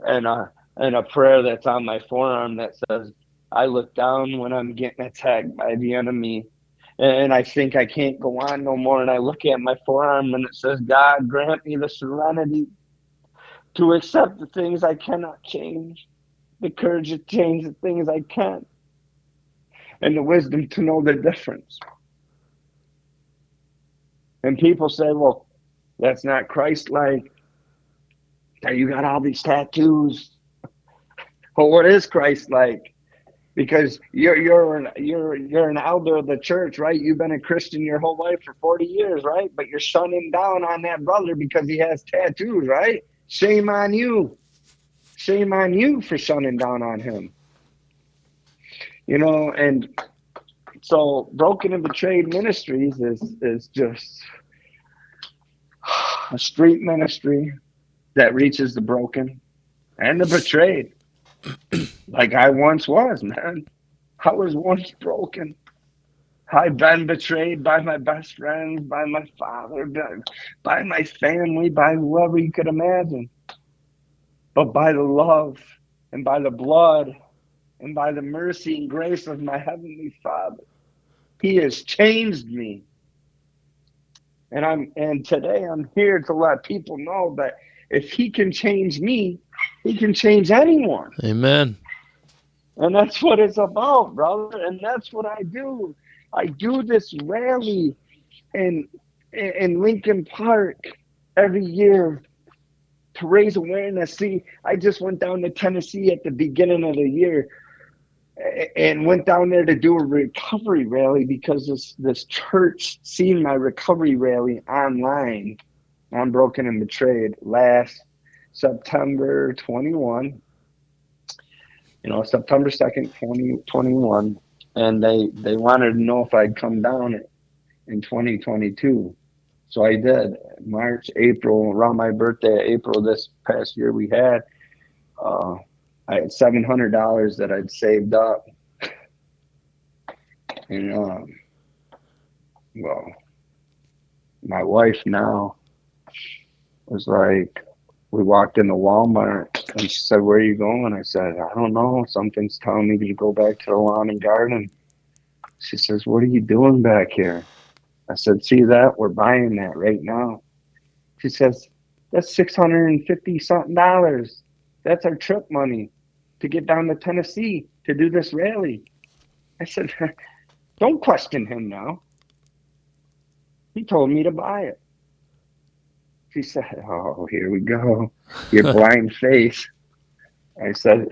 And uh and a prayer that's on my forearm that says, I look down when I'm getting attacked by the enemy and I think I can't go on no more. And I look at my forearm and it says, God grant me the serenity to accept the things I cannot change, the courage to change the things I can, and the wisdom to know the difference. And people say, well, that's not Christ like. You got all these tattoos. Well, what is Christ like? Because you're you're an you're you're an elder of the church, right? You've been a Christian your whole life for 40 years, right? But you're shunning down on that brother because he has tattoos, right? Shame on you. Shame on you for shunning down on him. You know, and so Broken and Betrayed Ministries is is just a street ministry that reaches the broken and the betrayed. Like I once was, man. I was once broken. I've been betrayed by my best friends, by my father, by, my family, by whoever you could imagine. But by the love and by the blood and by the mercy and grace of my Heavenly Father, He has changed me. And I'm and today I'm here to let people know that if He can change me, He can change anyone. Amen. And that's what it's about, brother. And that's what I do. I do this rally in in Lincoln Park every year to raise awareness. See, I just went down to Tennessee at the beginning of the year and went down there to do a recovery rally because this this church seen my recovery rally online on Broken and Betrayed last September 21 you know, September 2nd, 2021. And they, they wanted to know if I'd come down in 2022. So I did. March, April, around my birthday, April this past year we had, uh, I had $700 that I'd saved up. [LAUGHS] And, um, well, my wife now was like, we walked into Walmart and she said, Where are you going? I said, I don't know. Something's telling me to go back to the lawn and garden. She says, What are you doing back here? I said, See that? We're buying that right now. She says, That's six hundred and fifty something dollars. That's our trip money to get down to Tennessee to do this rally. I said, [LAUGHS] Don't question him now. He told me to buy it. She said, Oh, here we go. Your [LAUGHS] blind face. I said,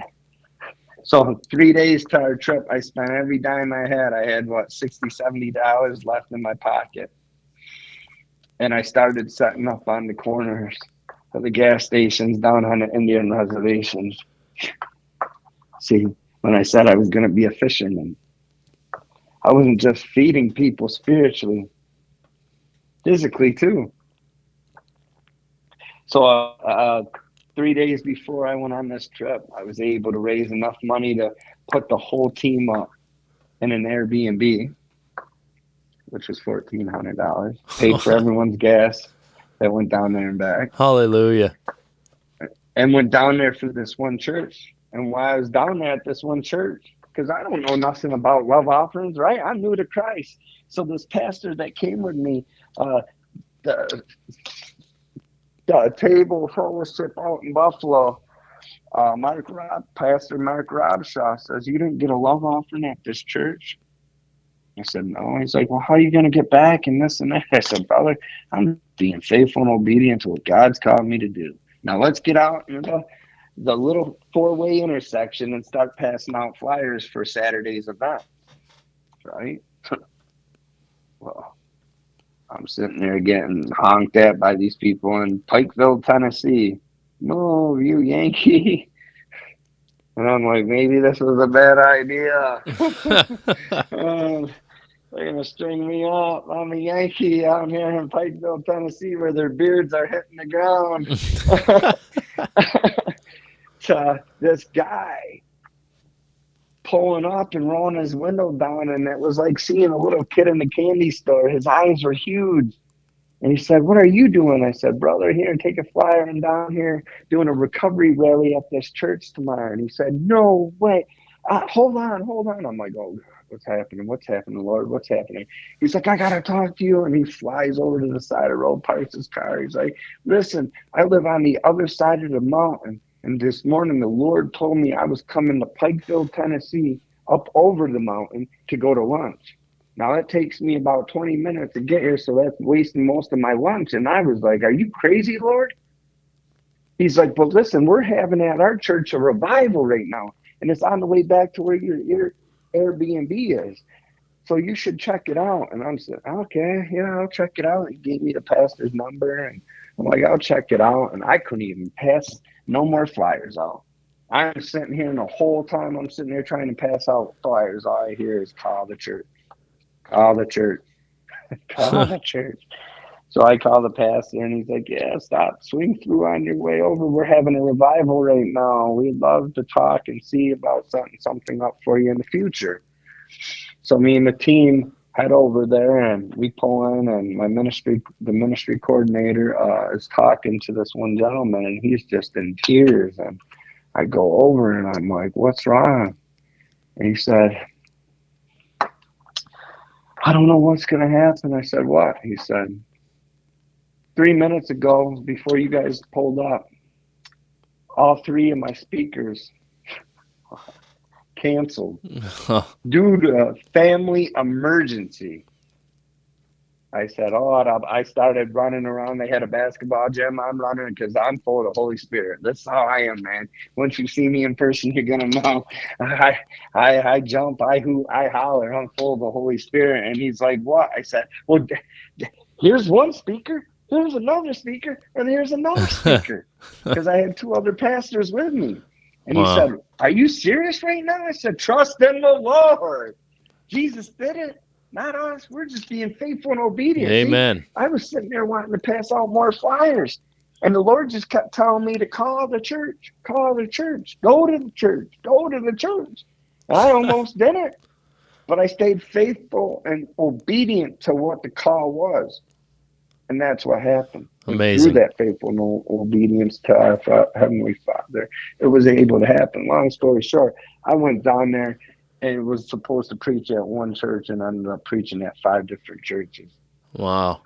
So three days to our trip, I spent every dime I had. I had what 60 70 dollars left in my pocket, and I started setting up on the corners of the gas stations down on the Indian reservations. See, when I said I was going to be a fisherman, I wasn't just feeding people spiritually, physically too. So, uh, uh, three days before I went on this trip, I was able to raise enough money to put the whole team up in an Airbnb, which was fourteen hundred dollars. Paid for [LAUGHS] everyone's gas that went down there and back, Hallelujah. and went down there for this one church. And while I was down there at this one church, because I don't know nothing about love offerings, right? I'm new to Christ. So this pastor that came with me, uh, the, the table fellowship out in Buffalo, uh, Rob, Pastor Mark Robshaw says, You didn't get a love offering at this church? I said, No. He's like, Well, how are you going to get back and this and that? [LAUGHS] I said, Brother, I'm being faithful and obedient to what God's called me to do. Now let's get out in the, the little four way intersection and start passing out flyers for Saturday's event. Right? [LAUGHS] well, I'm sitting there getting honked at by these people in Pikeville, Tennessee. No, you Yankee. [LAUGHS] And I'm like, maybe this was a bad idea. Um, [LAUGHS] they're gonna string me up. I'm a Yankee out here in Pikeville, Tennessee, where their beards are hitting the ground. [LAUGHS] to this guy pulling up and rolling his window down, and it was like seeing a little kid in the candy store. His eyes were huge. And he said, What are you doing? I said, Brother, here, take a flyer. I'm down here doing a recovery rally at this church tomorrow. And he said, No way. Uh, hold on, hold on. I'm like, Oh, what's happening? What's happening, Lord? What's happening? He's like, I got to talk to you. And he flies over to the side of the road, parks his car. He's like, Listen, I live on the other side of the mountain. And this morning, the Lord told me I was coming to Pikeville, Tennessee, up over the mountain to go to lunch. Now that takes me about 20 minutes to get here, so that's wasting most of my lunch. And I was like, Are you crazy, Lord? He's like, But listen, we're having at our church a revival right now, and it's on the way back to where your, your Airbnb is. So you should check it out. And I'm saying, Okay, yeah, I'll check it out. He gave me the pastor's number, and I'm like, I'll check it out. And I couldn't even pass no more flyers out. I'm sitting here, and the whole time I'm sitting there trying to pass out flyers, all I hear is call the church, call the church, [LAUGHS] call the [LAUGHS] church. So I call the pastor, and he's like, "Yeah, stop, swing through on your way over. We're having a revival right now. We'd love to talk and see about something, something up for you in the future." So me and the team head over there and we pull in and my ministry the ministry coordinator uh, is talking to this one gentleman and he's just in tears. And i go over and i'm like what's wrong? And he said i don't know what's going to happen. I said what? He said three minutes ago before you guys pulled up all three of my speakers canceled [LAUGHS] due to a family emergency. I said, Oh, I started running around. They had a basketball gym. I'm running because I'm full of the Holy Spirit. That's how I am, man. Once you see me in person, you're going to know. [LAUGHS] I, I, I jump, I hoot, I holler. I'm full of the Holy Spirit. And he's like, What? I said, Well, here's one speaker. Here's another speaker. And here's another [LAUGHS] speaker. Because I had two other pastors with me. And wow. he said, Are you serious right now? I said, Trust in the Lord. Jesus did it, not us. We're just being faithful and obedient. Amen. See, I was sitting there wanting to pass out more flyers. And the Lord just kept telling me to call the church, call the church, go to the church, go to the church. And I almost did it. But I stayed faithful and obedient to what the call was. And that's what happened. Amazing. Through that faithful obedience to our Heavenly Father, it was able to happen. Long story short, I went down there and was supposed to preach at one church and ended up preaching at five different churches. Wow.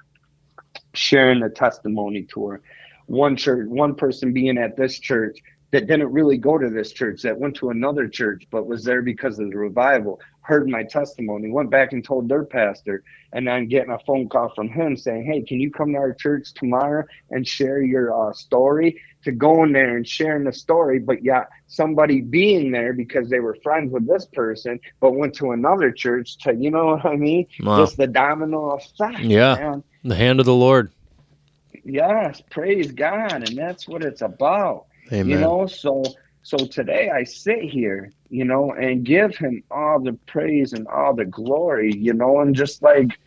Sharing the testimony tour. One church, one person being at this church that didn't really go to this church, that went to another church, but was there because of the revival, heard my testimony, went back and told their pastor, and then getting a phone call from him saying, Hey, can you come to our church tomorrow and share your uh, story? To go in there and sharing the story, but yeah, somebody being there because they were friends with this person, but went to another church to, you know what I mean? Wow. Just the domino effect. Yeah. Man. The hand of the Lord. Yes, praise God. And that's what it's about Amen. you know so so today i sit here you know and give him all the praise and all the glory you know and just like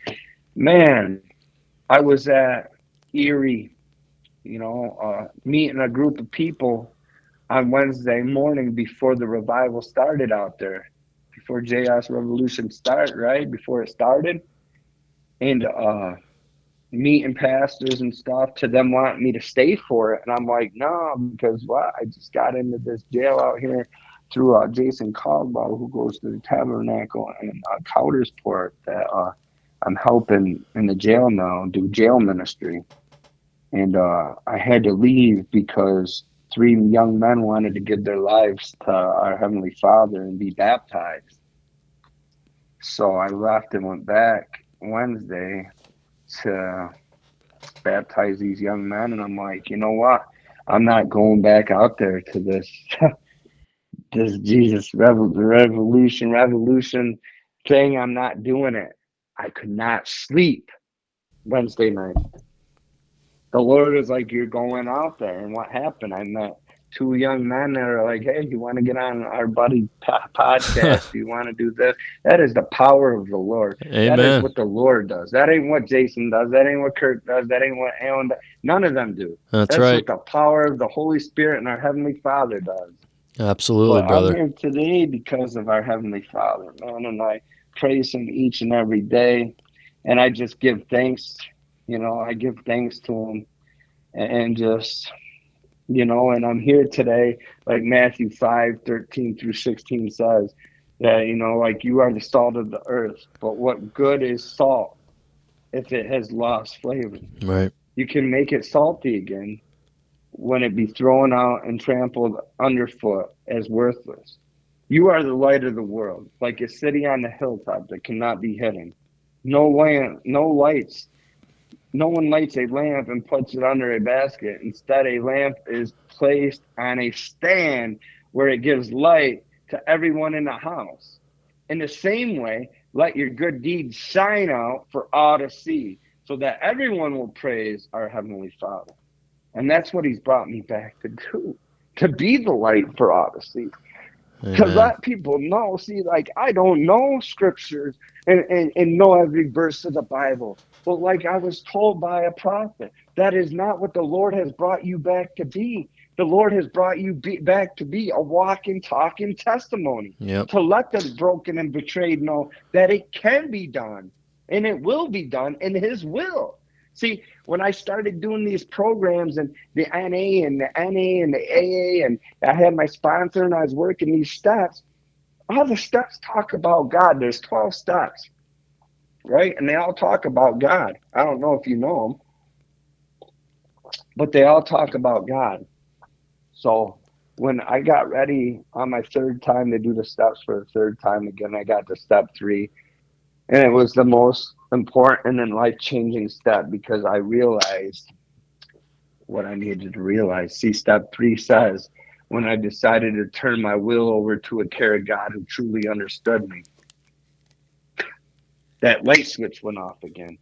man i was at erie you know uh meeting a group of people on wednesday morning before the revival started out there before Jesus Revolution start right before it started and uh meeting pastors and stuff to them wanting me to stay for it. And I'm like, no, because what? I just got into this jail out here through uh, Jason Caldwell, who goes to the Tabernacle in uh, that uh, I'm helping in the jail now, do jail ministry. And uh, I had to leave because three young men wanted to give their lives to our Heavenly Father and be baptized. So I left and went back Wednesday to baptize these young men and I'm like, you know what? I'm not going back out there to this [LAUGHS] this Jesus revolution revolution thing. I'm not doing it. I could not sleep Wednesday night. The Lord is like, You're going out there. And what happened? I met two young men that are like, Hey, you want to get on our buddy po- podcast? [LAUGHS] you want to do this? That is the power of the Lord. That is what the Lord does. That ain't what Jason does. That ain't what Kurt does. That ain't what Alan does. None of them do. That's That's right. what the power of the Holy Spirit and our Heavenly Father does. Absolutely, But I'm here today because of our Heavenly Father, man, and I praise Him each and every day, and I just give thanks. You know, I give thanks to Him, and just, you know, and I'm here today, like Matthew five thirteen through sixteen says, that you know, like you are the salt of the earth, but what good is salt if it has lost flavor? Right. You can make it salty again when it be thrown out and trampled underfoot as worthless. You are the light of the world, like a city on the hilltop that cannot be hidden. No lamp, no lights. No one lights a lamp and puts it under a basket. Instead, a lamp is placed on a stand where it gives light to everyone in the house. In the same way, let your good deeds shine out for all to see, so that everyone will praise our Heavenly Father. And that's what He's brought me back to do to be the light for all to see to let people know. See, like I don't know scriptures and, and, and know every verse of the Bible. But like I was told by a prophet, that is not what the Lord has brought you back to be. The Lord has brought you be, back to be a walking, talking testimony. Yep. To let the broken and betrayed know that it can be done and it will be done in His will. See, when I started doing these programs and the NA and the NA and the AA, and I had my sponsor and I was working these steps, all the steps talk about God. There's 12 steps, right? And they all talk about God. I don't know if you know them, but they all talk about God. So when I got ready on my third time to do the steps for the third time again, I got to step three. And it was the most important and life changing step because I realized what I needed to realize. See, step three says, when I decided to turn my will over to a care of God who truly understood me, that light switch went off again.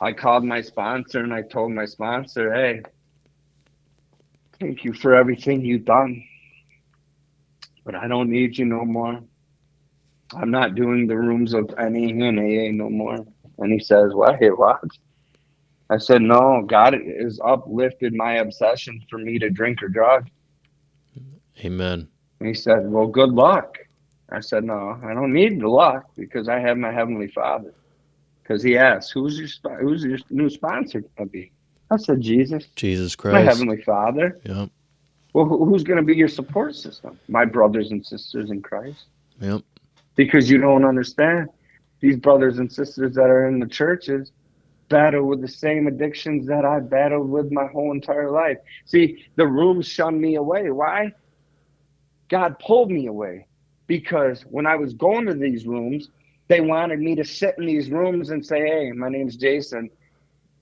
I called my sponsor and I told my sponsor, hey, thank you for everything you've done, but I don't need you no more. I'm not doing the rooms of NA and AA no more. And he says, What? Hey, what? I said, No, God has uplifted my obsession for me to drink or drug. Amen. And he said, Well, good luck. I said, No, I don't need the luck because I have my Heavenly Father. Because he asked, Who's your sp- who's your new sponsor going to be? I said, Jesus, Jesus Christ. my Heavenly Father. Yep. Well, who's going to be your support system? My brothers and sisters in Christ. Yep. because you don't understand these brothers and sisters that are in the churches battle with the same addictions that I battled with my whole entire life. See, the room shunned me away. Why? God pulled me away because when I was going to these rooms, they wanted me to sit in these rooms and say, Hey, my name's Jason.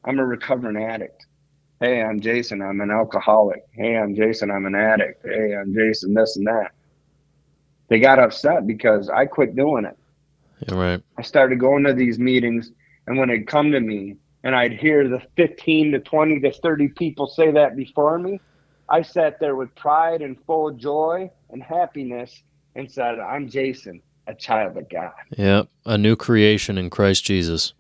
I'm a recovering addict. Hey, I'm Jason. I'm an alcoholic. Hey, I'm Jason. I'm an addict. Hey, I'm Jason, this and that. They got upset because I quit doing it. Yeah, right. I started going to these meetings, and when it'd come to me, and I'd hear the 15 to 20 to 30 people say that before me, I sat there with pride and full of joy and happiness and said, I'm Jason, a child of God. Yep. A new creation in Christ Jesus.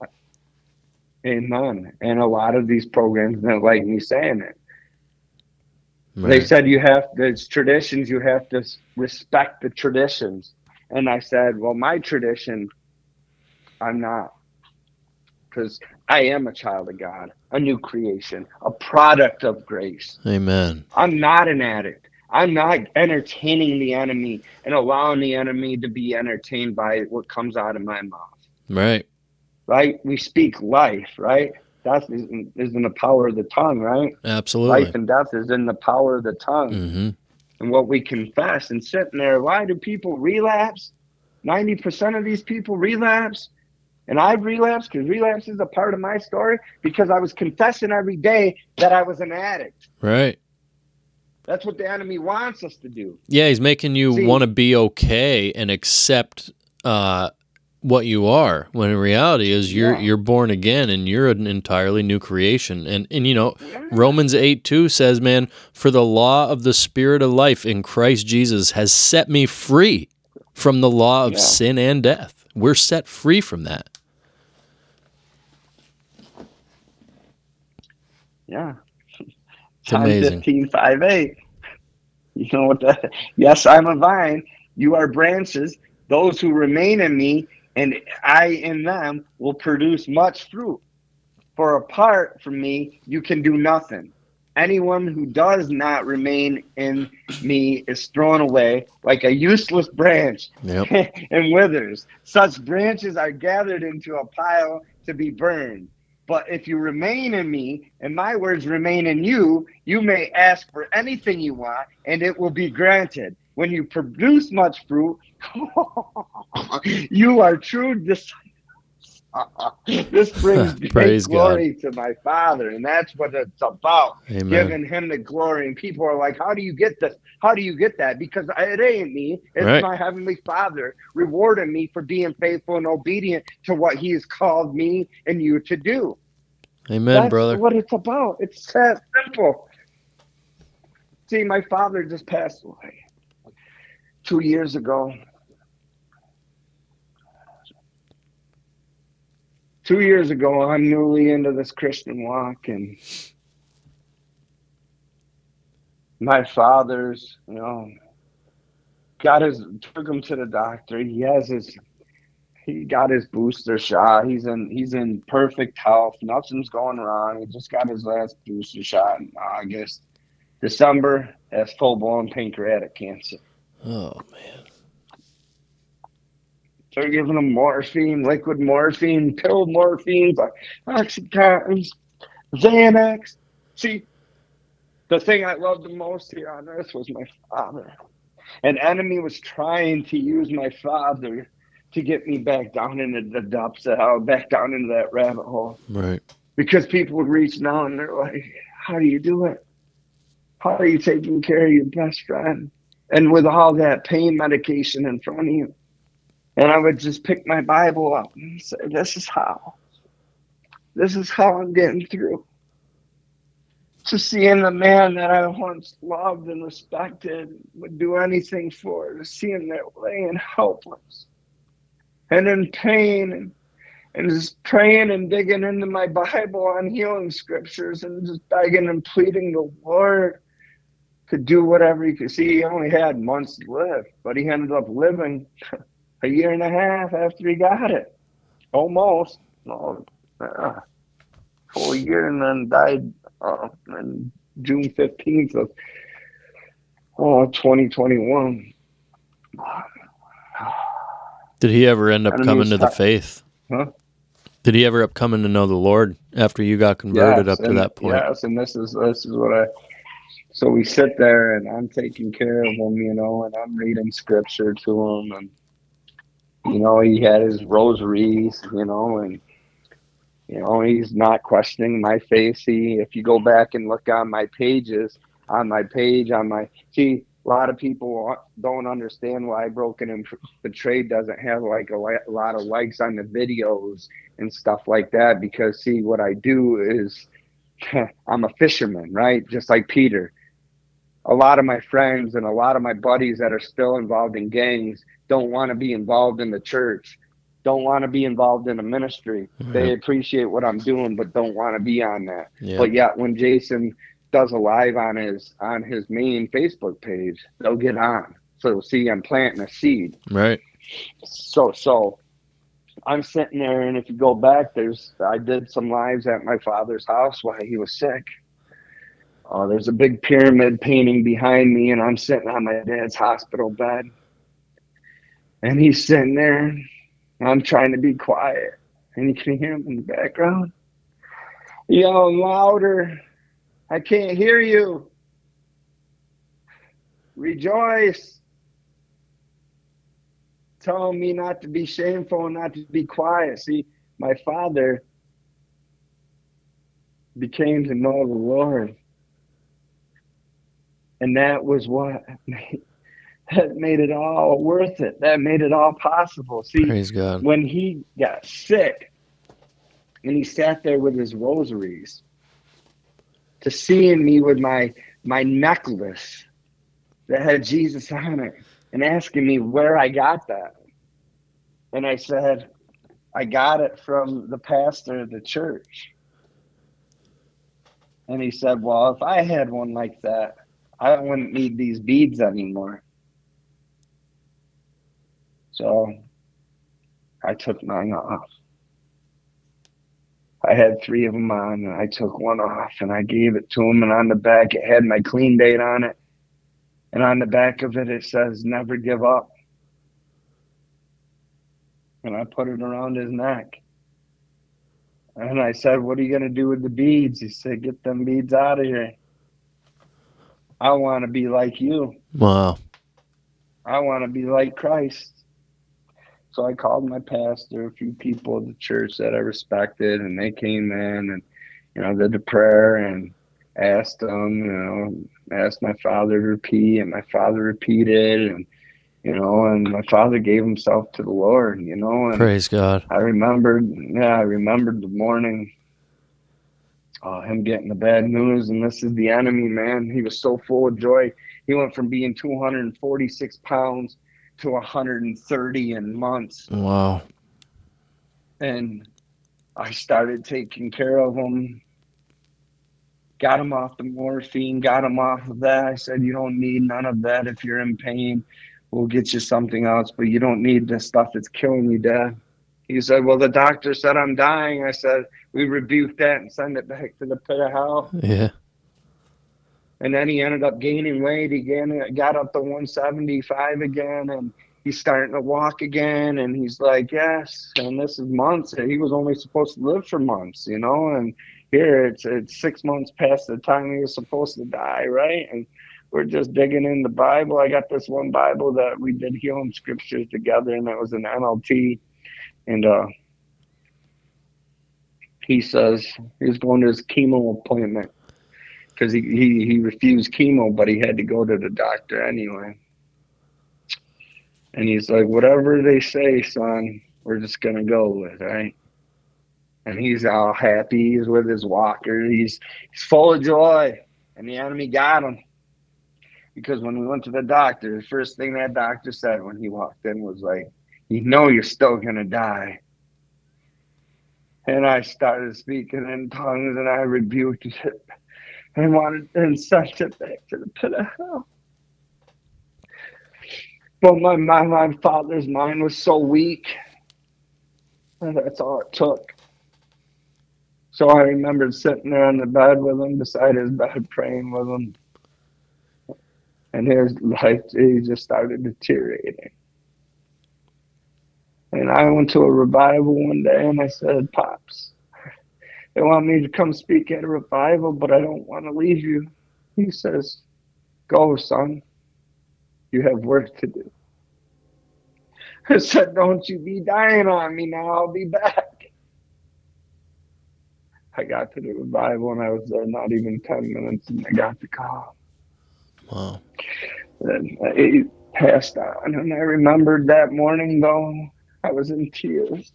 Amen. And a lot of these programs don't like me saying it. Right. They said you have there's traditions, you have to respect the traditions. And I said, Well, my tradition, I'm not. Because I am a child of God, a new creation, a product of grace. Amen. I'm not an addict. I'm not entertaining the enemy and allowing the enemy to be entertained by what comes out of my mouth. Right. Right? We speak life, right? That is in, is in the power of the tongue, right? Absolutely. Life and death is in the power of the tongue hmm and what we confess and sitting there. Why do people relapse? 90% of these people relapse. And I've relapsed because relapse is a part of my story because I was confessing every day that I was an addict. Right. That's what the enemy wants us to do. Yeah, he's making you want to be okay and accept uh, what you are. When in reality is you're Yeah. you're born again and you're an entirely new creation. And and you know Yeah. Romans eight two says, "Man, for the law of the Spirit of life in Christ Jesus has set me free from the law of Yeah. sin and death." We're set free from that. Yeah. It's amazing. 15, 5, 8. You know what that? Yes, I'm a vine. You are branches. Those who remain in me and I in them will produce much fruit. For apart from me, you can do nothing. Anyone who does not remain in me is thrown away like a useless branch Yep. [LAUGHS] and withers. Such branches are gathered into a pile to be burned. But if you remain in me and my words remain in you, you may ask for anything you want and it will be granted. When you produce much fruit, [LAUGHS] you are true disciples. [LAUGHS] this brings [LAUGHS] great Praise glory to my Father, and that's what it's about Amen. giving him the glory. And people are like, How do you get this? How do you get that? Because it ain't me, it's Right. my heavenly Father rewarding me for being faithful and obedient to what he has called me and you to do. Amen, That's brother. what it's about. It's that simple. See, my father just passed away two years ago. Two years ago, I'm newly into this Christian walk, and my father's, you know, got his took him to the doctor. He has his he got his booster shot. He's in he's in perfect health. Nothing's going wrong. He just got his last booster shot in August. December has full blown pancreatic cancer. Oh man. They're giving him morphine, liquid morphine, pill morphine, oxycontin, Xanax. See, the thing I loved the most here on earth was my father. An enemy was trying to use my father to get me back down into the depths of hell, back down into that rabbit hole. Right. Because people would reach now and they're like, How do you do it? How are you taking care of your best friend? And with all that pain medication in front of you. And I would just pick my Bible up and say, This is how. This is how I'm getting through. To seeing the man that I once loved and respected would do anything for, to see him that laying helpless and in pain and and just praying and digging into my Bible on healing scriptures and just begging and pleading the Lord to do whatever he could. See, he only had months to live, but he ended up living [LAUGHS] a year and a half after he got it. Almost. No, uh, full year and then died uh, on June 15th of oh, 2021. Did he ever end up coming to the faith? Huh? Did he ever up coming to know the Lord after you got converted Yes, up to and- that point? Yes, and this is this is what I. So we sit there, and I'm taking care of him, you know, and I'm reading scripture to him, and you know, he had his rosaries, you know, and you know, he's not questioning my faith. He, if you go back and look on my pages, on my page, on my see, a lot of people don't understand why Broken and Betrayed doesn't have like a, li- a lot of likes on the videos and stuff like that because see, what I do is [LAUGHS] I'm a fisherman, right? Just like Peter. A lot of my friends and a lot of my buddies that are still involved in gangs don't want to be involved in the church, don't want to be involved in a ministry. Mm-hmm. They appreciate what I'm doing, but don't want to be on that. Yeah. But yet, when Jason does a live on his on his main Facebook page, they'll get on. So you'll see, I'm planting a seed Right. so so I'm sitting there, and if you go back, there's I did some lives at my father's house while he was sick. Uh, there's a big pyramid painting behind me, and I'm sitting on my dad's hospital bed, and he's sitting there. I'm trying to be quiet, and you can hear him in the background yelling louder. I can't hear you. Rejoice Tell me not to be shameful and not to be quiet. See, my father became to know the Lord. And that was what made, [LAUGHS] that made it all worth it. That made it all possible. See, Praise God. when he got sick and he sat there with his rosaries to seeing me with my my necklace that had Jesus on it and asking me where I got that. And I said, I got it from the pastor of the church. And he said, Well, if I had one like that, I wouldn't need these beads anymore. So I took mine off. I had three of them on, and I took one off and I gave it to him. And on the back, it had my clean date on it. And on the back of it, it says, Never give up. And I put it around his neck. And I said, What are you going to do with the beads? He said, Get them beads out of here. I want to be like you. Wow. I want to be like Christ. So I called my pastor, a few people at the church that I respected, and they came in and, you know, did the prayer and asked them, you know, asked my father to repeat, and my father repeated, and, you know, and my father gave himself to the Lord, you know, and Praise God. I remembered, yeah, I remembered the morning, uh, him getting the bad news, and this is the enemy, man. He was so full of joy. He went from being 246 pounds to 130 in months, Wow. and I started taking care of him. Got him off the morphine, got him off of that. I said, You don't need none of that if you're in pain. We'll get you something else, but you don't need this stuff that's killing you, Dad. He said, Well, the doctor said I'm dying. I said, We rebuke that and send it back to the pit of hell. Yeah. And then he ended up gaining weight. He gained, got up to 175 again, and he's starting to walk again. And he's like, "Yes." And this is months. He was only supposed to live for months, you know. And here it's it's six months past the time he was supposed to die, right? And we're just digging in the Bible. I got this one Bible that we did healing scriptures together, and that was an NLT. And uh, he says he's going to his chemo appointment because he, he, he refused chemo, but he had to go to the doctor anyway. And he's like, whatever they say, son, we're just going to go with, right? And he's all happy. He's with his walker. He's, he's full of joy. And the enemy got him. Because when we went to the doctor, the first thing that doctor said when he walked in was like, you know you're still going to die. And I started speaking in tongues and I rebuked it and wanted and sent it back to the pit of hell. But my, my my father's mind was so weak. And that's all it took. So I remembered sitting there on the bed with him, beside his bed, praying with him. And his life he just started deteriorating. And I went to a revival one day and I said, Pops, they want me to come speak at a revival, but I don't want to leave you. He says, Go, son. You have work to do. I said, Don't you be dying on me now. I'll be back. I got to the revival and I was there not even 10 minutes and I got the call. Wow. And he passed on. And I remembered that morning, though, I was in tears.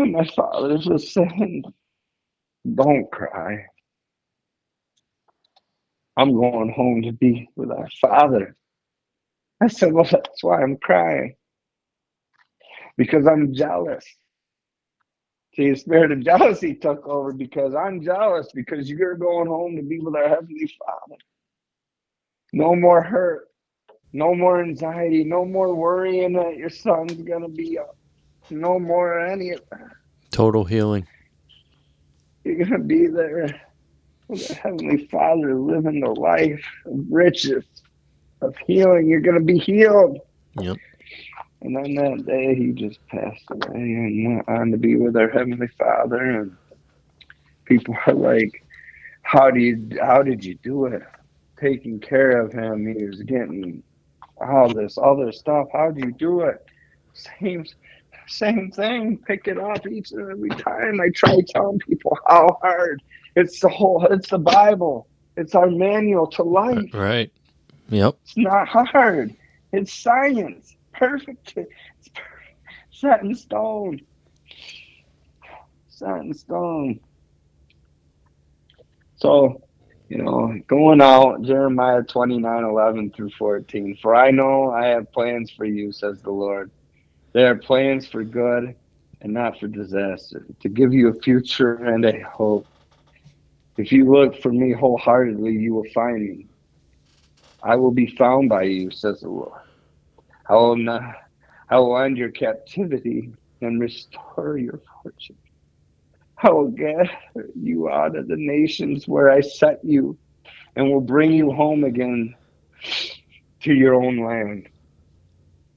And my father was saying, Don't cry. I'm going home to be with our father. I said, Well, that's why I'm crying. Because I'm jealous. See, the spirit of jealousy took over because I'm jealous because you're going home to be with our Heavenly Father. No more hurt. No more anxiety. No more worrying that your son's going to be up. No more any of that. Total healing. You're going to be there with the Heavenly Father living the life of riches, of healing. You're going to be healed. Yep. And then that day, he just passed away and went on to be with our Heavenly Father. And people are like, "How do you? How did you do it? Taking care of him. He was getting all this other stuff. How do you do it? Same, same thing. Pick it up each and every time. I try telling people how hard. It's the whole. It's the Bible. It's our manual to life. Right. Yep. It's not hard. It's science. Perfect. It's perfect. set in stone. Set in stone. So, you know, going out, Jeremiah 29 11 through 14. For I know I have plans for you, says the Lord. They are plans for good and not for disaster, to give you a future and a hope. If you look for me wholeheartedly, you will find me. I will be found by you, says the Lord. I will, not, I will end your captivity and restore your fortune. I will gather you out of the nations where I set you and will bring you home again to your own land.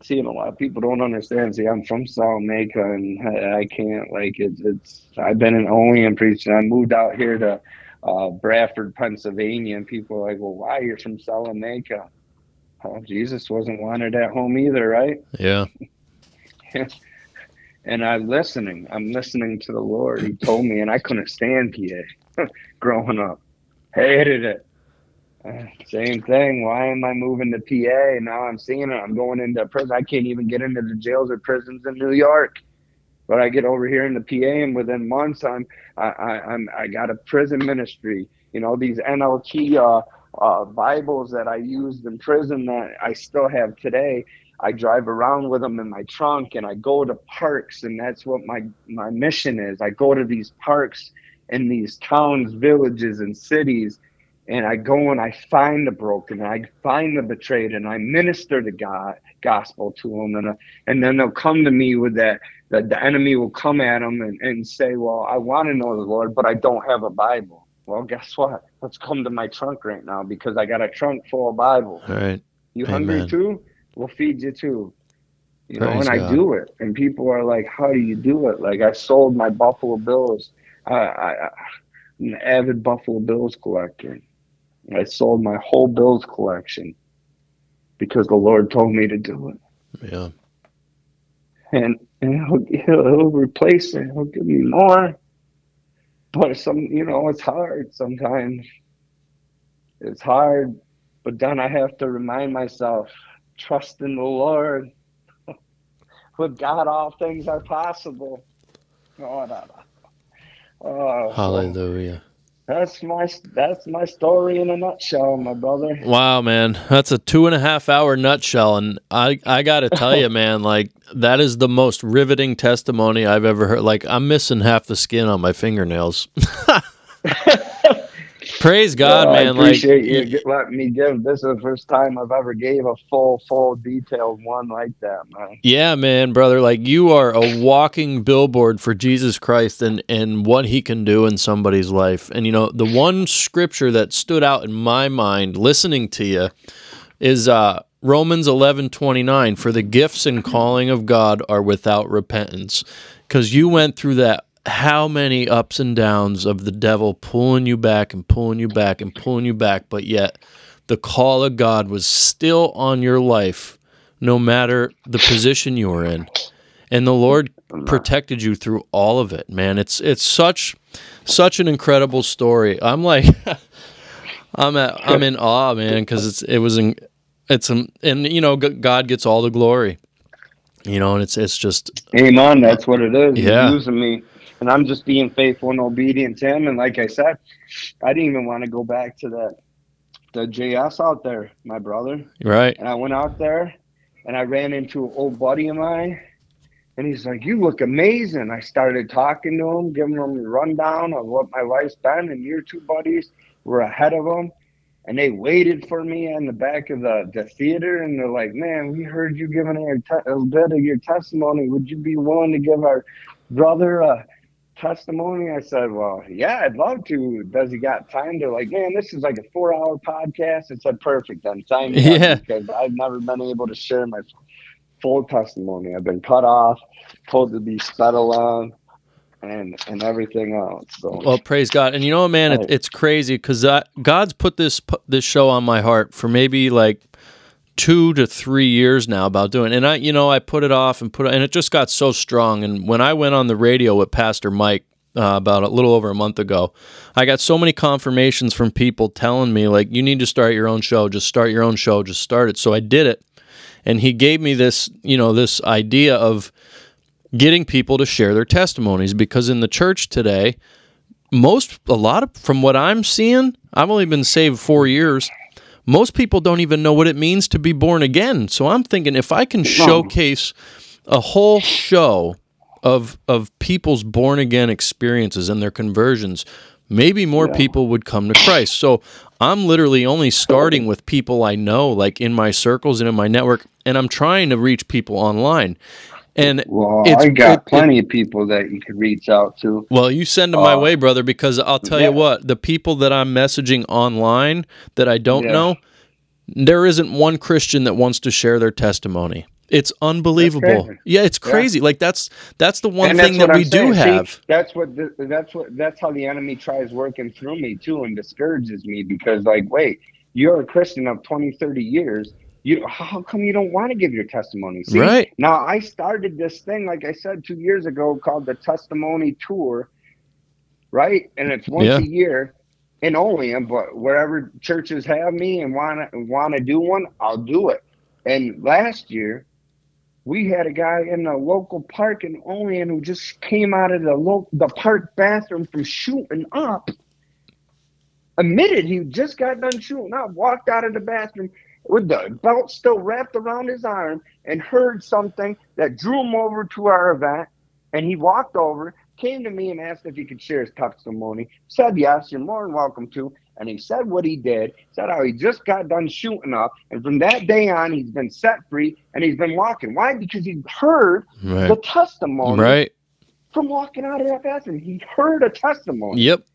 See, and a lot of people don't understand. See, I'm from Salamanca and I, I can't, like, it's, it's, I've been in Olean preaching. I moved out here to uh, Bradford, Pennsylvania, and people are like, well, why? Are You're from Salamanca. Well, Jesus wasn't wanted at home either, right? Yeah. [LAUGHS] and I'm listening. I'm listening to the Lord. He told me, and I couldn't stand PA [LAUGHS] growing up. Hated it. [SIGHS] Same thing. Why am I moving to PA? Now I'm seeing it. I'm going into prison. I can't even get into the jails or prisons in New York. But I get over here in the PA, and within months, I'm I, I I'm I got a prison ministry. You know these NLT uh, uh, Bibles that I used in prison that I still have today. I drive around with them in my trunk and I go to parks and that's what my my mission is. I go to these parks in these towns, villages and cities and I go and I find the broken, and I find the betrayed, and I minister the God gospel to them, and uh, and then they'll come to me with that. That the enemy will come at them and, and say, "Well, I want to know the Lord, but I don't have a Bible." Well, guess what? Let's come to my trunk right now because I got a trunk full of Bible. All right. You Amen. hungry too? We'll feed you too. You know, Praise and God. I do it, and people are like, "How do you do it?" Like I sold my Buffalo Bills. I, I, I I'm an avid Buffalo Bills collector. I sold my whole Bills collection because the Lord told me to do it, Yeah. and and he'll, he'll, he'll replace it. He'll give me more. But some, you know, it's hard sometimes. It's hard, but then I have to remind myself, trust in the Lord. [LAUGHS] With God, all things are possible. Oh, no, no. Oh, so Hallelujah. That's my that's my story in a nutshell, my brother. Wow, man, that's a two and a half hour nutshell, and I I got to tell you, [LAUGHS] man, like that is the most riveting testimony I've ever heard. Like I'm missing half the skin on my fingernails. [LAUGHS] [LAUGHS] Praise God, Well, I man! Like appreciate you gi- letting me give. This is the first time I've ever gave a full, full, detailed one like that, man. Yeah, man, brother. Like you are a walking billboard for Jesus Christ and and what he can do in somebody's life. And you know, the one scripture that stood out in my mind listening to you is uh Romans 11:29 for the gifts and calling of God are without repentance cuz you went through that how many ups and downs of the devil pulling you back and pulling you back and pulling you back but yet the call of God was still on your life no matter the position you were in and the Lord protected you through all of it man it's it's such such an incredible story I'm like [LAUGHS] I'm at, I'm in awe man cuz it's it was in, it's um, and you know God gets all the glory. You know, and it's it's just Amen. That's what it is. Yeah. He's using me, and I'm just being faithful and obedient to Him. And like I said, I didn't even want to go back to that the JS out there, my brother. right. And I went out there, and I ran into an old buddy of mine, and he's like, "You look amazing." I started talking to him, giving him a rundown of what my life's been, and your two buddies were ahead of him and they waited for me in the back of the, the theater and they're like man we heard you giving our te- a bit of your testimony would you be willing to give our brother a testimony. I said well yeah i'd love to. Does he got time they're like man this is like a four hour podcast? I said perfect then. Sign me up Yeah. because i've never been able to share my full testimony. I've been cut off told to be sped along. and and everything else. So Well, praise God. And you know what, man, it, it's crazy because God's put this this show on my heart for maybe like two to three years now about doing. And I, you know, I put it off and put it, and it just got so strong. And when I went on the radio with Pastor Mike uh, about a little over a month ago, I got so many confirmations from people telling me like, you need to start your own show. Just start your own show. Just start it. So I did it, and he gave me this, you know, this idea of getting people to share their testimonies because in the church today most a lot of from what i'm seeing i've only been saved four years most people don't even know what it means to be born again. So i'm thinking if i can showcase a whole show of of people's born again experiences and their conversions maybe more people would come to christ. So i'm literally only starting with people i know like in my circles and in my network and i'm trying to reach people online and Well, It's- I got it- plenty of people that you could reach out to. Well, you send them my Uh, way, brother, because I'll tell yeah. you what, the people that I'm messaging online that I don't Yeah. know, there isn't one Christian that wants to share their testimony. It's unbelievable. Yeah, it's Yeah. crazy. Like that's that's the one And thing that we I'm do saying. See, have. that's what the, that's what that's how the enemy tries working through me too and discourages me because like, wait, you're a Christian of 20, 30 years. You how come you don't want to give your testimony? See, Right. now I started this thing, like I said two years ago, called the Testimony Tour, right? And it's once Yeah. a year in Olean, but wherever churches have me and want to want to do one, I'll do it. And last year, we had a guy in the local park in Olean who just came out of the lo- the park bathroom from shooting up. Admitted he just got done shooting up, walked out of the bathroom with the belt still wrapped around his arm, and heard something that drew him over to our event. And he walked over, came to me, and asked if he could share his testimony. Said yes, you're more than welcome to. And he said what he did, said how he just got done shooting up. And from that day on, he's been set free and he's been walking. Why? Because he heard the testimony Right. from walking out of that bathroom. He heard a testimony. Yep.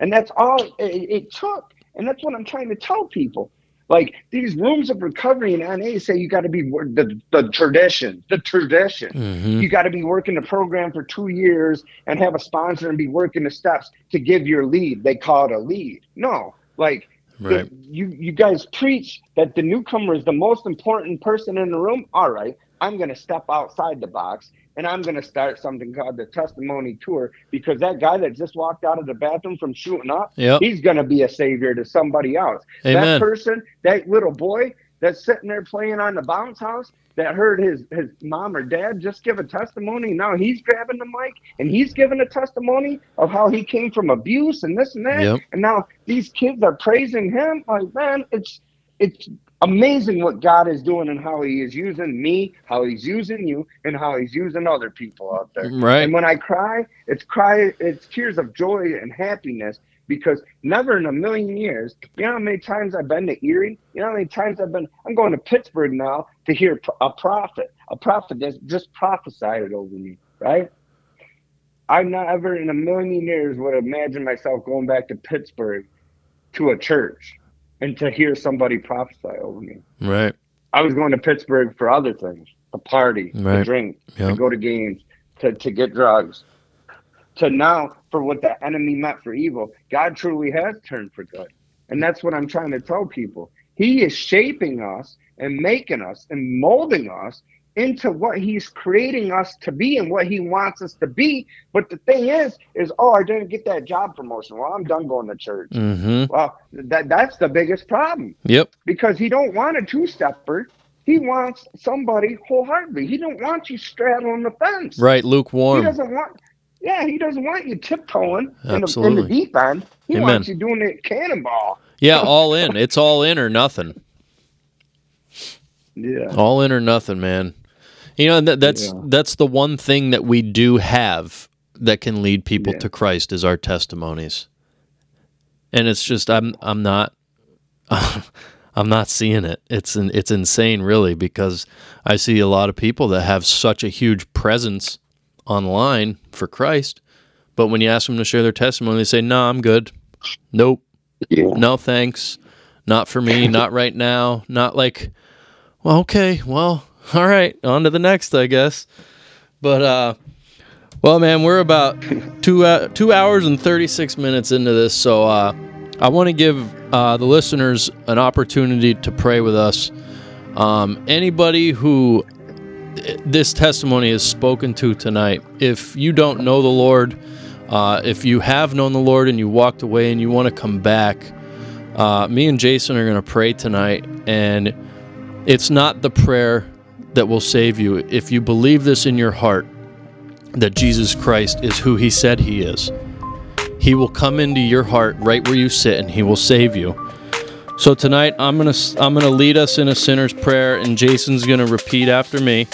And that's all it, it took. And that's what I'm trying to tell people. Like these rooms of recovery in NA say you got to be the, the tradition, the tradition. hmm You got to be working the program for two years and have a sponsor and be working the steps to give your lead. They call it a lead. No, like Right. the- you you guys preach that the newcomer is the most important person in the room. All right, I'm going to step outside the box and I'm going to start something called the testimony tour because that guy that just walked out of the bathroom from shooting up, Yep. he's going to be a savior to somebody else. Amen. That person, that little boy that's sitting there playing on the bounce house that heard his his mom or dad just give a testimony. Now he's grabbing the mic and he's giving a testimony of how he came from abuse and this and that. Yep. And now these kids are praising him. Like, man, it's it's amazing what God is doing and how he is using me, how he's using you, and how he's using other people out there. Right. And when I cry, it's cry it's tears of joy and happiness because never in a million years, you know how many times I've been to Erie? You know how many times I've been I'm going to Pittsburgh now to hear a prophet, a prophet that just prophesied over me, right? I never in a million years would imagine myself going back to Pittsburgh to a church and to hear somebody prophesy over me. Right. I was going to Pittsburgh for other things, to party, Right. to drink, Yep. to go to games, to, to get drugs. To now, for what the enemy meant for evil, God truly has turned for good. And that's what I'm trying to tell people. He is shaping us and making us and molding us into what he's creating us to be and what he wants us to be. But the thing is, is oh, I didn't get that job promotion. Well, I'm done going to church. Mm-hmm. Well, that that's the biggest problem Yep. because he don't want a two-stepper. He wants somebody wholeheartedly. He don't want you straddling the fence. Right. lukewarm. He doesn't want. Yeah, he doesn't want you tiptoeing in the, in the deep end. He Amen. wants you doing it cannonball. Yeah. All in. It's all in or nothing. [LAUGHS] Yeah. All in or nothing, man. You know that, that's Yeah. that's the one thing that we do have that can lead people Yeah. to Christ is our testimonies. And it's just I'm I'm not [LAUGHS] I'm not seeing it. It's in, it's insane really because I see a lot of people that have such a huge presence online for Christ, but when you ask them to share their testimony, they say, "No, I'm good. Nope. Yeah. No, thanks. Not for me. Not right now. Not like, well, okay. Well, [LAUGHS] all right. On to the next, I guess. But, uh, well, man, we're about two uh, two hours and thirty six minutes into this, so uh, I want to give uh, the listeners an opportunity to pray with us. Um, anybody who this testimony is spoken to tonight, if you don't know the Lord, uh, if you have known the Lord and you walked away and you want to come back, uh, me and Jason are going to pray tonight, and it's not the prayer that will save you. If you believe this in your heart, that Jesus Christ is who He said He is, He will come into your heart right where you sit, and He will save you. So tonight, I'm gonna I'm gonna lead us in a sinner's prayer, and Jason's gonna repeat after me,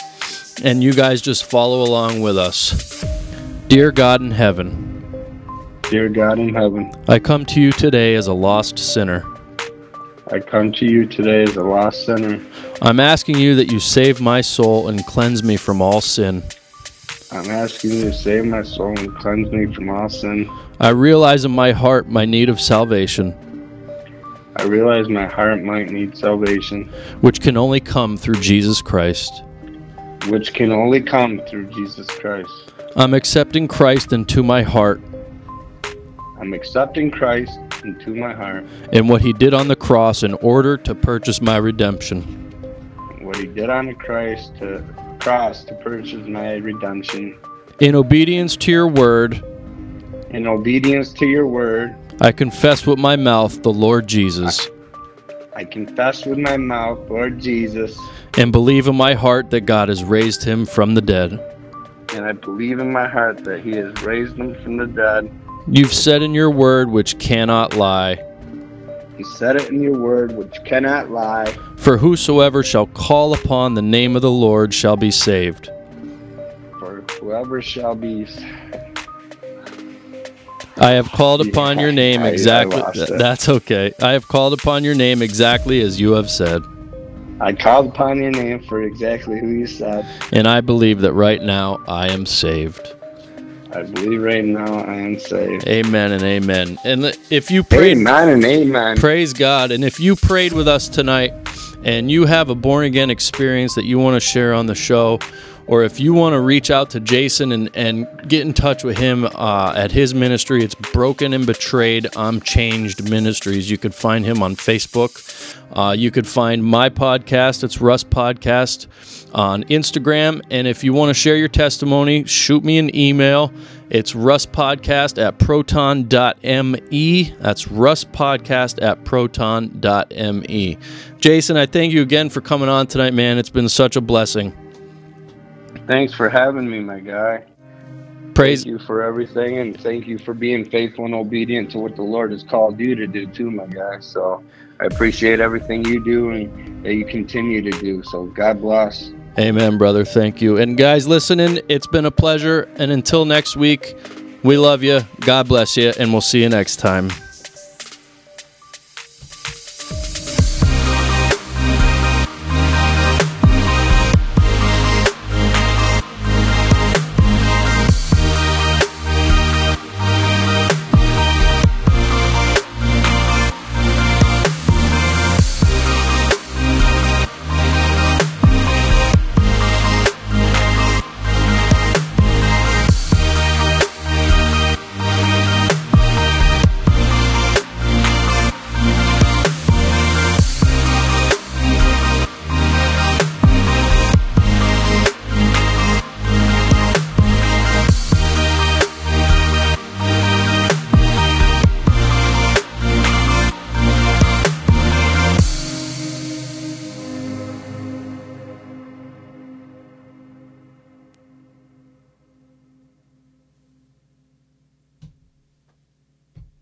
and you guys just follow along with us. Dear God in heaven, Dear God in heaven, I come to you today as a lost sinner. I come to you today as a lost sinner. I'm asking you that you save my soul and cleanse me from all sin. I'm asking you to save my soul and cleanse me from all sin. I realize in my heart my need of salvation, I realize my heart might need salvation, which can only come through Jesus Christ. which can only come through Jesus Christ. I'm accepting Christ into my heart I'm accepting Christ into my heart. and what he did on the cross in order to purchase my redemption. What he did on the Christ to cross to purchase my redemption. In obedience to your word, In obedience to your word, I confess with my mouth the Lord Jesus I confess with my mouth, Lord Jesus, and believe in my heart that God has raised him from the dead. and I believe in my heart that he has raised him from the dead. You've said in your word, which cannot lie, You said it in your word, which cannot lie. for whosoever shall call upon the name of the Lord shall be saved. For whoever shall be I have called upon your name I- I exactly. lost. That's okay. I have called upon your name exactly as you have said, I called upon your name for exactly who you said. and I believe that right now I am saved. I believe right now I am saved. Amen and amen. And if you prayed, Amen and amen. praise God. And if you prayed with us tonight and you have a born again experience that you want to share on the show, or if you want to reach out to Jason and, and get in touch with him uh, at his ministry, it's Broken and Betrayed, I'm Changed Ministries. You could find him on Facebook. Uh, you could find my podcast, it's Russ Podcast, on Instagram. And if you want to share your testimony, shoot me an email. It's russpodcast at proton.me. That's russpodcast at proton.me. Jason, I thank you again for coming on tonight, man. It's been such a blessing. Thanks for having me, my guy. Praise. Thank you for everything, and thank you for being faithful and obedient to what the Lord has called you to do, too, my guy. So I appreciate everything you do and that you continue to do. So God bless. Amen, brother. Thank you. And guys listening, it's been a pleasure. And until next week, we love you. God bless you, and we'll see you next time.